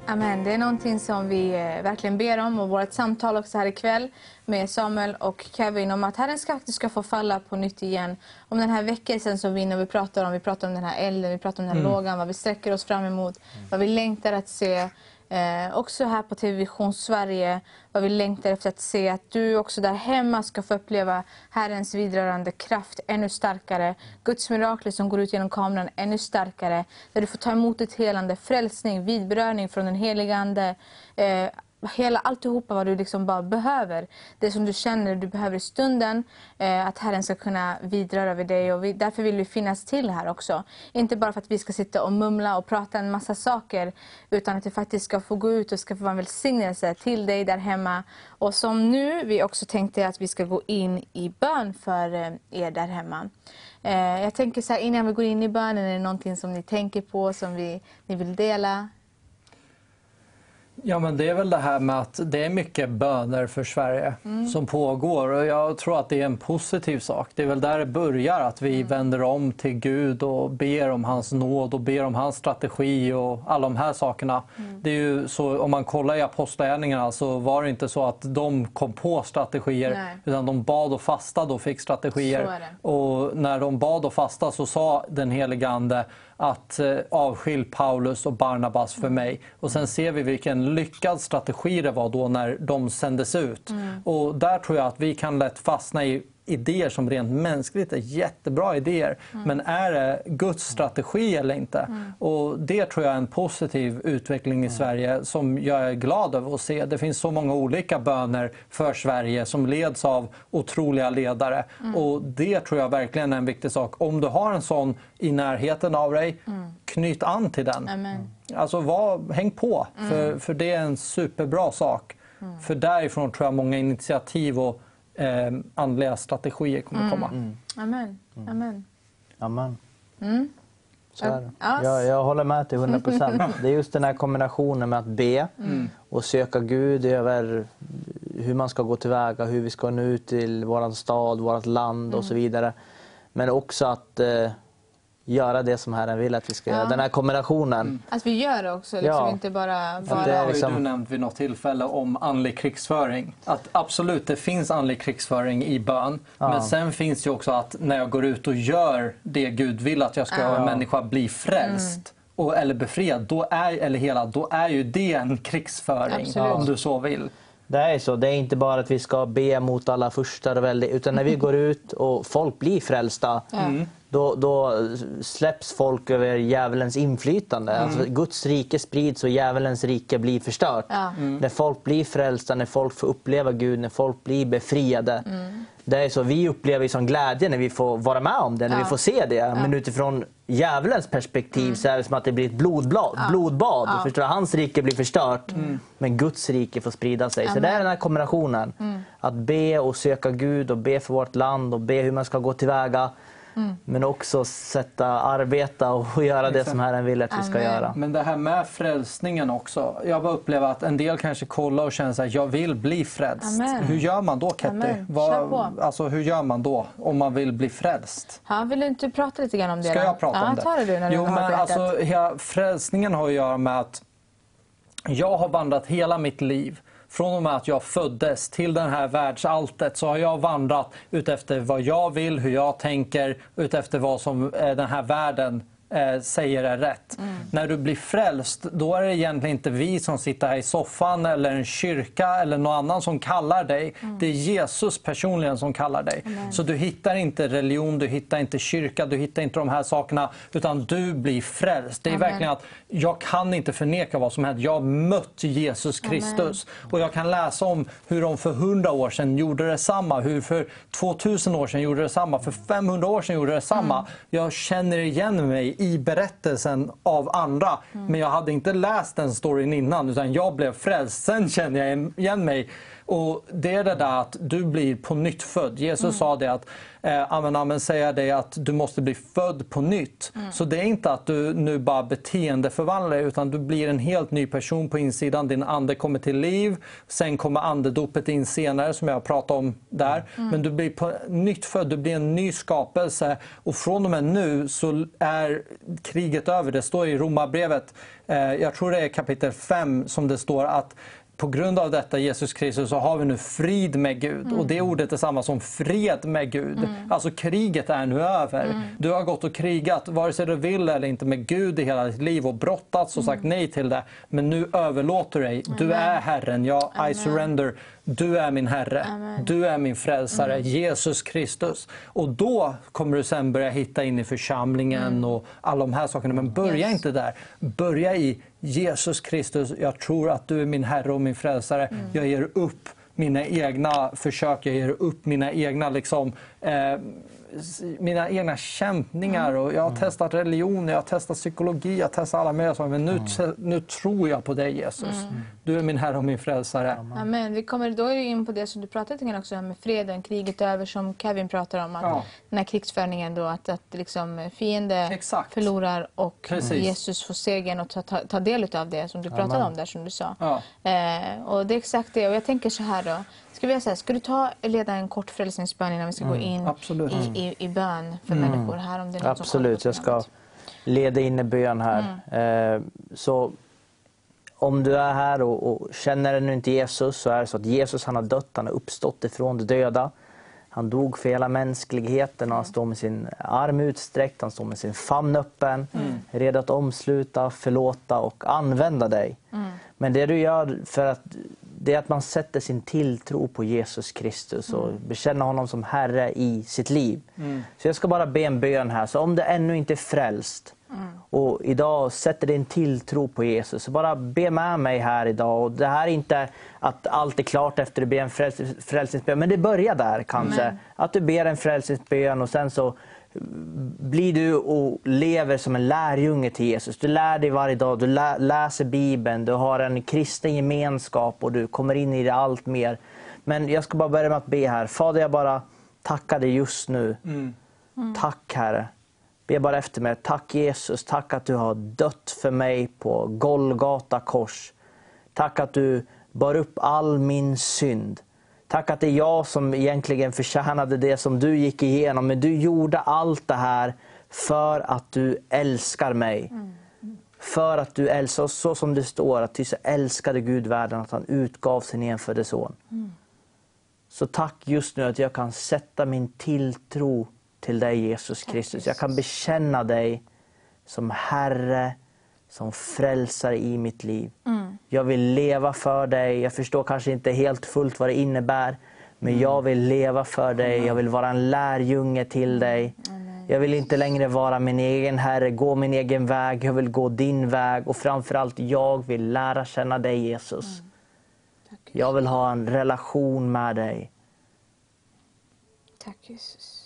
Amen. Det är någonting som vi eh, verkligen ber om och vårt samtal också här ikväll med Samuel och Kevin om att Herren ska faktiskt ska få falla på nytt igen. Om den här väckelsen som vi när vi pratar om, vi pratar om den här elden, vi pratar om den här lågan, vad vi sträcker oss fram emot, vad vi längtar att se. Eh, också här på TV Vision Sverige, vad vi längtar efter att se att du också där hemma ska få uppleva Herrens vidrörande kraft ännu starkare. Guds mirakler som går ut genom kameran ännu starkare. Där du får ta emot ett helande, frälsning, vidberörning från den helige Ande. Eh, hela alltihopa vad du liksom bara behöver. Det som du känner du behöver i stunden. Eh, att Herren ska kunna vidröra vid dig. Och vi, därför vill vi finnas till här också. Inte bara för att vi ska sitta och mumla och prata en massa saker. Utan att det faktiskt ska få gå ut och ska få vara en välsignelse till dig där hemma. Och som nu vi också tänkte att vi ska gå in i bön för eh, er där hemma. Eh, jag tänker så här innan vi går in i bönen, är det någonting som ni tänker på som vi, ni vill dela? Ja men det är väl det här med att det är mycket böner för Sverige som pågår och jag tror att det är en positiv sak. Det är väl där det börjar, att vi vänder om till Gud och ber om hans nåd och ber om hans strategi och alla de här sakerna. Det är ju så, om man kollar i Apostlagärningarna så var det inte så att de kom på strategier Nej. utan de bad och fastade och fick strategier. Och när de bad och fastade så sa den helige Ande att eh, avskilj Paulus och Barnabas för mig. Och sen ser vi vilken lyckad strategi det var då när de sändes ut. Och där tror jag att vi kan lätt fastna i idéer som rent mänskligt är jättebra idéer. Mm. Men är det Guds strategi eller inte? Mm. Och det tror jag är en positiv utveckling i Sverige som jag är glad över att se. Det finns så många olika böner för Sverige som leds av otroliga ledare. Mm. Och det tror jag verkligen är en viktig sak. Om du har en sån i närheten av dig, knyt an till den. Amen. Alltså var, häng på, för, för det är en superbra sak. För därifrån tror jag många initiativ och eh, andliga strategier kommer komma. Amen. Amen. Amen. Mm. Så är det. Ja. Jag, jag håller med till 100 procent. [laughs] Det är just den här kombinationen med att be Mm. och söka Gud över hur man ska gå tillväga, hur vi ska nå ut till vår stad, vårt land och så Mm. vidare. Men också att eh, göra det som Herren vill att vi ska Ja. göra. Den här kombinationen. Att vi gör det också, liksom Ja. inte bara... Bara... det har liksom- du nämnt vid något tillfälle om andlig krigsföring. Att absolut, det finns andlig krigsföring i bön. Ja. Men sen finns det också att när jag går ut och gör det Gud vill att jag ska Ja. en människa bli frälst. Och, eller befriad, då är, eller hela, då är ju det en krigsföring Absolut. om du så vill. Det är så. Det är inte bara att vi ska be mot alla furstar och väldigt, utan när vi [laughs] går ut och folk blir frälsta. Mm. Då, då släpps folk över djävulens inflytande. Alltså, Guds rike sprids och djävulens rike blir förstört. Ja. När folk blir frälsta, när folk får uppleva Gud, när folk blir befriade. Mm. Det är så, vi upplever ju sån glädje när vi får vara med om det, när Ja. vi får se det. Men utifrån djävulens perspektiv så är det som att det blir ett blodblad, blodbad. Ja. Förstår du? Hans rike blir förstört, men Guds rike får sprida sig. Så det är den här kombinationen. Att be och söka Gud och be för vårt land och be hur man ska gå tillväga. Men också sätta, arbeta och [laughs] göra det som Herren vill att vi ska Amen. göra. Men det här med frälsningen också. Jag bara upplever att en del kanske kollar och känner att jag vill bli frälst. Amen. Hur gör man då Ketty? Alltså, hur gör man då om man vill bli frälst? Ja, vill du inte prata lite grann om det Ska då? jag prata ja, om det? ta det du när jo, du har men berättat. alltså, frälsningen har att göra med att jag har vandrat hela mitt liv. Från och med att jag föddes till det här världsalltet så har jag vandrat utefter vad jag vill, hur jag tänker, utefter vad som den här världen eh, säger är rätt. Mm. När du blir frälst, då är det egentligen inte vi som sitter här i soffan eller en kyrka eller någon annan som kallar dig. Mm. Det är Jesus personligen som kallar dig. Så du hittar inte religion, du hittar inte kyrka, du hittar inte de här sakerna, utan du blir frälst. Det är Amen. verkligen att jag kan inte förneka vad som hänt. Jag har mött Jesus Kristus och jag kan läsa om hur de för 100 år sedan gjorde detsamma, hur för 2000 år sedan gjorde detsamma, för 500 år sedan gjorde detsamma. Jag känner igen mig i berättelsen av andra, men jag hade inte läst den storyn innan utan jag blev frälst. Sen känner jag igen mig och Det är det där att du blir på nytt född. Jesus sa det att eh, amen, amen säger dig att du måste bli född på nytt. Så det är inte att du nu bara beteendeförvandlar dig utan du blir en helt ny person på insidan. Din ande kommer till liv. Sen kommer andedopet in senare som jag pratade om där. Men du blir på nytt född, du blir en ny skapelse. Och från och med nu så är kriget över. Det står i Romarbrevet, eh, jag tror det är kapitel 5 som det står att på grund av detta Jesus Kristus så har vi nu frid med Gud. Och det ordet är samma som fred med Gud. Alltså kriget är nu över. Du har gått och krigat, vare sig du vill eller inte, med Gud i hela ditt liv och brottats och sagt nej till det. Men nu överlåter du dig. Du är Herren. Jag, I surrender. Du är min Herre. Du är min frälsare, Jesus Kristus. Och då kommer du sen börja hitta in i församlingen och alla de här sakerna. Men börja Yes. inte där. Börja i Jesus Kristus. Jag tror att du är min Herre och min frälsare. Jag ger upp mina egna försök, jag ger upp mina egna liksom, eh, mina egna kämpningar. Och jag har testat religion, jag har testat psykologi, jag har testat alla möjliga saker. Men nu, te- nu tror jag på dig Jesus. Du är min Herre och min frälsare. Amen. Vi kommer då in på det som du pratade om också, med freden, kriget över som Kevin pratar om. Att Ja. Den här krigsföringen då, att, att liksom fiende Exakt. förlorar och Precis. Jesus får segern och ta, ta, ta del av det som du pratade Amen. om där som du sa. Ja. Eh, och det är exakt det. Och jag tänker så här då. Göra så här, ska du ta leda en kort frälsningsbön innan vi ska gå in absolut. i, i, i bön för människor här? Om det är Absolut, jag ska leda in i bön här. Eh, Så om du är här och, och känner ännu inte Jesus så är det så att Jesus han har dött, han har uppstått ifrån de döda. Han dog för hela mänskligheten och han står med sin arm utsträckt, han står med sin famn öppen, redo att omsluta, förlåta och använda dig. Men det du gör för att det är att man sätter sin tilltro på Jesus Kristus och bekänner honom som Herre i sitt liv. Så jag ska bara be en bön här. Så om du ännu inte är frälst och idag sätter din tilltro på Jesus, så bara be med mig här idag. Och det här är inte att allt är klart efter att du ber en fräls- frälsningsbön, men det börjar där kanske. Att du ber en frälsningsbön och sen så blir du och lever som en lärjunge till Jesus. Du lär dig varje dag, du lä- läser Bibeln, du har en kristen gemenskap och du kommer in i det allt mer. Men jag ska bara börja med att be här. Fader, jag bara tackar dig just nu. Tack Herre. Be bara efter mig. Tack Jesus, tack att du har dött för mig på Golgata kors. Tack att du bar upp all min synd. Tack att det är jag som egentligen förtjänade det som du gick igenom. Men du gjorde allt det här för att du älskar mig. För att du älskar oss så som det står, att ty så älskade Gud världen att han utgav sin enfödde son. Så tack just nu att jag kan sätta min tilltro till dig Jesus Kristus. Jag kan bekänna dig som Herre, som frälsare i mitt liv. Jag vill leva för dig. Jag förstår kanske inte helt fullt vad det innebär. Men jag vill leva för dig. Jag vill vara en lärjunge till dig. Jag vill inte längre vara min egen Herre, gå min egen väg. Jag vill gå din väg. Och framförallt, jag vill lära känna dig Jesus. Jag vill ha en relation med dig. Tack Jesus.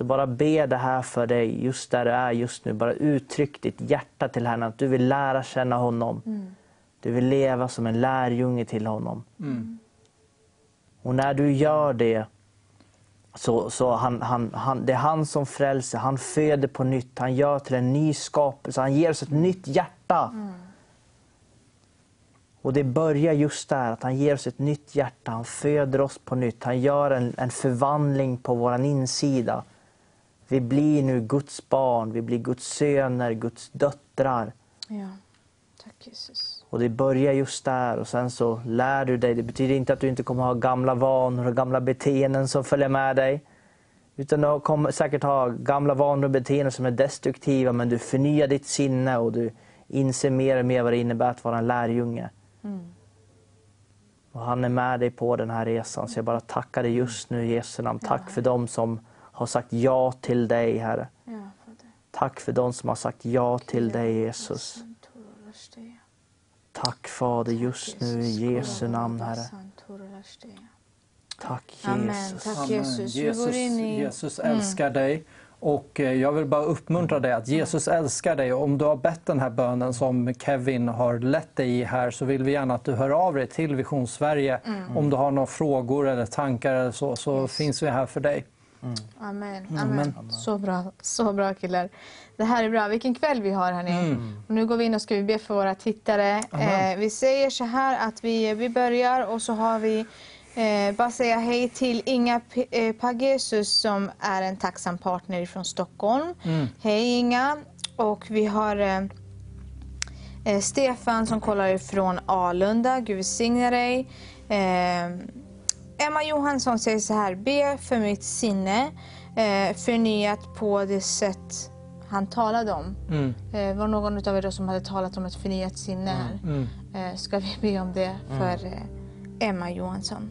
Så bara be det här för dig just där du är just nu. Bara uttryck ditt hjärta till Herren, att du vill lära känna honom. Du vill leva som en lärjunge till honom. Och när du gör det, så, så han, han, han, det är han som frälser, han föder på nytt, han gör till en ny skapelse, han ger oss ett nytt hjärta. Och det börjar just där, att han ger oss ett nytt hjärta, han föder oss på nytt, han gör en, en förvandling på vår insida. Vi blir nu Guds barn, vi blir Guds söner, Guds döttrar. Ja. Tack Jesus. Och det börjar just där och sen så lär du dig. Det betyder inte att du inte kommer ha gamla vanor och gamla beteenden som följer med dig. Utan du kommer säkert ha gamla vanor och beteenden som är destruktiva men du förnyar ditt sinne och du inser mer och mer vad det innebär att vara en lärjunge. Och han är med dig på den här resan så jag bara tackar dig just nu i Jesu namn. Tack för dem som har sagt ja till dig Herre. Tack för dem som har sagt ja till dig Jesus. Tack Fader just nu i Jesu namn Herre. Tack Amen. Jesus. Tack Amen. Jesus. Jesus älskar dig. Och eh, jag vill bara uppmuntra dig att Jesus älskar dig. Och om du har bett den här bönen som Kevin har lett dig i här så vill vi gärna att du hör av dig till Vision Sverige. Om du har några frågor eller tankar eller så, så finns vi här för dig. Amen. Amen. Så bra, så bra killar. Det här är bra. Vilken kväll vi har hörni. Och nu går vi in och ska vi be för våra tittare. Eh, vi säger så här att vi, vi börjar och så har vi eh, bara säga hej till Inga P- eh, Pagesus som är en tacksam partner från Stockholm. Hej Inga. Och vi har eh, Eh, Stefan som kollar ifrån Alunda, Gud välsigne dig. Emma Johansson säger så här, be för mitt sinne eh, förnyat på det sätt han talade om. Mm. Eh, var någon av er som hade talat om ett förnyat sinne här. Mm. Eh, ska vi be om det för eh, Emma Johansson.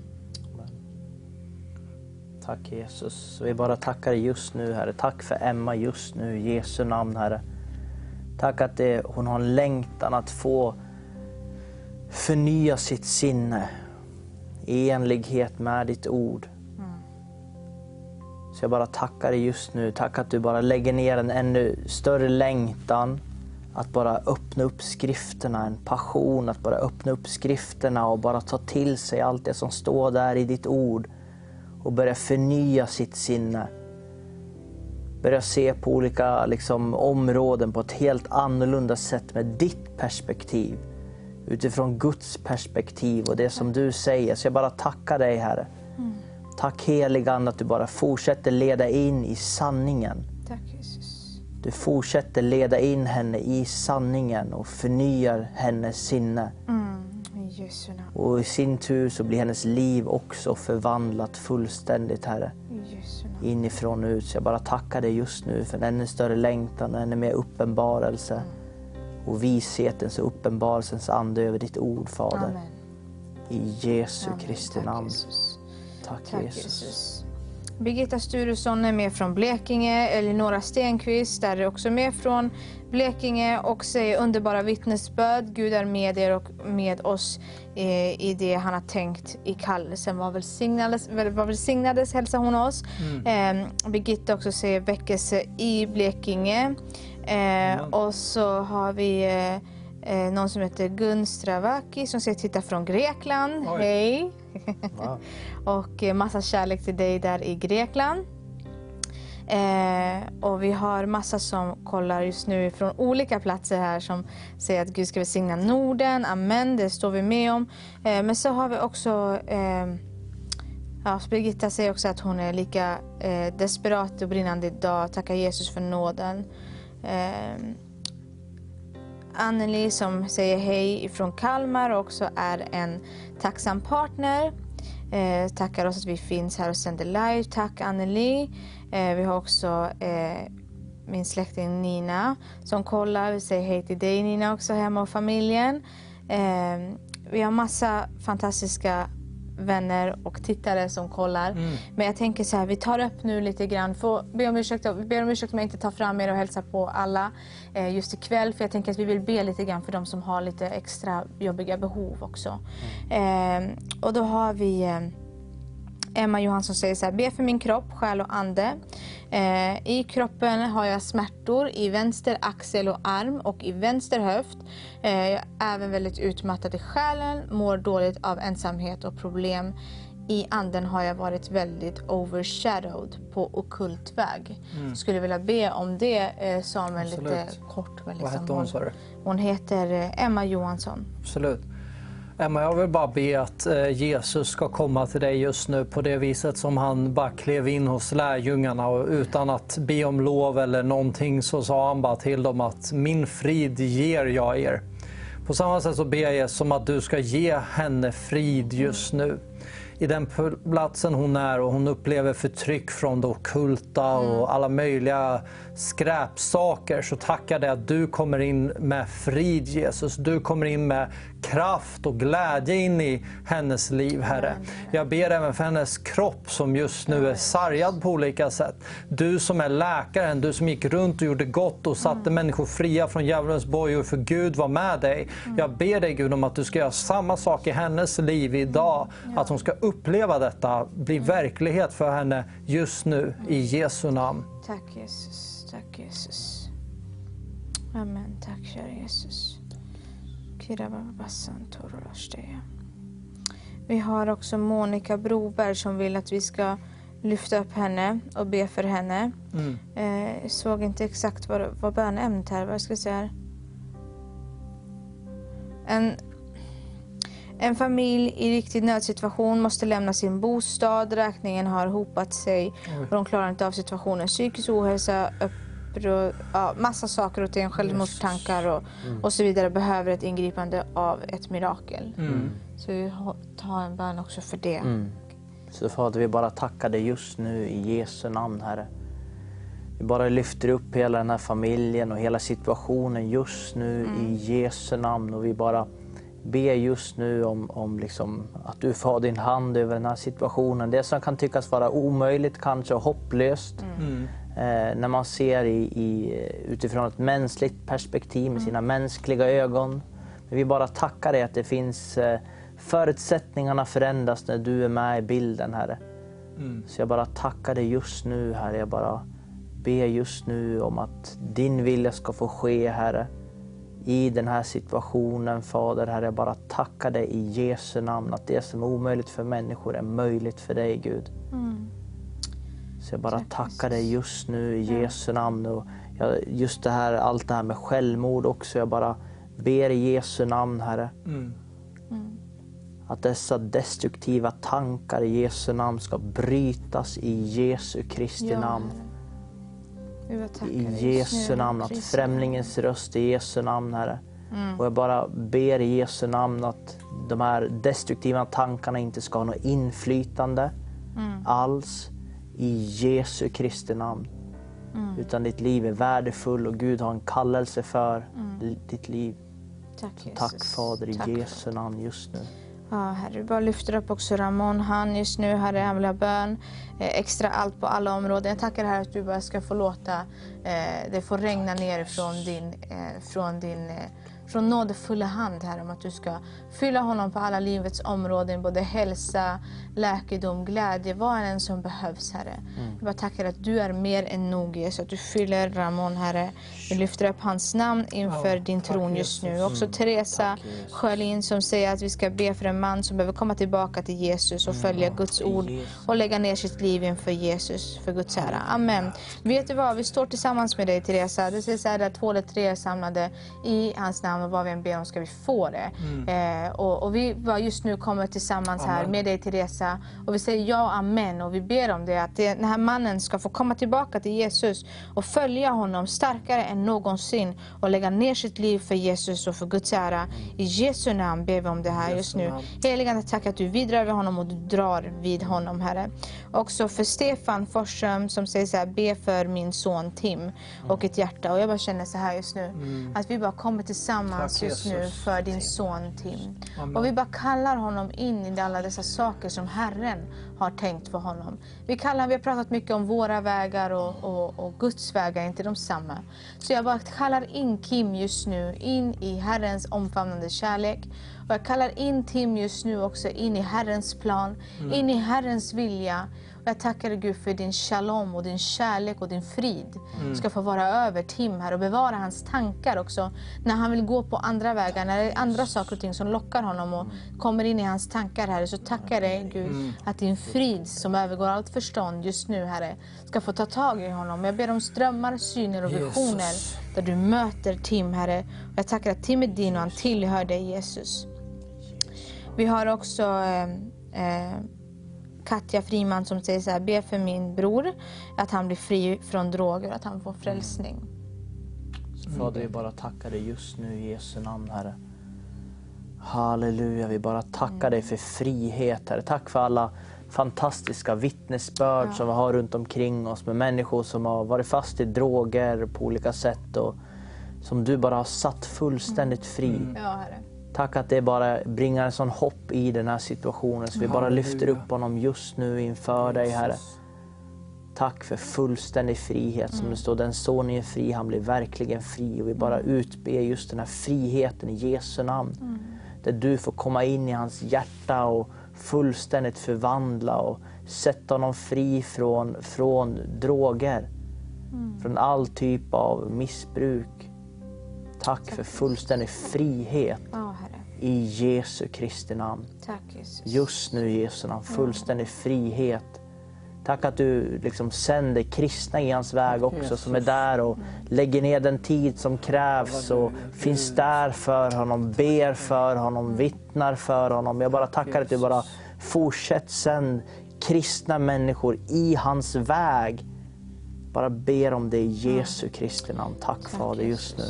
Tack Jesus. Vi bara tackar dig just nu Herre. Tack för Emma just nu i Jesu namn Herre. Tack att det, hon har en längtan att få förnya sitt sinne i enlighet med ditt ord. Så jag bara tackar dig just nu. Tack att du bara lägger ner en ännu större längtan att bara öppna upp skrifterna, en passion att bara öppna upp skrifterna och bara ta till sig allt det som står där i ditt ord och börja förnya sitt sinne. Börja se på olika liksom, områden på ett helt annorlunda sätt med ditt perspektiv. Utifrån Guds perspektiv och det som du säger. Så jag bara tackar dig Herre. Tack heligande att du bara fortsätter leda in i sanningen. Tack Jesus. Du fortsätter leda in henne i sanningen och förnyar hennes sinne. Mm. Och i sin tur så blir hennes liv också förvandlat fullständigt, Herre. Inifrån och ut. Så jag bara tackar dig just nu för en ännu större längtan, en ännu mer uppenbarelse. Och vishetens och uppenbarelsens ande över ditt ord, Fader. Amen. I Jesu Amen. Kristi Tack, namn. Jesus. Tack, Tack Jesus. Jesus. Birgitta Sturesson är med från Blekinge. Elinora Stenqvist är också med från Blekinge och säger underbara vittnesbörd. Gud är med er och med oss eh, i det han har tänkt i kallelsen. Var välsignades, var välsignades hälsar hon oss. Eh, Birgitta också säger väckelse i Blekinge. Eh, och så har vi eh, eh, någon som heter Gun Stravaki som säger titta från Grekland. Oj. Hej! Wow. [laughs] och eh, massa kärlek till dig där i Grekland. Eh, och vi har massa som kollar just nu från olika platser här som säger att Gud ska välsigna Norden. Amen, det står vi med om. Eh, men så har vi också eh, Ja, Birgitta säger också att hon är lika eh, desperat och brinnande idag. Tackar Jesus för nåden. Eh, Anneli som säger hej från Kalmar och också är en tacksam partner. Eh, tackar oss att vi finns här och sänder live. Tack Anneli. Eh, vi har också eh, min släkting Nina som kollar. Vi säger hej till dig Nina också hemma och familjen. Eh, vi har massa fantastiska vänner och tittare som kollar. Men jag tänker så här, vi tar upp nu lite grann. Får be om ursäkt, ber om ursäkt om jag inte tar fram er och hälsar på alla eh, just ikväll. För jag tänker att vi vill be lite grann för de som har lite extra jobbiga behov också. Eh, och då har vi eh, Emma Johansson säger så här, be för min kropp, själ och ande. Eh, I kroppen har jag smärtor i vänster axel och arm och i vänster höft. Eh, jag är även väldigt utmattad i själen, mår dåligt av ensamhet och problem. I anden har jag varit väldigt overshadowed på okult väg. Skulle vilja be om det eh, Samuel lite Mm. Absolut. kort. Väl, Vad hette hon sa du? Hon heter eh, Emma Johansson. Absolut. Emma, jag vill bara be att eh, Jesus ska komma till dig just nu på det viset som han bara klev in hos lärjungarna och utan att be om lov eller någonting så sa han bara till dem att min frid ger jag er. På samma sätt så ber jag Jesus om att du ska ge henne frid just nu. I den platsen hon är och hon upplever förtryck från det ockulta och alla möjliga skräpsaker så tackar dig att du kommer in med frid Jesus. Du kommer in med kraft och glädje in i hennes liv Herre. Jag ber även för hennes kropp som just nu är sargad på olika sätt. Du som är läkaren, du som gick runt och gjorde gott och satte människor fria från djävulens bojor för Gud var med dig. Jag ber dig Gud om att du ska göra samma sak i hennes liv idag. Att hon ska uppleva detta bli verklighet för henne just nu i Jesu namn. Tack Jesus, tack Jesus. Amen, tack kära Jesus. Vi har också Monica Broberg som vill att vi ska lyfta upp henne och be för henne. Eh, jag såg inte exakt vad, vad bönämnet här ska jag säga här? En, en familj i riktig nödsituation måste lämna sin bostad. Räkningen har hopat sig och de klarar inte av situationen. Psykisk ohälsa, uppror, ja, massa saker och ting, självmordstankar och, och så vidare behöver ett ingripande av ett mirakel. Så vi tar en bön också för det. Mm. Så Fader, vi bara tackar dig just nu i Jesu namn, Herre. Vi bara lyfter upp hela den här familjen och hela situationen just nu i Jesu namn. Och vi bara ber just nu om, om liksom att du får ha din hand över den här situationen. Det som kan tyckas vara omöjligt kanske och hopplöst. Eh, när man ser i, i, utifrån ett mänskligt perspektiv med sina mänskliga ögon. Men vi bara tackar dig att det finns eh, förutsättningarna förändras när du är med i bilden, Herre. Så jag bara tackar dig just nu, Herre. Jag bara ber just nu om att din vilja ska få ske, Herre. I den här situationen, Fader, Herre. Jag bara tackar dig i Jesu namn att det som är omöjligt för människor är möjligt för dig, Gud. Så jag bara Tack, tackar dig just nu i Jesu namn. Och jag, just det här, allt det här med självmord också. Jag bara ber i Jesu namn, Herre. Att dessa destruktiva tankar i Jesu namn ska brytas i Jesu Kristi Ja, namn. I Jesu namn. Att främlingens röst i Jesu namn, Herre. Och jag bara ber i Jesu namn att de här destruktiva tankarna inte ska ha något inflytande alls i Jesu Kristi namn. Utan ditt liv är värdefullt och Gud har en kallelse för ditt liv. Tack Jesus. Tack Fader i Tack. Jesu namn just nu. Ja, Herre, vi bara lyfter upp också Ramon, han just nu, Herre, han vill ha bön, eh, extra allt på alla områden. Jag tackar Herre att du bara ska få låta eh, det få regna ner från din, eh, från din eh, från nådefulla hand, Herre, om att du ska fylla honom på alla livets områden, både hälsa, läkedom, glädje, vad än som behövs, Herre. Jag bara tackar att du är mer än nog, Jesus, att du fyller Ramon, Herre. Vi lyfter upp hans namn inför din tron just nu. Också Teresa Sjölin som säger att vi ska be för en man som behöver komma tillbaka till Jesus och följa Guds ord och lägga ner sitt liv inför Jesus, för Guds ära. Amen. Vet du vad, vi står tillsammans med dig Teresa. Det här att två eller tre är samlade i hans namn och vad vi än ber om ska vi få det. Eh, och, och vi bara just nu kommer tillsammans här med dig Teresa och vi säger ja, amen. Och vi ber om det, att den här mannen ska få komma tillbaka till Jesus och följa honom starkare än någonsin och lägga ner sitt liv för Jesus och för Guds ära. I Jesu namn ber vi om det här just nu. Heligande, tack att du vidrar över honom och du drar vid honom, Herre. Också för Stefan Forsström som säger så här, be för min son Tim och ett hjärta. Och jag bara känner så här just nu, att vi bara kommer tillsammans Tack, just nu för din son Tim. Amen. Och vi bara kallar honom in i alla dessa saker som Herren har tänkt för honom. Vi, kallar, vi har pratat mycket om våra vägar och, och, och Guds vägar, inte de samma. Så jag bara kallar in Kim just nu in i Herrens omfamnande kärlek. Och jag kallar in Tim just nu också in i Herrens plan, in i Herrens vilja. Jag tackar dig Gud för din shalom och din kärlek och din frid ska få vara över Tim här och bevara hans tankar också när han vill gå på andra vägar, när det är andra saker och ting som lockar honom och kommer in i hans tankar Herre. Så tackar jag dig Gud att din frid som övergår allt förstånd just nu Herre ska få ta tag i honom. Jag ber om strömmar, syner och visioner Jesus. där du möter Tim Herre. Och jag tackar att Tim är din och han tillhör dig Jesus. Vi har också eh, eh, Katja Friman som säger så här, be för min bror att han blir fri från droger och att han får frälsning. Så Fader, vi bara tackar dig just nu i Jesu namn, Herre. Halleluja, vi bara tackar dig för frihet, Herre. Tack för alla fantastiska vittnesbörd som vi har runt omkring oss med människor som har varit fast i droger på olika sätt och som du bara har satt fullständigt fri. Ja, Herre. Tack att det bara bringar en sån hopp i den här situationen så vi bara lyfter upp honom just nu inför dig, Herre. Tack för fullständig frihet. Som det står, den sonen är fri, han blir verkligen fri. Och vi bara utber just den här friheten i Jesu namn. Där du får komma in i hans hjärta och fullständigt förvandla och sätta honom fri från, från droger. Från all typ av missbruk. Tack för fullständig frihet Ja, Herre. i Jesu Kristi namn. Tack Jesus. Just nu i Jesu namn, fullständig frihet. Tack att du liksom sänder kristna i hans väg också som är där och lägger ner den tid som krävs och finns där för honom, ber för honom, vittnar för honom. Jag bara tackar att du bara fortsätter sänd kristna människor i hans väg. Bara ber om det i Jesu Kristi namn. Tack Fader just nu.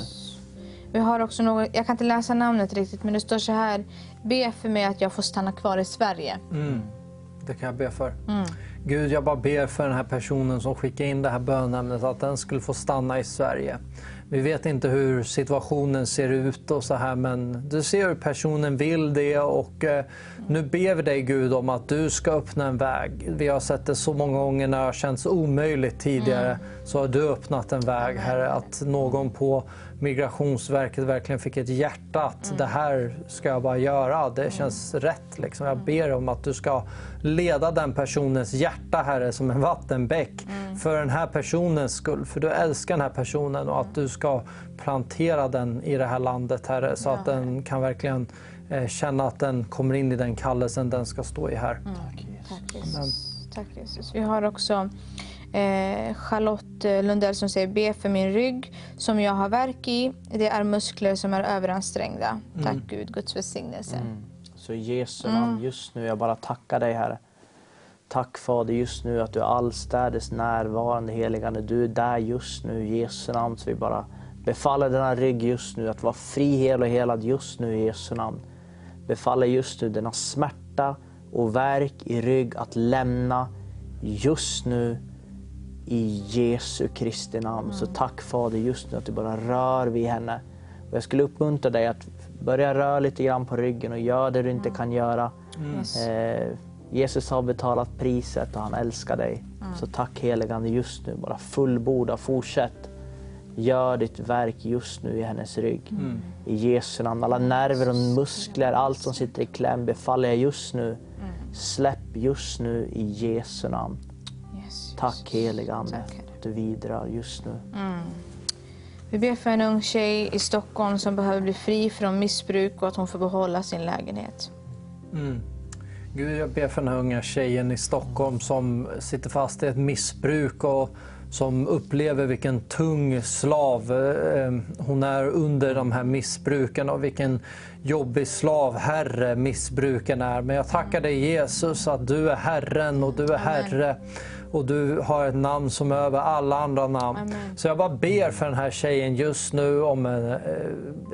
Vi har också något, jag kan inte läsa namnet riktigt men det står så här. Be för mig att jag får stanna kvar i Sverige. Det kan jag be för. Gud, jag bara ber för den här personen som skickade in det här bönämnet att den skulle få stanna i Sverige. Vi vet inte hur situationen ser ut och så här men du ser hur personen vill det och eh, nu ber vi dig Gud om att du ska öppna en väg. Vi har sett det så många gånger när det har känts omöjligt tidigare så har du öppnat en väg Herre att någon på Migrationsverket verkligen fick ett hjärta att det här ska jag bara göra. Det känns rätt. Liksom. Jag ber om att du ska leda den personens hjärta Herre som en vattenbäck för den här personens skull. För du älskar den här personen och att du ska plantera den i det här landet Herre så att den kan verkligen eh, känna att den kommer in i den kallelsen den ska stå i här. Tack Jesus. Tack Jesus. Vi har också eh, Charlotte Lundell som säger be för min rygg som jag har värk i. Det är muskler som är överansträngda. Tack Gud, Guds välsignelse. Så i Jesu namn just nu, jag bara tackar dig Herre. Tack Fader just nu att du är allstädes närvarande heligande. Du är där just nu i Jesu namn. Så vi bara Befaller denna rygg just nu att vara fri, hel och helad just nu i Jesu namn. Befaller just nu denna smärta och verk i rygg att lämna just nu i Jesu Kristi namn. Så tack Fader just nu att du bara rör vid henne. Och jag skulle uppmuntra dig att börja röra lite grann på ryggen och gör det du inte kan göra. Eh, Jesus har betalat priset och han älskar dig. Så tack heligande just nu. Bara fullborda, fortsätt. Gör ditt verk just nu i hennes rygg. I Jesu namn. Alla nerver och muskler, allt som sitter i kläm befaller jag just nu. Släpp just nu i Jesu namn. Yes, Tack helige Ande att du vidrör just nu. Vi ber för en ung tjej i Stockholm som behöver bli fri från missbruk och att hon får behålla sin lägenhet. Gud, jag ber för den här unga tjejen i Stockholm som sitter fast i ett missbruk och som upplever vilken tung slav eh, hon är under de här missbruken och vilken jobbig slavherre missbruken är. Men jag tackar dig Jesus att du är Herren och du är Herre och du har ett namn som är över alla andra namn. Amen. Så jag bara ber för den här tjejen just nu om en, eh,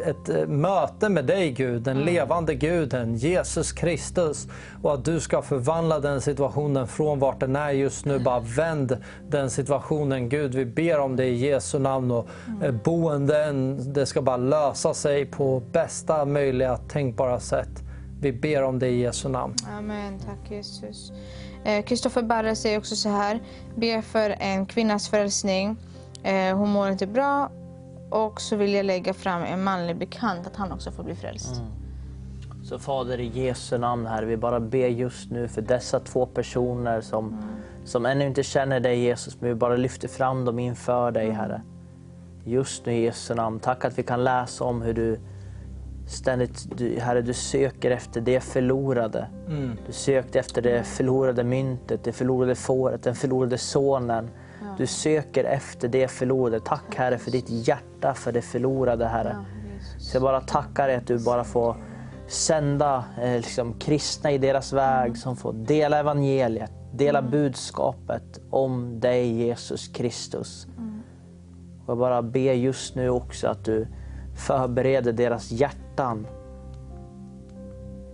ett eh, möte med dig Gud, den levande guden, Jesus Kristus. Och att du ska förvandla den situationen från vart den är just nu. Bara vänd den situationen Gud. Vi ber om det i Jesu namn. Och eh, boenden, det ska bara lösa sig på bästa möjliga tänkbara sätt. Vi ber om det i Jesu namn. Amen, tack Jesus. Kristoffer Barre säger också så här, ber för en kvinnas frälsning. Eh, hon mår inte bra och så vill jag lägga fram en manlig bekant att han också får bli frälst. Så Fader i Jesu namn Herre, vi bara ber just nu för dessa två personer som, som ännu inte känner dig Jesus, men vi bara lyfter fram dem inför dig Herre. Just nu i Jesu namn. Tack att vi kan läsa om hur du ständigt, du, Herre, du söker efter det förlorade. Du sökte efter det förlorade myntet, det förlorade fåret, den förlorade sonen. Du söker efter det förlorade. Tack Herre för ditt hjärta för det förlorade Herre. Så jag bara tackar dig att du bara får sända eh, liksom, kristna i deras väg som får dela evangeliet, dela budskapet om dig Jesus Kristus. Och jag bara ber just nu också att du förbereder deras hjärtan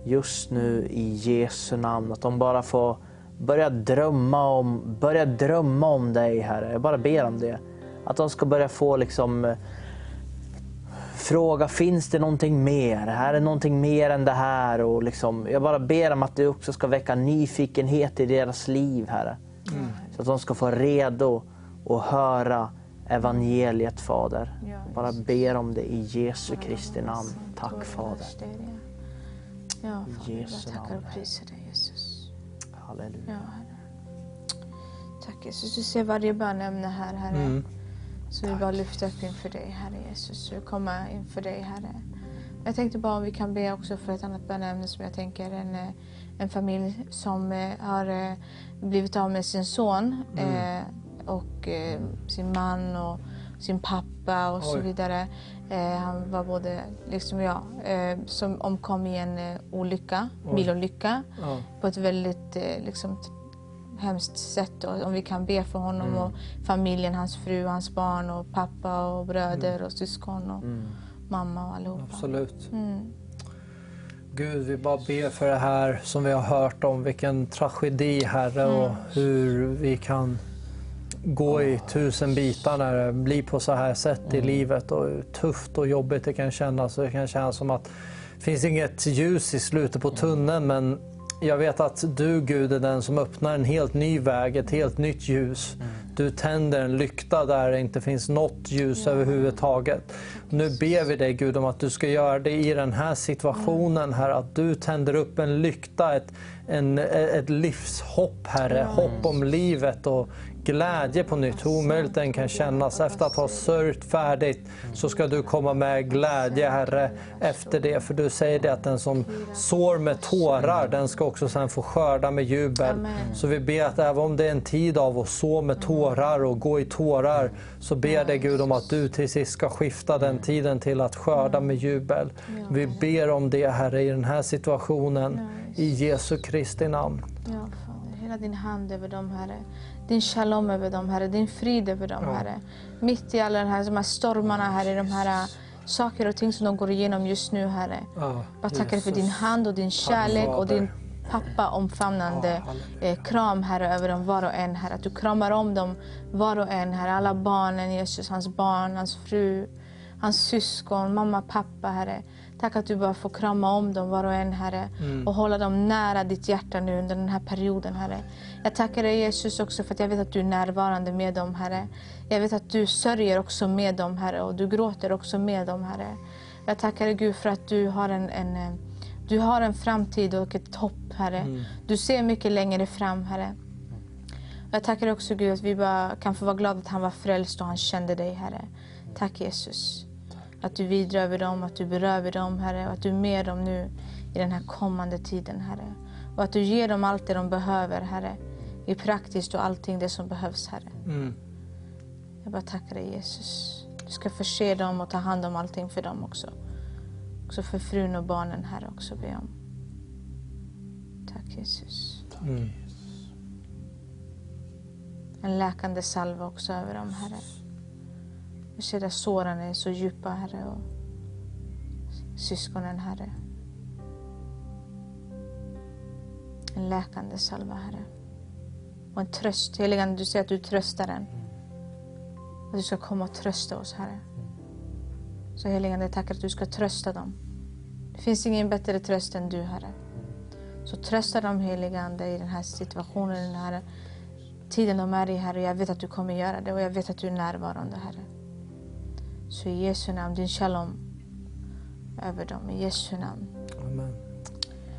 just nu i Jesu namn. Att de bara får börja drömma om, börja drömma om dig Herre. Jag bara ber om det. Att de ska börja få liksom eh, fråga, finns det någonting mer? Här är någonting mer än det här. Och liksom, jag bara ber om att du också ska väcka nyfikenhet i deras liv, Herre. Så att de ska få redo att höra evangeliet, Fader. Bara ber om det i Jesu Kristi namn. Tack, Fader. Ja, Fader, Jesu jag tackar namn. och prisar dig Jesus. Halleluja. Ja, Herre. Tack Jesus, du ser varje bönämne här, Herre. Så vi bara lyfter upp inför dig, Herre Jesus. Vi kommer inför dig, Herre. Jag tänkte bara om vi kan be också för ett annat bönämne som jag tänker en, eh, en familj som eh, har eh, blivit av med sin son eh, och eh, sin man och sin pappa och så Oj. vidare. Eh, han var både, liksom jag, eh, som omkom i en eh, olycka, bilolycka Ja. på ett väldigt eh, liksom, hemskt sätt. Och om vi kan be för honom och familjen, hans fru, hans barn och pappa och bröder och syskon och mamma och allihopa. Absolut. Mm. Gud, vi bara ber för det här som vi har hört om, vilken tragedi, Herre, och hur vi kan gå i tusen bitar när det blir på så här sätt i livet och hur tufft och jobbigt det kan kännas. Det kan kännas som att det finns inget ljus i slutet på tunneln, men jag vet att du, Gud, är den som öppnar en helt ny väg, ett helt nytt ljus. Du tänder en lykta där det inte finns något ljus överhuvudtaget. Nu ber vi dig Gud om att du ska göra det i den här situationen, här, att du tänder upp en lykta, ett, en, ett livshopp, Herre. Hopp om livet och glädje på nytt. Hur omöjligt den kan kännas. Efter att ha sörjt färdigt så ska du komma med glädje, Herre, efter det. För du säger det att den som sår med tårar, den ska också sen få skörda med jubel. Amen. Så vi ber att även om det är en tid av att så med tårar och gå i tårar, så ber dig Gud om att du till sist ska skifta den tiden till att skörda med jubel. Vi ber om det, Herre, i den här situationen. I Jesu Kristi namn. Ja, Fader. Hela din hand över dem, Herre. Din shalom över dem, Herre. Din frid över dem, Herre. Mitt i alla de här, de här stormarna, Herre. De här saker och ting som de går igenom just nu, Herre. Ja, Bara tackar för din hand och din kärlek och din pappa omfamnande Ja, eh, kram, Herre, över dem var och en, Herre. Att du kramar om dem var och en, Herre. Alla barnen, Jesus, hans barn, hans fru, hans syskon, mamma, pappa, Herre. Tack att du bara får krama om dem var och en, Herre. Och hålla dem nära ditt hjärta nu under den här perioden, Herre. Jag tackar dig Jesus också för att jag vet att du är närvarande med dem, Herre. Jag vet att du sörjer också med dem, Herre. Och du gråter också med dem, Herre. Jag tackar dig Gud för att du har en, en eh, du har en framtid och ett hopp, Herre. Du ser mycket längre fram, Herre. Jag tackar också Gud att vi bara kan få vara glada att han var frälst och han kände dig, Herre. Tack Jesus. Att du vidrar över dem, att du berör över dem, Herre. Och att du är med dem nu i den här kommande tiden, Herre. Och att du ger dem allt det de behöver, Herre. I praktiskt och allting det som behövs, Herre. Mm. Jag bara tackar dig Jesus. Du ska förse dem och ta hand om allting för dem också. Också för frun och barnen här också be om. Tack Jesus. Mm. En läkande salva också över dem Herre. Jag ser att såren är så djupa Herre och syskonen Herre. En läkande salva Herre. Och en tröst. Heligande, du säger att du tröstar den. Att du ska komma och trösta oss Herre. Så heligande, tackar att du ska trösta dem. Det finns ingen bättre tröst än du Herre. Så trösta dem heligande i den här situationen, den här tiden de är i Herre. Jag vet att du kommer göra det och jag vet att du är närvarande Herre. Så i Jesu namn, din shalom över dem. I Jesu namn. Amen.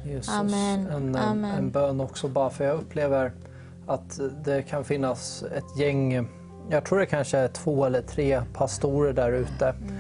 Jesus, Amen. En, en, Amen. en bön också bara för jag upplever att det kan finnas ett gäng, jag tror det kanske är två eller tre pastorer där ute. Mm.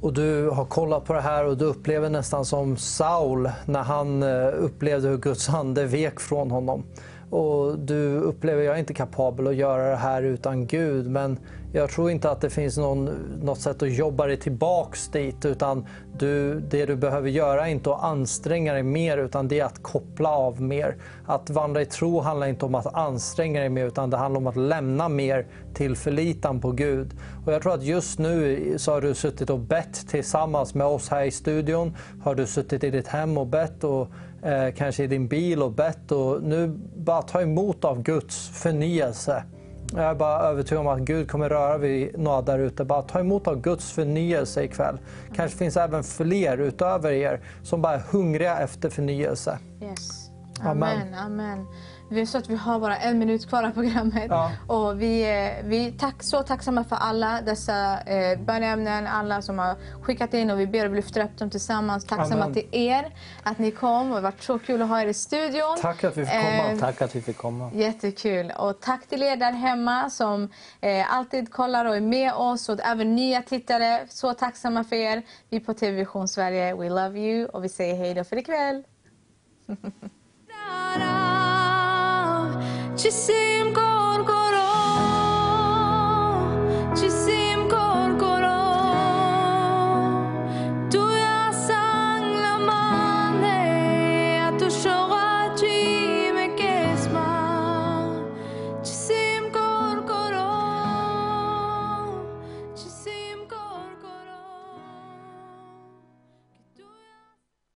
Och du har kollat på det här och du upplever nästan som Saul när han eh, upplevde hur Guds ande vek från honom. Och du upplever, jag är inte kapabel att göra det här utan Gud, men jag tror inte att det finns någon, något sätt att jobba dig tillbaks dit, utan du, det du behöver göra är inte att anstränga dig mer, utan det är att koppla av mer. Att vandra i tro handlar inte om att anstränga dig mer, utan det handlar om att lämna mer till förlitan på Gud. Och jag tror att just nu så har du suttit och bett tillsammans med oss här i studion, har du suttit i ditt hem och bett och eh, kanske i din bil och bett och nu bara ta emot av Guds förnyelse. Jag är bara övertygad om att Gud kommer röra vid några där ute. Bara ta emot av Guds förnyelse ikväll. Kanske finns även fler utöver er som bara är hungriga efter förnyelse. Yes. Amen. Amen. Amen. Vi så att vi har bara en minut kvar av programmet. Ja. Och vi är vi är tack, så tacksamma för alla dessa eh, bönämnen, alla som har skickat in och vi ber och vi lyfter upp dem tillsammans. Tacksamma Amen. till er att ni kom och det har varit så kul att ha er i studion. Tack att vi fick komma. Eh, Tack att vi fick komma. Jättekul. Och tack till er där hemma som eh, alltid kollar och är med oss och även nya tittare. Så tacksamma för er. Vi på TV Vision Sverige, we love you och vi säger hej då för ikväll. [laughs] Ci simt corcoro Ci simt